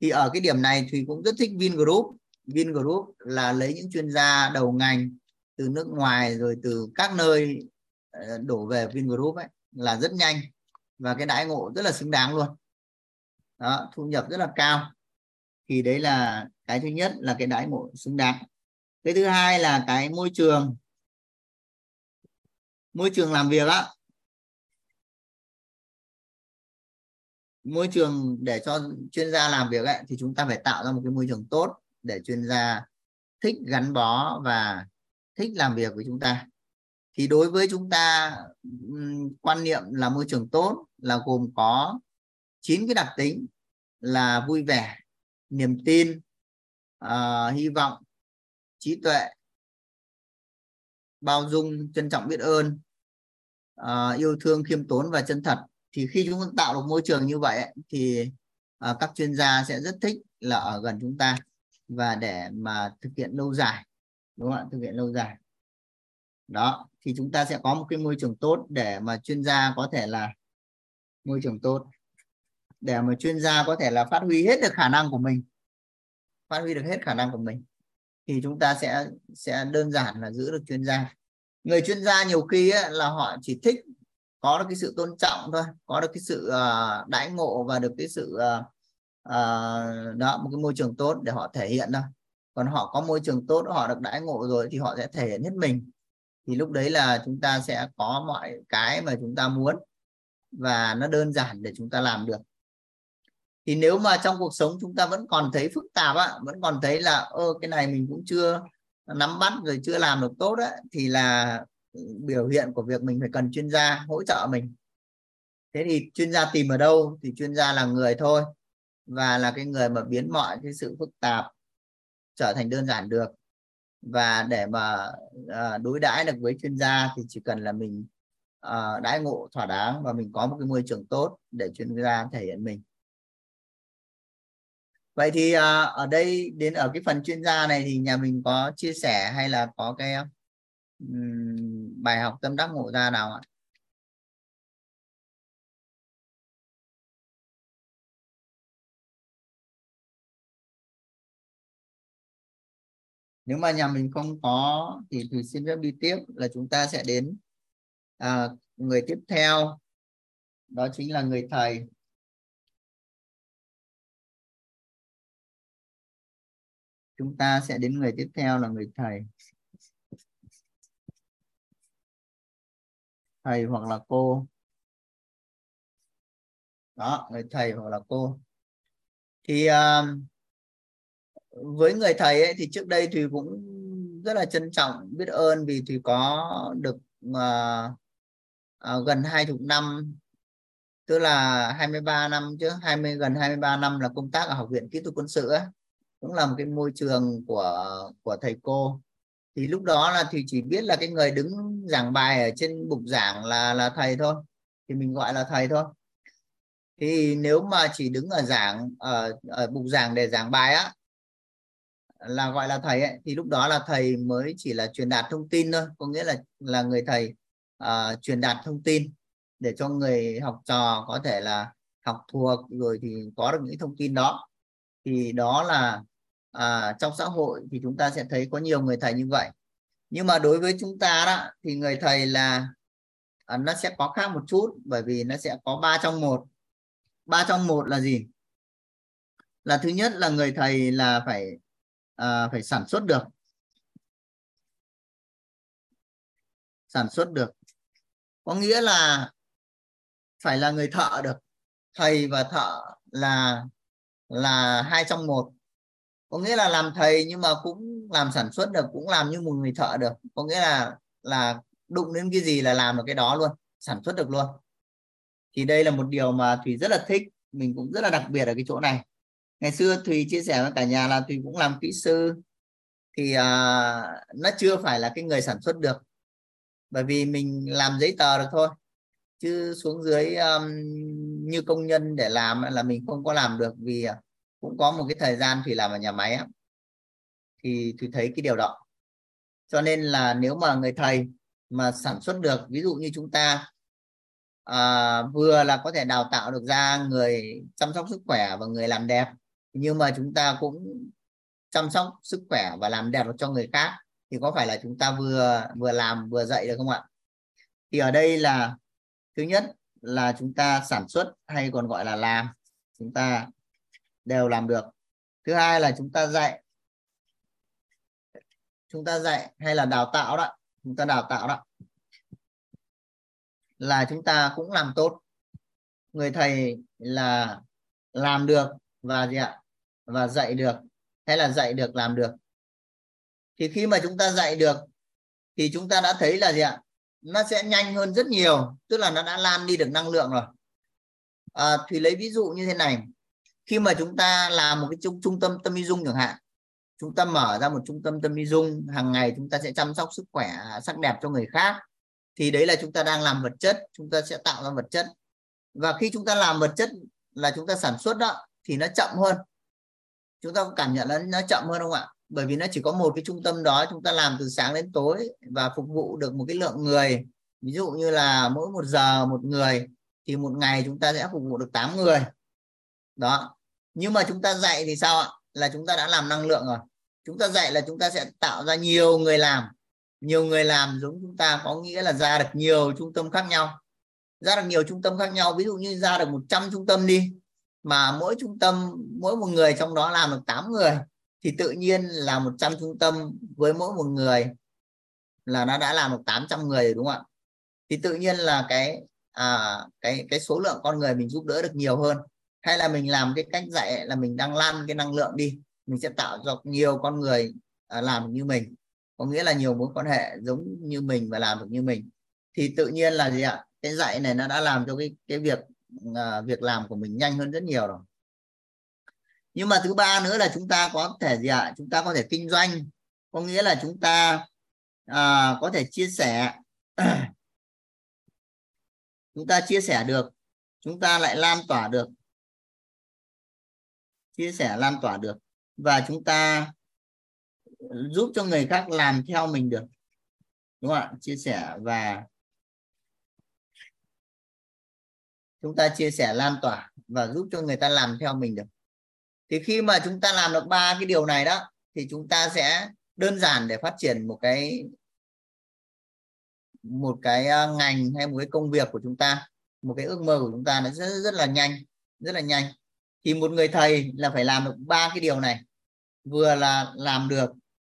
Thì ở cái điểm này thì cũng rất thích Vingroup. Vingroup là lấy những chuyên gia đầu ngành từ nước ngoài rồi từ các nơi ờ, đổ về Vingroup ấy là rất nhanh và cái đãi ngộ rất là xứng đáng luôn. Đó thu nhập rất là cao. Thì đấy là cái thứ nhất là cái đãi ngộ xứng đáng. Cái thứ hai là cái môi trường. Môi trường làm việc á. Môi trường để cho chuyên gia làm việc ấy, thì chúng ta phải tạo ra một cái môi trường tốt để chuyên gia thích gắn bó và thích làm việc với chúng ta thì đối với chúng ta quan niệm là môi trường tốt là gồm có chín cái đặc tính là vui vẻ niềm tin uh, hy vọng trí tuệ bao dung trân trọng biết ơn uh, yêu thương khiêm tốn và chân thật. Thì khi chúng ta tạo được môi trường như vậy thì uh, các chuyên gia sẽ rất thích là ở gần chúng ta và để mà thực hiện lâu dài đúng không ạ? Thực hiện lâu dài. Đó thì chúng ta sẽ có một cái môi trường tốt để mà chuyên gia có thể là môi trường tốt để mà chuyên gia có thể là phát huy hết được khả năng của mình phát huy được hết khả năng của mình. Thì chúng ta sẽ sẽ đơn giản là giữ được chuyên gia. Người chuyên gia nhiều khi ấy, là họ chỉ thích có được cái sự tôn trọng thôi có được cái sự uh, đãi ngộ và được cái sự uh, uh, đó một cái môi trường tốt để họ thể hiện thôi. Còn họ có môi trường tốt họ được đãi ngộ rồi thì họ sẽ thể hiện hết mình thì lúc đấy là chúng ta sẽ có mọi cái mà chúng ta muốn và nó đơn giản để chúng ta làm được. Thì nếu mà trong cuộc sống chúng ta vẫn còn thấy phức tạp á, vẫn còn thấy là, ơ, cái này mình cũng chưa nắm bắt rồi chưa làm được tốt á, thì là biểu hiện của việc mình phải cần chuyên gia hỗ trợ mình. Thế thì chuyên gia tìm ở đâu thì chuyên gia là người thôi và là cái người mà biến mọi cái sự phức tạp trở thành đơn giản được và để mà uh, đối đãi được với chuyên gia thì chỉ cần là mình uh, đãi ngộ thỏa đáng và mình có một cái môi trường tốt để chuyên gia thể hiện mình. Vậy thì uh, ở đây đến ở cái phần chuyên gia này thì nhà mình có chia sẻ hay là có cái um, bài học tâm đắc ngộ ra nào ạ? Nếu mà nhà mình không có thì thì xin phép đi tiếp là chúng ta sẽ đến à, người tiếp theo. Đó chính là người thầy. Chúng ta sẽ đến người tiếp theo là người thầy. Thầy hoặc là cô. Đó người thầy hoặc là cô. Thì uh, với người thầy ấy thì trước đây thì cũng rất là trân trọng biết ơn vì thì có được uh, uh, gần hai chục năm tức là 23 năm chứ 20 gần 23 năm là công tác ở học viện kỹ thuật quân sự ấy. cũng là một cái môi trường của của thầy cô thì lúc đó là thì chỉ biết là cái người đứng giảng bài ở trên bục giảng là là thầy thôi thì mình gọi là thầy thôi thì nếu mà chỉ đứng ở giảng ở, ở bục giảng để giảng bài á là gọi là thầy ấy, thì lúc đó là thầy mới chỉ là truyền đạt thông tin thôi có nghĩa là là người thầy uh, truyền đạt thông tin để cho người học trò có thể là học thuộc rồi thì có được những thông tin đó. Thì đó là à, trong xã hội thì chúng ta sẽ thấy có nhiều người thầy như vậy. Nhưng mà đối với chúng ta đó thì người thầy là à, nó sẽ có khác một chút bởi vì nó sẽ có ba trong một. Ba trong một là gì? Là thứ nhất là người thầy là phải à, phải sản xuất được. Sản xuất được. Có nghĩa là phải là người thợ được. Thầy và thợ là là hai trong một. Có nghĩa là làm thầy nhưng mà cũng làm sản xuất được cũng làm như một người thợ được. Có nghĩa là là đụng đến cái gì là làm được cái đó luôn sản xuất được luôn. Thì đây là một điều mà thủy rất là thích mình cũng rất là đặc biệt ở cái chỗ này ngày xưa thùy chia sẻ với cả nhà là thùy cũng làm kỹ sư. Thì uh, nó chưa phải là cái người sản xuất được. Bởi vì mình làm giấy tờ được thôi. Chứ xuống dưới um, như công nhân để làm là mình không có làm được vì à, cũng có một cái thời gian thì làm ở nhà máy ấy, thì thùy thấy cái điều đó. Cho nên là nếu mà người thầy mà sản xuất được ví dụ như chúng ta à, vừa là có thể đào tạo được ra người chăm sóc sức khỏe và người làm đẹp nhưng mà chúng ta cũng chăm sóc sức khỏe và làm đẹp cho người khác thì có phải là chúng ta vừa vừa làm vừa dạy được không ạ? Thì ở đây là, thứ nhất là chúng ta sản xuất hay còn gọi là làm, chúng ta đều làm được. Thứ hai là chúng ta dạy, chúng ta dạy hay là đào tạo đó, chúng ta đào tạo đó, là chúng ta cũng làm tốt. Người thầy là làm được và gì ạ? Và dạy được. Hay là dạy được làm được. Thì khi mà chúng ta dạy được thì chúng ta đã thấy là gì ạ? Nó sẽ nhanh hơn rất nhiều tức là nó đã lan đi được năng lượng rồi. À, thì lấy ví dụ như thế này. Khi mà chúng ta làm một cái trung, trung tâm tâm y dung chẳng hạn chúng ta mở ra một trung tâm tâm y dung hàng ngày chúng ta sẽ chăm sóc sức khỏe sắc đẹp cho người khác thì đấy là chúng ta đang làm vật chất chúng ta sẽ tạo ra vật chất. Và khi chúng ta làm vật chất là chúng ta sản xuất đó thì nó chậm hơn chúng ta có cảm nhận là nó chậm hơn không ạ? Bởi vì nó chỉ có một cái trung tâm đó, chúng ta làm từ sáng đến tối và phục vụ được một cái lượng người. Ví dụ như là mỗi một giờ một người thì một ngày chúng ta sẽ phục vụ được 8 người. Đó. Nhưng mà chúng ta dạy thì sao ạ? Là chúng ta đã làm năng lượng rồi. Chúng ta dạy là chúng ta sẽ tạo ra nhiều người làm. Nhiều người làm giống chúng ta có nghĩa là ra được nhiều trung tâm khác nhau. Ra được nhiều trung tâm khác nhau. Ví dụ như ra được 100 trung tâm đi mà mỗi trung tâm mỗi một người trong đó làm được 8 người thì tự nhiên là 100 trung tâm với mỗi một người là nó đã làm được 800 người rồi đúng không ạ? Thì tự nhiên là cái à, cái cái số lượng con người mình giúp đỡ được nhiều hơn. Hay là mình làm cái cách dạy là mình đang lan cái năng lượng đi mình sẽ tạo cho nhiều con người à, làm như mình. Có nghĩa là nhiều mối quan hệ giống như mình và làm được như mình. Thì tự nhiên là gì ạ? Cái dạy này nó đã làm cho cái cái việc uh, việc làm của mình nhanh hơn rất nhiều rồi. Nhưng mà thứ ba nữa là chúng ta có thể gì ạ? Chúng ta có thể kinh doanh. Có nghĩa là chúng ta à, có thể chia sẻ. Chúng ta chia sẻ được. Chúng ta lại lan tỏa được. Chia sẻ lan tỏa được. Và chúng ta giúp cho người khác làm theo mình được. Đúng không ạ? Chia sẻ và chúng ta chia sẻ lan tỏa và giúp cho người ta làm theo mình được. Thì khi mà chúng ta làm được ba cái điều này đó, thì chúng ta sẽ đơn giản để phát triển một cái một cái ờ, ngành hay một cái công việc của chúng ta. Một cái ước mơ của chúng ta nó rất rất là nhanh, rất là nhanh. Thì một người thầy là phải làm được ba cái điều này. Vừa là làm được,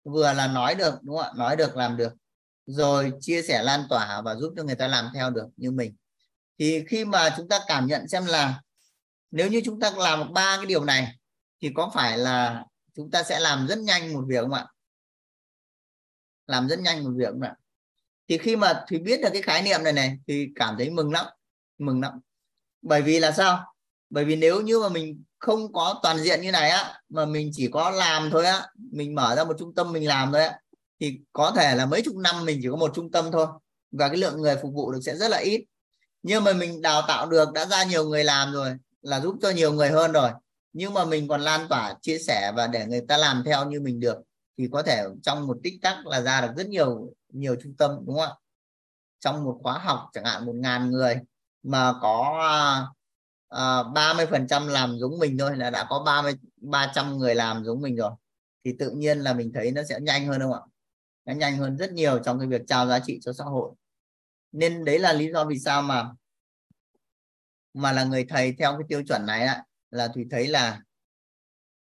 vừa là nói được, đúng không ạ? Nói được, làm được. Rồi chia sẻ lan tỏa và giúp cho người ta làm theo được như mình thì khi mà chúng ta cảm nhận xem là nếu như chúng ta làm ba cái điều này, thì có phải là chúng ta sẽ làm rất nhanh một việc không ạ? Làm rất nhanh một việc không ạ? Thì khi mà thùy biết được cái khái niệm này này, thì cảm thấy mừng lắm mừng lắm. Bởi vì là sao? Bởi vì nếu như mà mình không có toàn diện như này á, mà mình chỉ có làm thôi á, mình mở ra một trung tâm mình làm thôi á, thì có thể là mấy chục năm mình chỉ có một trung tâm thôi, và cái lượng người phục vụ được sẽ rất là ít nhưng mà mình đào tạo được, đã ra nhiều người làm rồi, là giúp cho nhiều người hơn rồi. Nhưng mà mình còn lan tỏa, chia sẻ và để người ta làm theo như mình được, thì có thể trong một tích tắc là ra được rất nhiều nhiều trung tâm, đúng không ạ? Trong một khóa học, chẳng hạn một ngàn người mà có à, à, ba mươi phần trăm làm giống mình thôi, là đã có ba mươi, ba trăm người làm giống mình rồi, thì tự nhiên là mình thấy nó sẽ nhanh hơn không ạ? Nó nhanh hơn rất nhiều trong cái việc trao giá trị cho xã hội nên đấy là lý do vì sao mà mà là người thầy theo cái tiêu chuẩn này ạ. Là thùy thấy là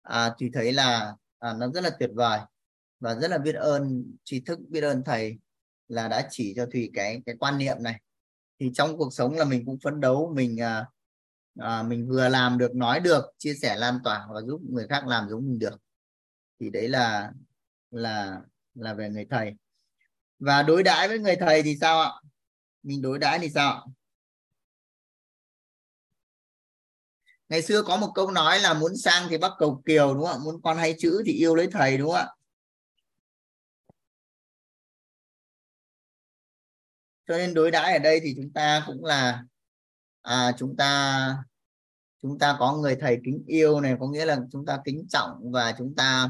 à, thùy thấy là à, nó rất là tuyệt vời và rất là biết ơn tri thức biết ơn thầy là đã chỉ cho thùy cái cái quan niệm này. Thì trong cuộc sống là mình cũng phấn đấu mình à, à, mình vừa làm được nói được chia sẻ lan tỏa và giúp người khác làm giống mình được. Thì đấy là là là về người thầy. Và đối đãi với người thầy thì sao ạ? Mình đối đãi thì sao? Ngày xưa có một câu nói là muốn sang thì bắt cầu kiều đúng không ạ? Muốn con hay chữ thì yêu lấy thầy đúng không ạ? Cho nên đối đãi ở đây thì chúng ta cũng là à, chúng ta chúng ta có người thầy kính yêu này có nghĩa là chúng ta kính trọng và chúng ta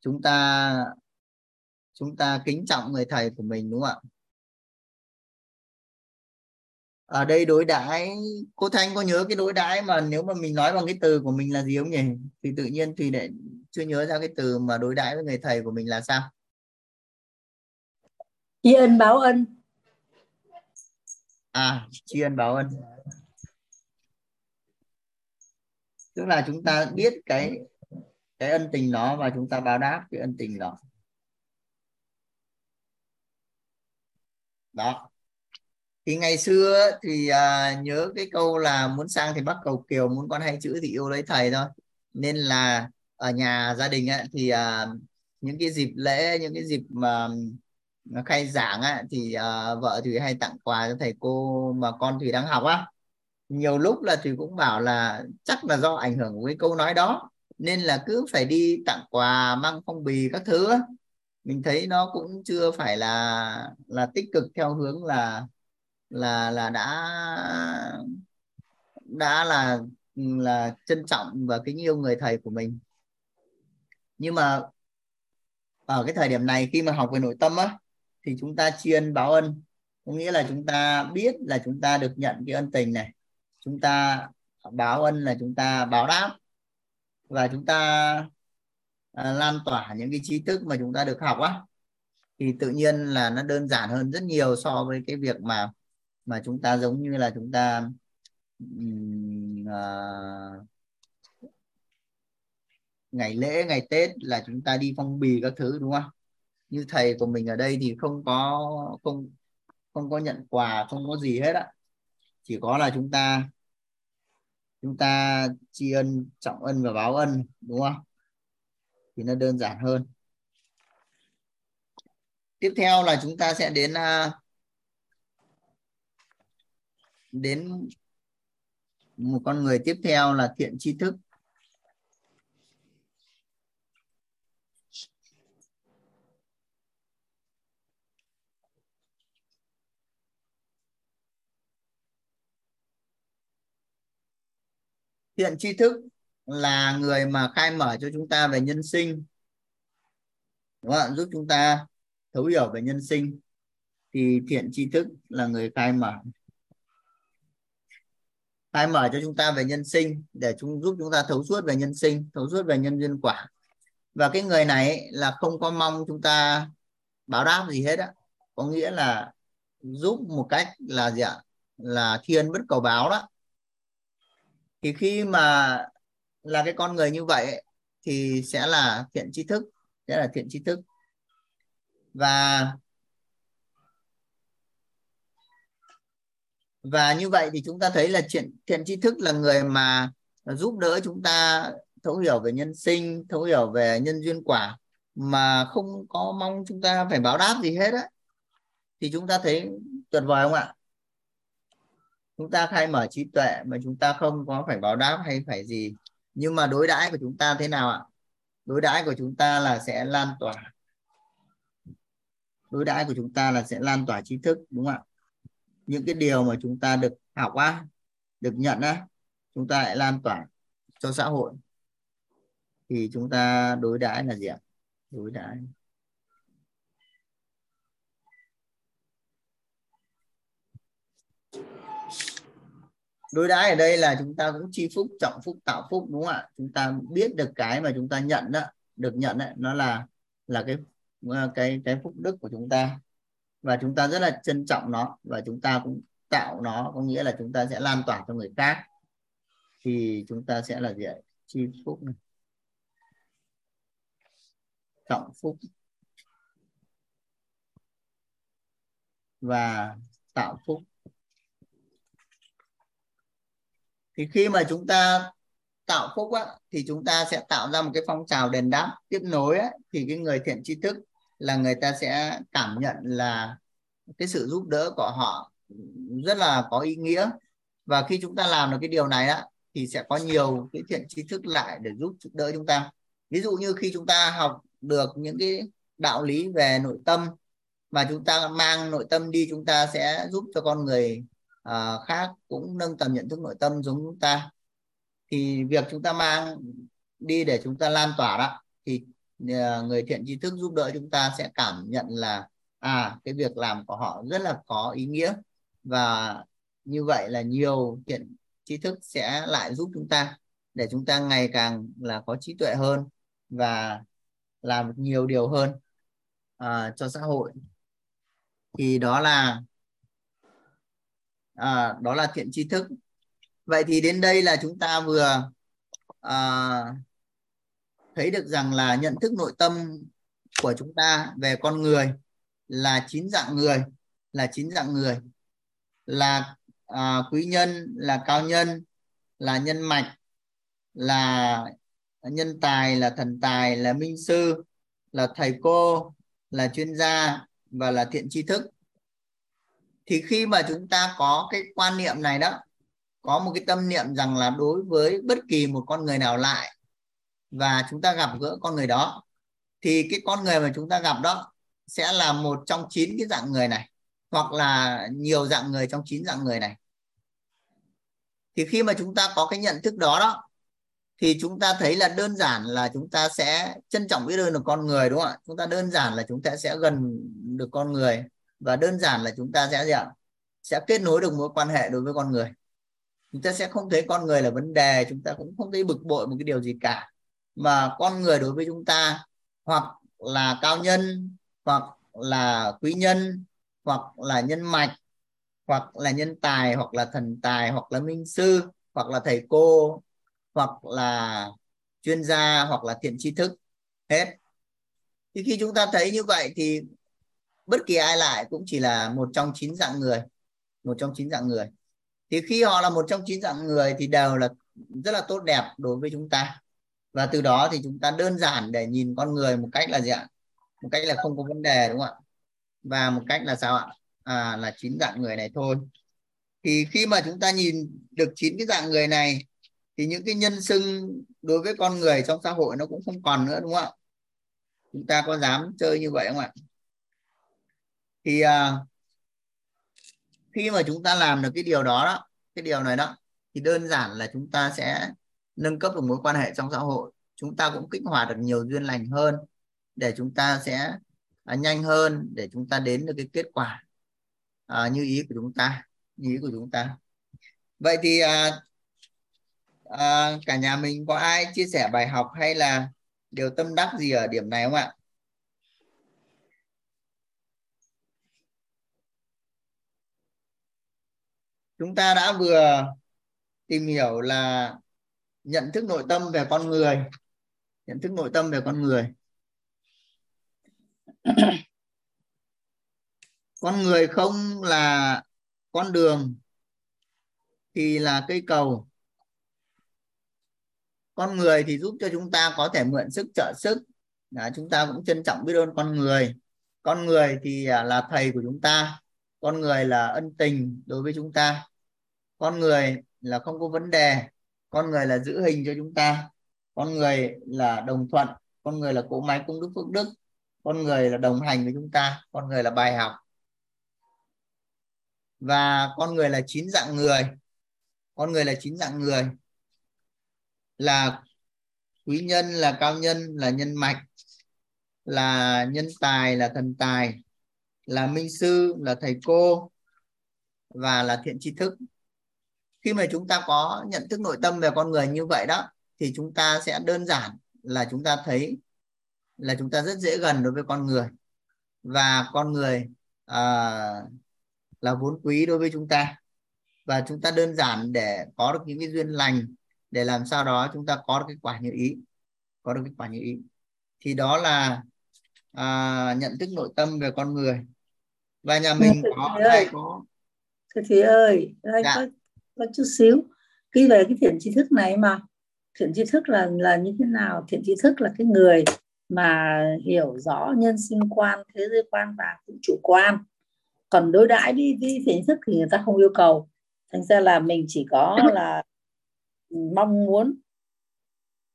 chúng ta chúng ta kính trọng người thầy của mình đúng không ạ? Ở đây đối đãi cô thanh có nhớ cái đối đãi mà nếu mà mình nói bằng cái từ của mình là gì không nhỉ? Thì tự nhiên thì lại chưa nhớ ra cái từ mà đối đãi với người thầy của mình là sao? Tri ân báo ân. À tri ân báo ân. Tức là chúng ta biết cái cái ân tình đó và chúng ta báo đáp cái ân tình đó đó. Thì ngày xưa thì à, nhớ cái câu là muốn sang thì bắt cầu kiều muốn con hay chữ thì yêu lấy thầy thôi. Nên là ở nhà gia đình ấy, thì à, những cái dịp lễ những cái dịp mà à, khai giảng á, thì à, vợ thủy hay tặng quà cho thầy cô mà con thủy đang học á. Nhiều lúc là thủy cũng bảo là chắc là do ảnh hưởng của cái câu nói đó nên là cứ phải đi tặng quà mang phong bì các thứ á mình thấy nó cũng chưa phải là là tích cực theo hướng là là là đã đã là là trân trọng và kính yêu người thầy của mình. Nhưng mà ở cái thời điểm này khi mà học về nội tâm á, thì chúng ta tri ân báo ân. Có nghĩa là chúng ta biết là chúng ta được nhận cái ân tình này. Chúng ta báo ân là chúng ta báo đáp. Và chúng ta à, lan tỏa những cái trí thức mà chúng ta được học á thì tự nhiên là nó đơn giản hơn rất nhiều so với cái việc mà mà chúng ta giống như là chúng ta uh, ngày lễ ngày Tết là chúng ta đi phong bì các thứ đúng không? Như thầy của mình ở đây thì không có không không có nhận quà không có gì hết á. Chỉ có là chúng ta chúng ta tri ân trọng ân và báo ân đúng không? thì nó đơn giản hơn. Tiếp theo là chúng ta sẽ đến à, đến một con người tiếp theo là thiện tri thức. Thiện tri thức là người mà khai mở cho chúng ta về nhân sinh. Đúng không? giúp chúng ta thấu hiểu về nhân sinh. Thì thiện tri thức là người khai mở. Khai mở cho chúng ta về nhân sinh để chúng, giúp chúng ta thấu suốt về nhân sinh, thấu suốt về nhân duyên quả. Và cái người này là không có mong chúng ta báo đáp gì hết á. Có nghĩa là giúp một cách là gì ạ? Là thiên bất cầu báo đó. Thì khi mà là cái con người như vậy thì sẽ là thiện tri thức, sẽ là thiện tri thức. Và và như vậy thì chúng ta thấy là chuyện thiện tri thức là người mà giúp đỡ chúng ta, thấu hiểu về nhân sinh, thấu hiểu về nhân duyên quả, mà không có mong chúng ta phải báo đáp gì hết á. Thì chúng ta thấy tuyệt vời không ạ? Chúng ta khai mở trí tuệ mà chúng ta không có phải báo đáp hay phải gì nhưng mà đối đãi của chúng ta thế nào ạ? Đối đãi của chúng ta là sẽ lan tỏa. Đối đãi của chúng ta là sẽ lan tỏa trí thức, đúng không ạ? Những cái điều mà chúng ta được học á, được nhận á, chúng ta lại lan tỏa cho xã hội. Thì chúng ta đối đãi là gì ạ? Đối đãi. Đối đãi ở đây là chúng ta cũng chi phúc, trọng phúc, tạo phúc, đúng không ạ? Chúng ta biết được cái mà chúng ta nhận đó, được nhận đấy, nó là là cái ờ, cái cái phúc đức của chúng ta. Và chúng ta rất là trân trọng nó, và chúng ta cũng tạo nó, có nghĩa là chúng ta sẽ lan tỏa cho người khác. Thì chúng ta sẽ là gì ạ? Chi phúc này. trọng phúc. Và tạo phúc. Thì khi mà chúng ta tạo phúc á, thì chúng ta sẽ tạo ra một cái phong trào đền đáp tiếp nối á, thì cái người thiện tri thức là người ta sẽ cảm nhận là cái sự giúp đỡ của họ rất là có ý nghĩa. Và khi chúng ta làm được cái điều này á thì sẽ có nhiều cái thiện tri thức lại để giúp đỡ chúng ta. Ví dụ như khi chúng ta học được những cái đạo lý về nội tâm mà chúng ta mang nội tâm đi chúng ta sẽ giúp cho con người à, khác cũng nâng tầm nhận thức nội tâm giống chúng ta. Thì việc chúng ta mang đi để chúng ta lan tỏa đó thì à, người thiện tri thức giúp đỡ chúng ta sẽ cảm nhận là à cái việc làm của họ rất là có ý nghĩa. Và như vậy là nhiều thiện tri thức sẽ lại giúp chúng ta để chúng ta ngày càng là có trí tuệ hơn và làm nhiều điều hơn uh, cho xã hội. Thì đó là à, đó là thiện tri thức. Vậy thì đến đây là chúng ta vừa à, thấy được rằng là nhận thức nội tâm của chúng ta về con người là chín dạng người là chín dạng người. Là à, quý nhân là cao nhân là nhân mạch là nhân tài là thần tài là minh sư là thầy cô là chuyên gia và là thiện tri thức thì khi mà chúng ta có cái quan niệm này đó, có một cái tâm niệm rằng là đối với bất kỳ một con người nào lại và chúng ta gặp gỡ con người đó, thì cái con người mà chúng ta gặp đó sẽ là một trong chín cái dạng người này, hoặc là nhiều dạng người trong chín dạng người này. Thì khi mà chúng ta có cái nhận thức đó đó, thì chúng ta thấy là đơn giản là chúng ta sẽ trân trọng biết ơn được con người, đúng không ạ? Chúng ta đơn giản là chúng ta sẽ gần được con người và đơn giản là chúng ta sẽ gì ạ? Sẽ kết nối được mối quan hệ đối với con người. Chúng ta sẽ không thấy con người là vấn đề, chúng ta cũng không thấy bực bội một cái điều gì cả. Mà con người đối với chúng ta, hoặc là cao nhân, hoặc là quý nhân, hoặc là nhân mạch, hoặc là nhân tài, hoặc là thần tài, hoặc là minh sư, hoặc là thầy cô, hoặc là chuyên gia, hoặc là thiện tri thức, hết. Thì khi chúng ta thấy như vậy thì bất kỳ ai lại cũng chỉ là một trong chín dạng người một trong chín dạng người. Thì khi họ là một trong chín dạng người thì đều là rất là tốt đẹp đối với chúng ta. Và từ đó thì chúng ta đơn giản để nhìn con người một cách là gì ạ? Một cách là không có vấn đề đúng không ạ? Và một cách là sao ạ? À, là chín dạng người này thôi. Thì khi mà chúng ta nhìn được chín cái dạng người này thì những cái nhân xưng đối với con người trong xã hội nó cũng không còn nữa đúng không ạ? Chúng ta có dám chơi như vậy không ạ? Thì uh, khi mà chúng ta làm được cái điều đó đó cái điều này đó thì đơn giản là chúng ta sẽ nâng cấp được mối quan hệ trong xã hội. Chúng ta cũng kích hoạt được nhiều duyên lành hơn để chúng ta sẽ à, nhanh hơn để chúng ta đến được cái kết quả à, như ý của chúng ta như ý của chúng ta. Vậy thì à, à, cả nhà mình có ai chia sẻ bài học hay là điều tâm đắc gì ở điểm này không ạ? Chúng ta đã vừa tìm hiểu là nhận thức nội tâm về con người. Nhận thức nội tâm về con người. Con người không là con đường thì là cây cầu. Con người thì giúp cho chúng ta có thể mượn sức trợ sức. Đó, chúng ta cũng trân trọng biết ơn con người. Con người thì à, là thầy của chúng ta. Con người là ân tình đối với chúng ta con người là không có vấn đề, con người là giữ hình cho chúng ta. Con người là đồng thuận, con người là cỗ máy công đức phước đức. Con người là đồng hành với chúng ta, con người là bài học. Và con người là chín dạng người. Con người là chín dạng người. Là quý nhân, là cao nhân, là nhân mạch, là nhân tài, là thần tài, là minh sư, là thầy cô và là thiện tri thức khi mà chúng ta có nhận thức nội tâm về con người như vậy đó thì chúng ta sẽ đơn giản là chúng ta thấy là chúng ta rất dễ gần đối với con người. Và con người à, là vốn quý đối với chúng ta. Và chúng ta đơn giản để có được những cái duyên lành để làm sao đó chúng ta có được kết quả như ý có được kết quả như ý. Thì đó là à, nhận thức nội tâm về con người. Và nhà mình có ai có thưa thí ơi anh dạ. có, có chút xíu. Cái về cái thiện tri thức này mà. Thiện tri thức là là như thế nào? Thiện tri thức là cái người mà hiểu rõ nhân sinh quan thế giới quan và vũ trụ quan. Còn đối đãi đi đi thiện thức thì người ta không yêu cầu. Thành ra là mình chỉ có là mong muốn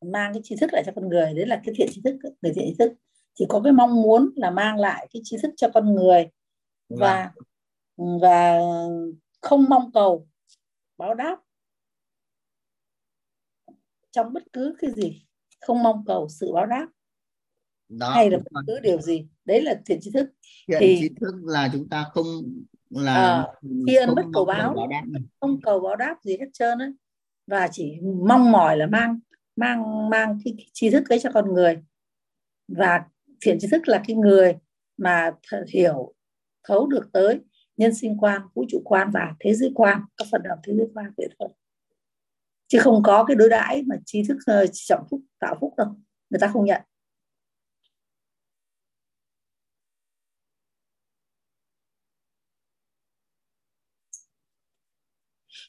mang cái tri thức lại cho con người. Đấy là cái thiện tri thức người thiện tri thức. Chỉ có cái mong muốn là mang lại cái tri thức cho con người. Và và không mong cầu báo đáp. Trong bất cứ cái gì không mong cầu sự báo đáp. Đó, hay là bất cứ điều gì đấy là thiện tri thức. Thiện thì tri thức là chúng ta không là à, tri ân bất cầu báo, báo đáp. không cầu báo đáp gì hết trơn ấy và chỉ mong mỏi là mang mang mang cái tri thức ấy cho con người. Và thiện tri thức là cái người mà hiểu thấu được tới nhân sinh quan vũ trụ quan và thế giới quan các phần đồng thế giới quan vậy thôi chứ không có cái đối đãi mà tri thức uh, trọng phúc tạo phúc đâu người ta không nhận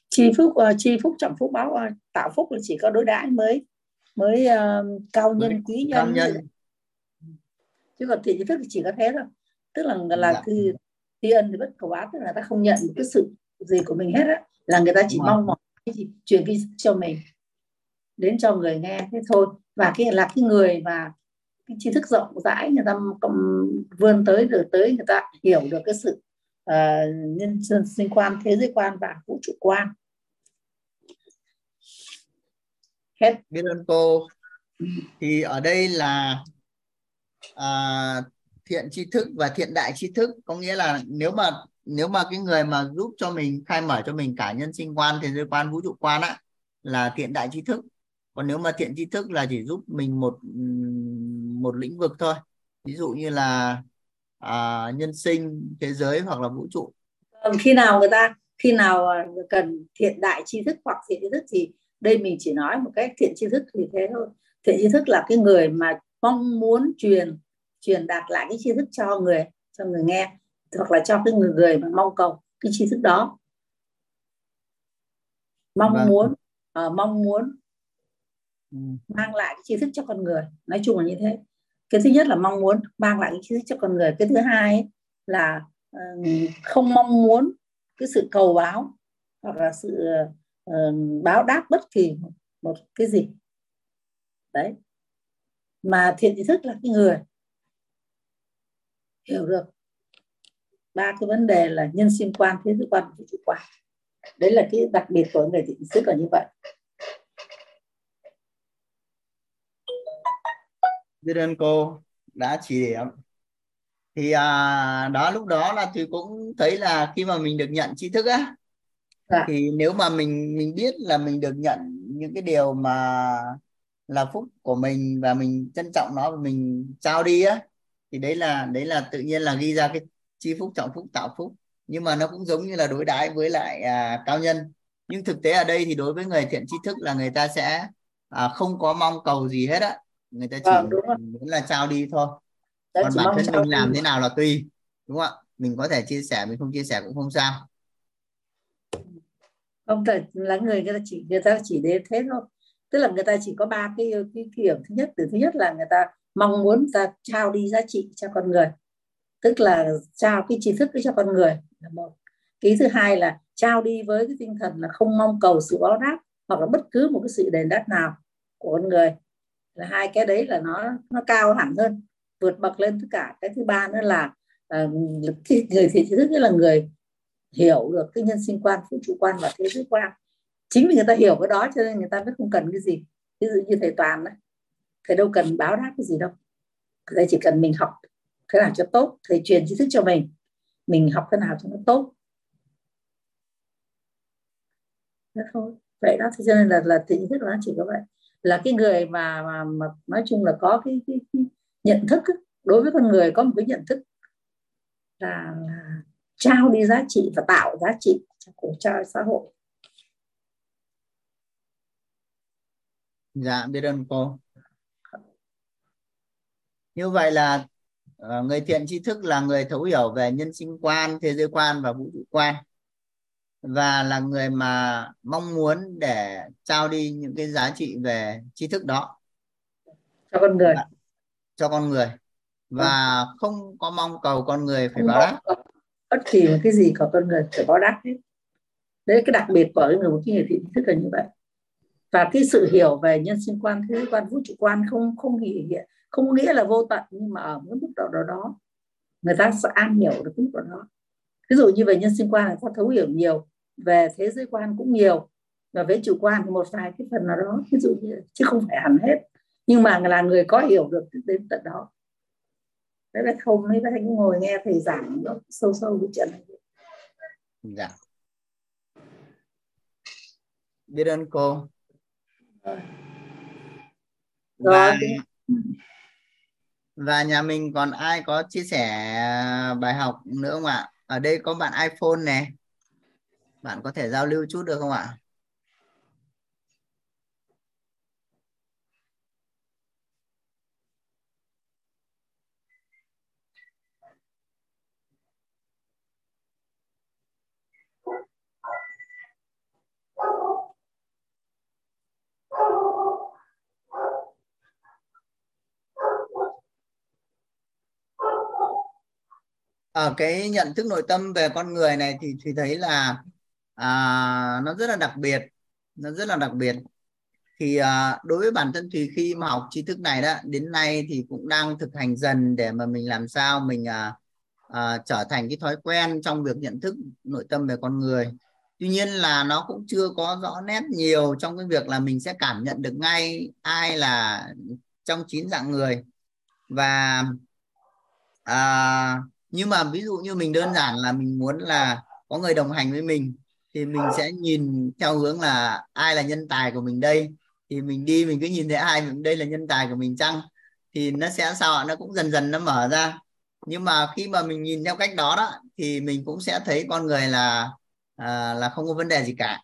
chi phúc uh, chi phúc trọng phúc báo uh, tạo phúc là chỉ có đối đãi mới mới uh, cao nhân quý nhân, cao nhân. chứ còn thiện phúc thì chỉ có thế thôi tức là là dạ. khi thi ân thì bất cầu báo tức là ta không nhận cái sự gì của mình hết á là người ta chỉ mong mỏi cái gì truyền cái cho mình đến cho người nghe thế thôi. Và cái là cái người mà cái tri thức rộng rãi người ta vươn tới được tới người ta hiểu được cái sự uh, nhân sinh quan thế giới quan và vũ trụ quan. Hết. Biết ơn cô. Thì ở đây là à, thiện tri thức và thiện đại tri thức. Có nghĩa là nếu mà nếu mà cái người mà giúp cho mình khai mở cho mình cả nhân sinh quan thế giới quan vũ trụ quan á là thiện đại tri thức. Còn nếu mà thiện tri thức là chỉ giúp mình một một lĩnh vực thôi. Ví dụ như là à, nhân sinh thế giới hoặc là vũ trụ. Vâng, khi nào người ta khi nào à, cần thiện đại tri thức hoặc thiện tri thức thì đây mình chỉ nói một cách thiện tri thức thì thế thôi. Thiện tri thức là cái người mà mong muốn truyền truyền đạt lại cái tri thức cho người cho người nghe hoặc là cho cái người người mà mong cầu cái tri thức đó. Mong vâng. muốn uh, mong muốn ừ. mang lại cái tri thức cho con người. Nói chung là như thế. Cái thứ nhất là mong muốn mang lại cái tri thức cho con người. Cái thứ hai là uh, không mong muốn cái sự cầu báo hoặc là sự uh, báo đáp bất kỳ một, một cái gì. Đấy. Mà thiện tri thức là cái người hiểu được. Ba cái vấn đề là nhân sinh quan thế giới quan vũ trụ quan. Đấy là cái đặc biệt của người tỉnh thức là như vậy. Biết ơn cô đã chỉ điểm. Thì à, đó lúc đó là tôi cũng thấy là khi mà mình được nhận tri thức á à. thì nếu mà mình mình biết là mình được nhận những cái điều mà là phúc của mình và mình trân trọng nó và mình trao đi á thì đấy là đấy là tự nhiên là ghi ra cái chi phúc trọng phúc tạo phúc. Nhưng mà nó cũng giống như là đối đãi với lại à, cao nhân. Nhưng thực tế ở đây thì đối với người thiện tri thức là người ta sẽ à, không có mong cầu gì hết á. Người ta chỉ vâng, muốn là trao đi thôi. Đấy, còn bản thân mình làm thế nào là tùy đúng không ạ? Mình có thể chia sẻ mình không chia sẻ cũng không sao. Không thể là người người ta chỉ người ta chỉ đến thế thôi. Tức là người ta chỉ có ba cái cái kiểu thứ nhất. Từ thứ nhất là người ta mong muốn ta trao đi giá trị cho con người. Tức là trao cái tri thức cho con người là một. Cái thứ hai là trao đi với cái tinh thần là không mong cầu sự báo đáp hoặc là bất cứ một cái sự đền đáp nào của con người. Là hai cái đấy là nó nó cao hẳn hơn vượt bậc lên tất cả. Cái thứ ba nữa là uh, cái người thì thứ thức là người hiểu được cái nhân sinh quan vũ trụ quan và thế giới quan. Chính vì người ta hiểu cái đó cho nên người ta mới không cần cái gì. Ví dụ như thầy toàn đấy thầy đâu cần báo đáp cái gì đâu. Thầy chỉ cần mình học thế nào cho tốt thầy truyền tri thức cho mình mình học thế nào cho nó tốt. Thế thôi. Vậy đó thế cho nên là là kiến thức nó chỉ có vậy. Là cái người mà mà, mà nói chung là có cái, cái, cái nhận thức đối với con người có một cái nhận thức là, là trao đi giá trị và tạo giá trị cho cuộc cho xã hội. Dạ biết ơn cô như vậy là uh, người thiện tri thức là người thấu hiểu về nhân sinh quan thế giới quan và vũ trụ quan. Và là người mà mong muốn để trao đi những cái giá trị về tri thức đó. Cho con người. Cho con người. Và ừ. không có mong cầu con người phải báo đáp. bất kỳ cái gì của con người phải báo đáp hết. Đấy cái đặc biệt của người một cái người thiện thức là như vậy. Và cái sự hiểu về nhân sinh quan thế giới quan vũ trụ quan không không nghĩa không nghĩa là vô tận nhưng mà ở một mức độ nào đó người ta sẽ an hiểu được mức độ đó. Ví dụ như về nhân sinh quan là ta thấu hiểu nhiều về thế giới quan cũng nhiều và về chủ quan thì một vài cái phần nào đó ví dụ như chứ không phải hẳn hết nhưng mà là người có hiểu được đến tận đó. Đấy là không mấy anh ngồi nghe thầy giảng sâu sâu cái chuyện này. Dạ. Biết ơn cô. Rồi. và và nhà mình còn ai có chia sẻ bài học nữa không ạ? Ở đây có bạn iPhone này. Bạn có thể giao lưu chút được không ạ? Ở cái nhận thức nội tâm về con người này thì thì thấy là à, nó rất là đặc biệt nó rất là đặc biệt. Thì à, đối với bản thân thì khi mà học tri thức này đó đến nay thì cũng đang thực hành dần để mà mình làm sao mình à, à, trở thành cái thói quen trong việc nhận thức nội tâm về con người. Tuy nhiên là nó cũng chưa có rõ nét nhiều trong cái việc là mình sẽ cảm nhận được ngay ai là trong chín dạng người. Và à, nhưng mà ví dụ như mình đơn giản là mình muốn là có người đồng hành với mình thì mình sẽ nhìn theo hướng là ai là nhân tài của mình đây. Thì mình đi mình cứ nhìn thấy ai mình đây là nhân tài của mình chăng? Thì nó sẽ sao nó cũng dần dần nó mở ra. Nhưng mà khi mà mình nhìn theo cách đó đó thì mình cũng sẽ thấy con người là à, là không có vấn đề gì cả.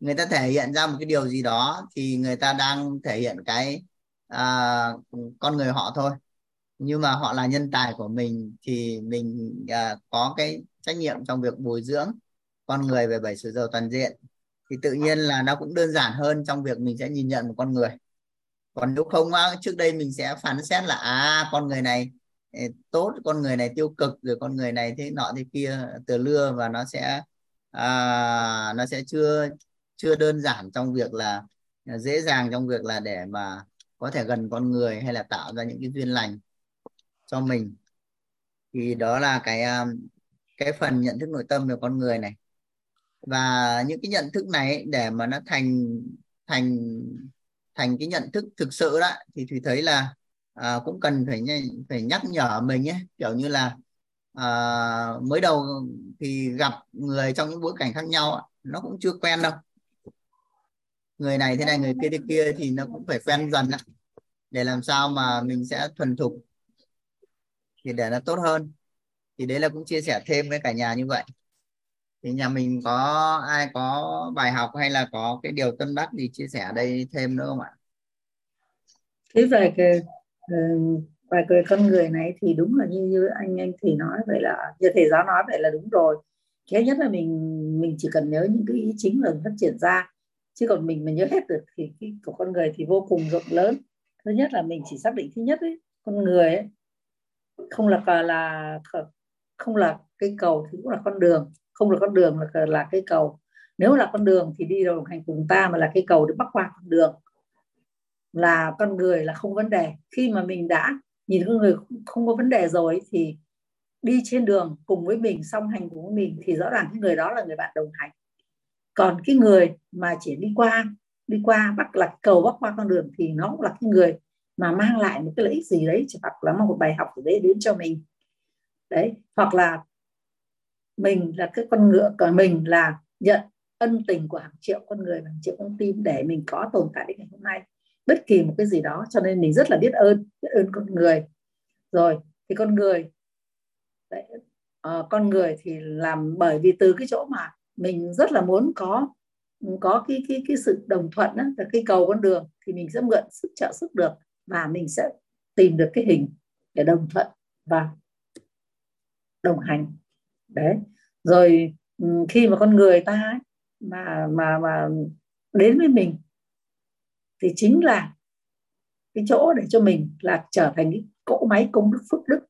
Người ta thể hiện ra một cái điều gì đó thì người ta đang thể hiện cái à, con người họ thôi nhưng mà họ là nhân tài của mình thì mình à, có cái trách nhiệm trong việc bồi dưỡng con người về bảy sự giàu toàn diện. Thì tự nhiên là nó cũng đơn giản hơn trong việc mình sẽ nhìn nhận một con người. Còn nếu không trước đây mình sẽ phán xét là à con người này ờ, tốt con người này tiêu cực rồi con người này thế nọ thế kia từ lưa và nó sẽ à, nó sẽ chưa chưa đơn giản trong việc là à, dễ dàng trong việc là để mà có thể gần con người hay là tạo ra những cái duyên lành cho mình. Thì đó là cái à, cái phần nhận thức nội tâm về con người này. Và những cái nhận thức này để mà nó thành thành thành cái nhận thức thực sự đó thì thủy thấy là à, cũng cần phải phải nhắc nhở mình ấy. Kiểu như là à, mới đầu thì gặp người trong những bối cảnh khác nhau nó cũng chưa quen đâu. Người này thế này người kia thế kia thì nó cũng phải quen dần đó. để làm sao mà mình sẽ thuần thục thì để nó tốt hơn. Thì đấy là cũng chia sẻ thêm với cả nhà như vậy. Thì nhà mình có ai có bài học hay là có cái điều tâm đắc gì chia sẻ đây thêm nữa không ạ? Thế về cái ừ, về cái con người này thì đúng là như, như anh anh thì nói vậy là như thầy giáo nói vậy là đúng rồi. Cái nhất là mình mình chỉ cần nhớ những cái ý chính là phát triển ra. Chứ còn mình mà nhớ hết được thì cái của con người thì vô cùng rộng lớn. Thứ nhất là mình chỉ xác định thứ nhất ấy con người ấy không là là không là cái cầu thì cũng là con đường, không là con đường là là cái cầu. Nếu là con đường thì đi đồng hành cùng ta mà là cái cầu để bắc qua con đường. Là con người là không vấn đề. Khi mà mình đã nhìn con người không có vấn đề rồi thì đi trên đường cùng với mình, song hành cùng với mình thì rõ ràng cái người đó là người bạn đồng hành. Còn cái người mà chỉ đi qua đi qua bắt là cầu bắc qua con đường thì nó cũng là cái người mà mang lại một cái lợi ích gì đấy hoặc là một bài học gì đấy đến cho mình. Đấy hoặc là mình là cái con ngựa còn mình là nhận ân tình của hàng triệu con người hàng triệu con tim để mình có tồn tại đến ngày hôm nay. Bất kỳ một cái gì đó cho nên mình rất là biết ơn biết ơn con người. Rồi thì con người đấy, uh, con người thì làm bởi vì từ cái chỗ mà mình rất là muốn có có cái cái cái sự đồng thuận đó, cái cầu con đường thì mình sẽ mượn sức trợ sức được và mình sẽ tìm được cái hình để đồng thuận và đồng hành. Đấy. Rồi ừ, khi mà con người ta mà mà mà đến với mình thì chính là cái chỗ để cho mình là trở thành cái cỗ máy công đức phước đức.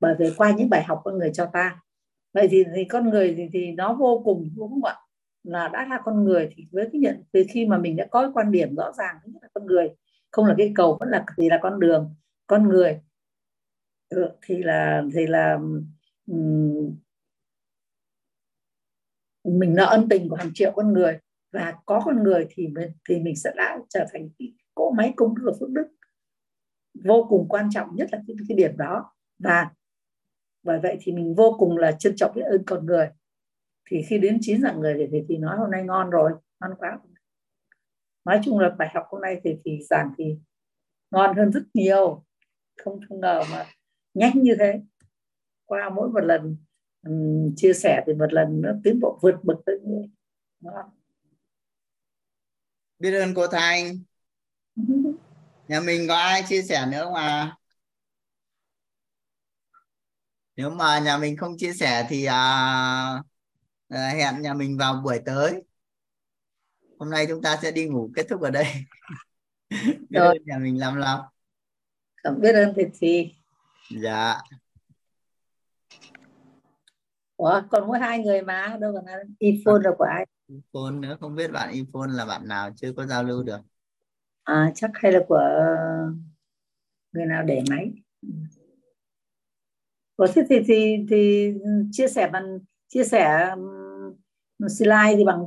Bởi vì qua những bài học con người cho ta. Vậy thì, thì con người thì, thì nó vô cùng đúng không ạ là đã là con người thì với cái nhận từ khi mà mình đã có quan điểm rõ ràng thứ nhất là con người không là cái cầu vẫn là thì là con đường con người. Ừ, thì là thì là um, mình nợ ân tình của hàng triệu con người và có con người thì mình, thì mình sẽ đã trở thành cái cỗ máy công đức phước đức. Vô cùng quan trọng nhất là cái, cái điểm đó. Và bởi vậy thì mình vô cùng là trân trọng biết ơn con người thì khi đến chín dạng người thì, thì nói hôm nay ngon rồi ngon quá. Nói chung là bài học hôm nay thì thì giảng thì ngon hơn rất nhiều. Không không ngờ mà nhanh như thế. Qua mỗi một lần um, chia sẻ thì một lần nó tiến bộ vượt bậc tới như ngon. Biết ơn cô Thanh. Nhà mình có ai chia sẻ nữa không à? Nếu mà nhà mình không chia sẻ thì à, à, hẹn nhà mình vào buổi tới. Hôm nay chúng ta sẽ đi ngủ kết thúc ở đây. Biết ơn nhà mình lắm lắm. Không biết ơn thì gì dạ. Ủa, còn mỗi hai người mà đâu còn iPhone là của ai. iPhone nữa không biết bạn iPhone là bạn nào chưa có giao lưu được. À chắc hay là của người nào để máy. Có thế thì thì thì chia sẻ bằng chia sẻ slide thì bằng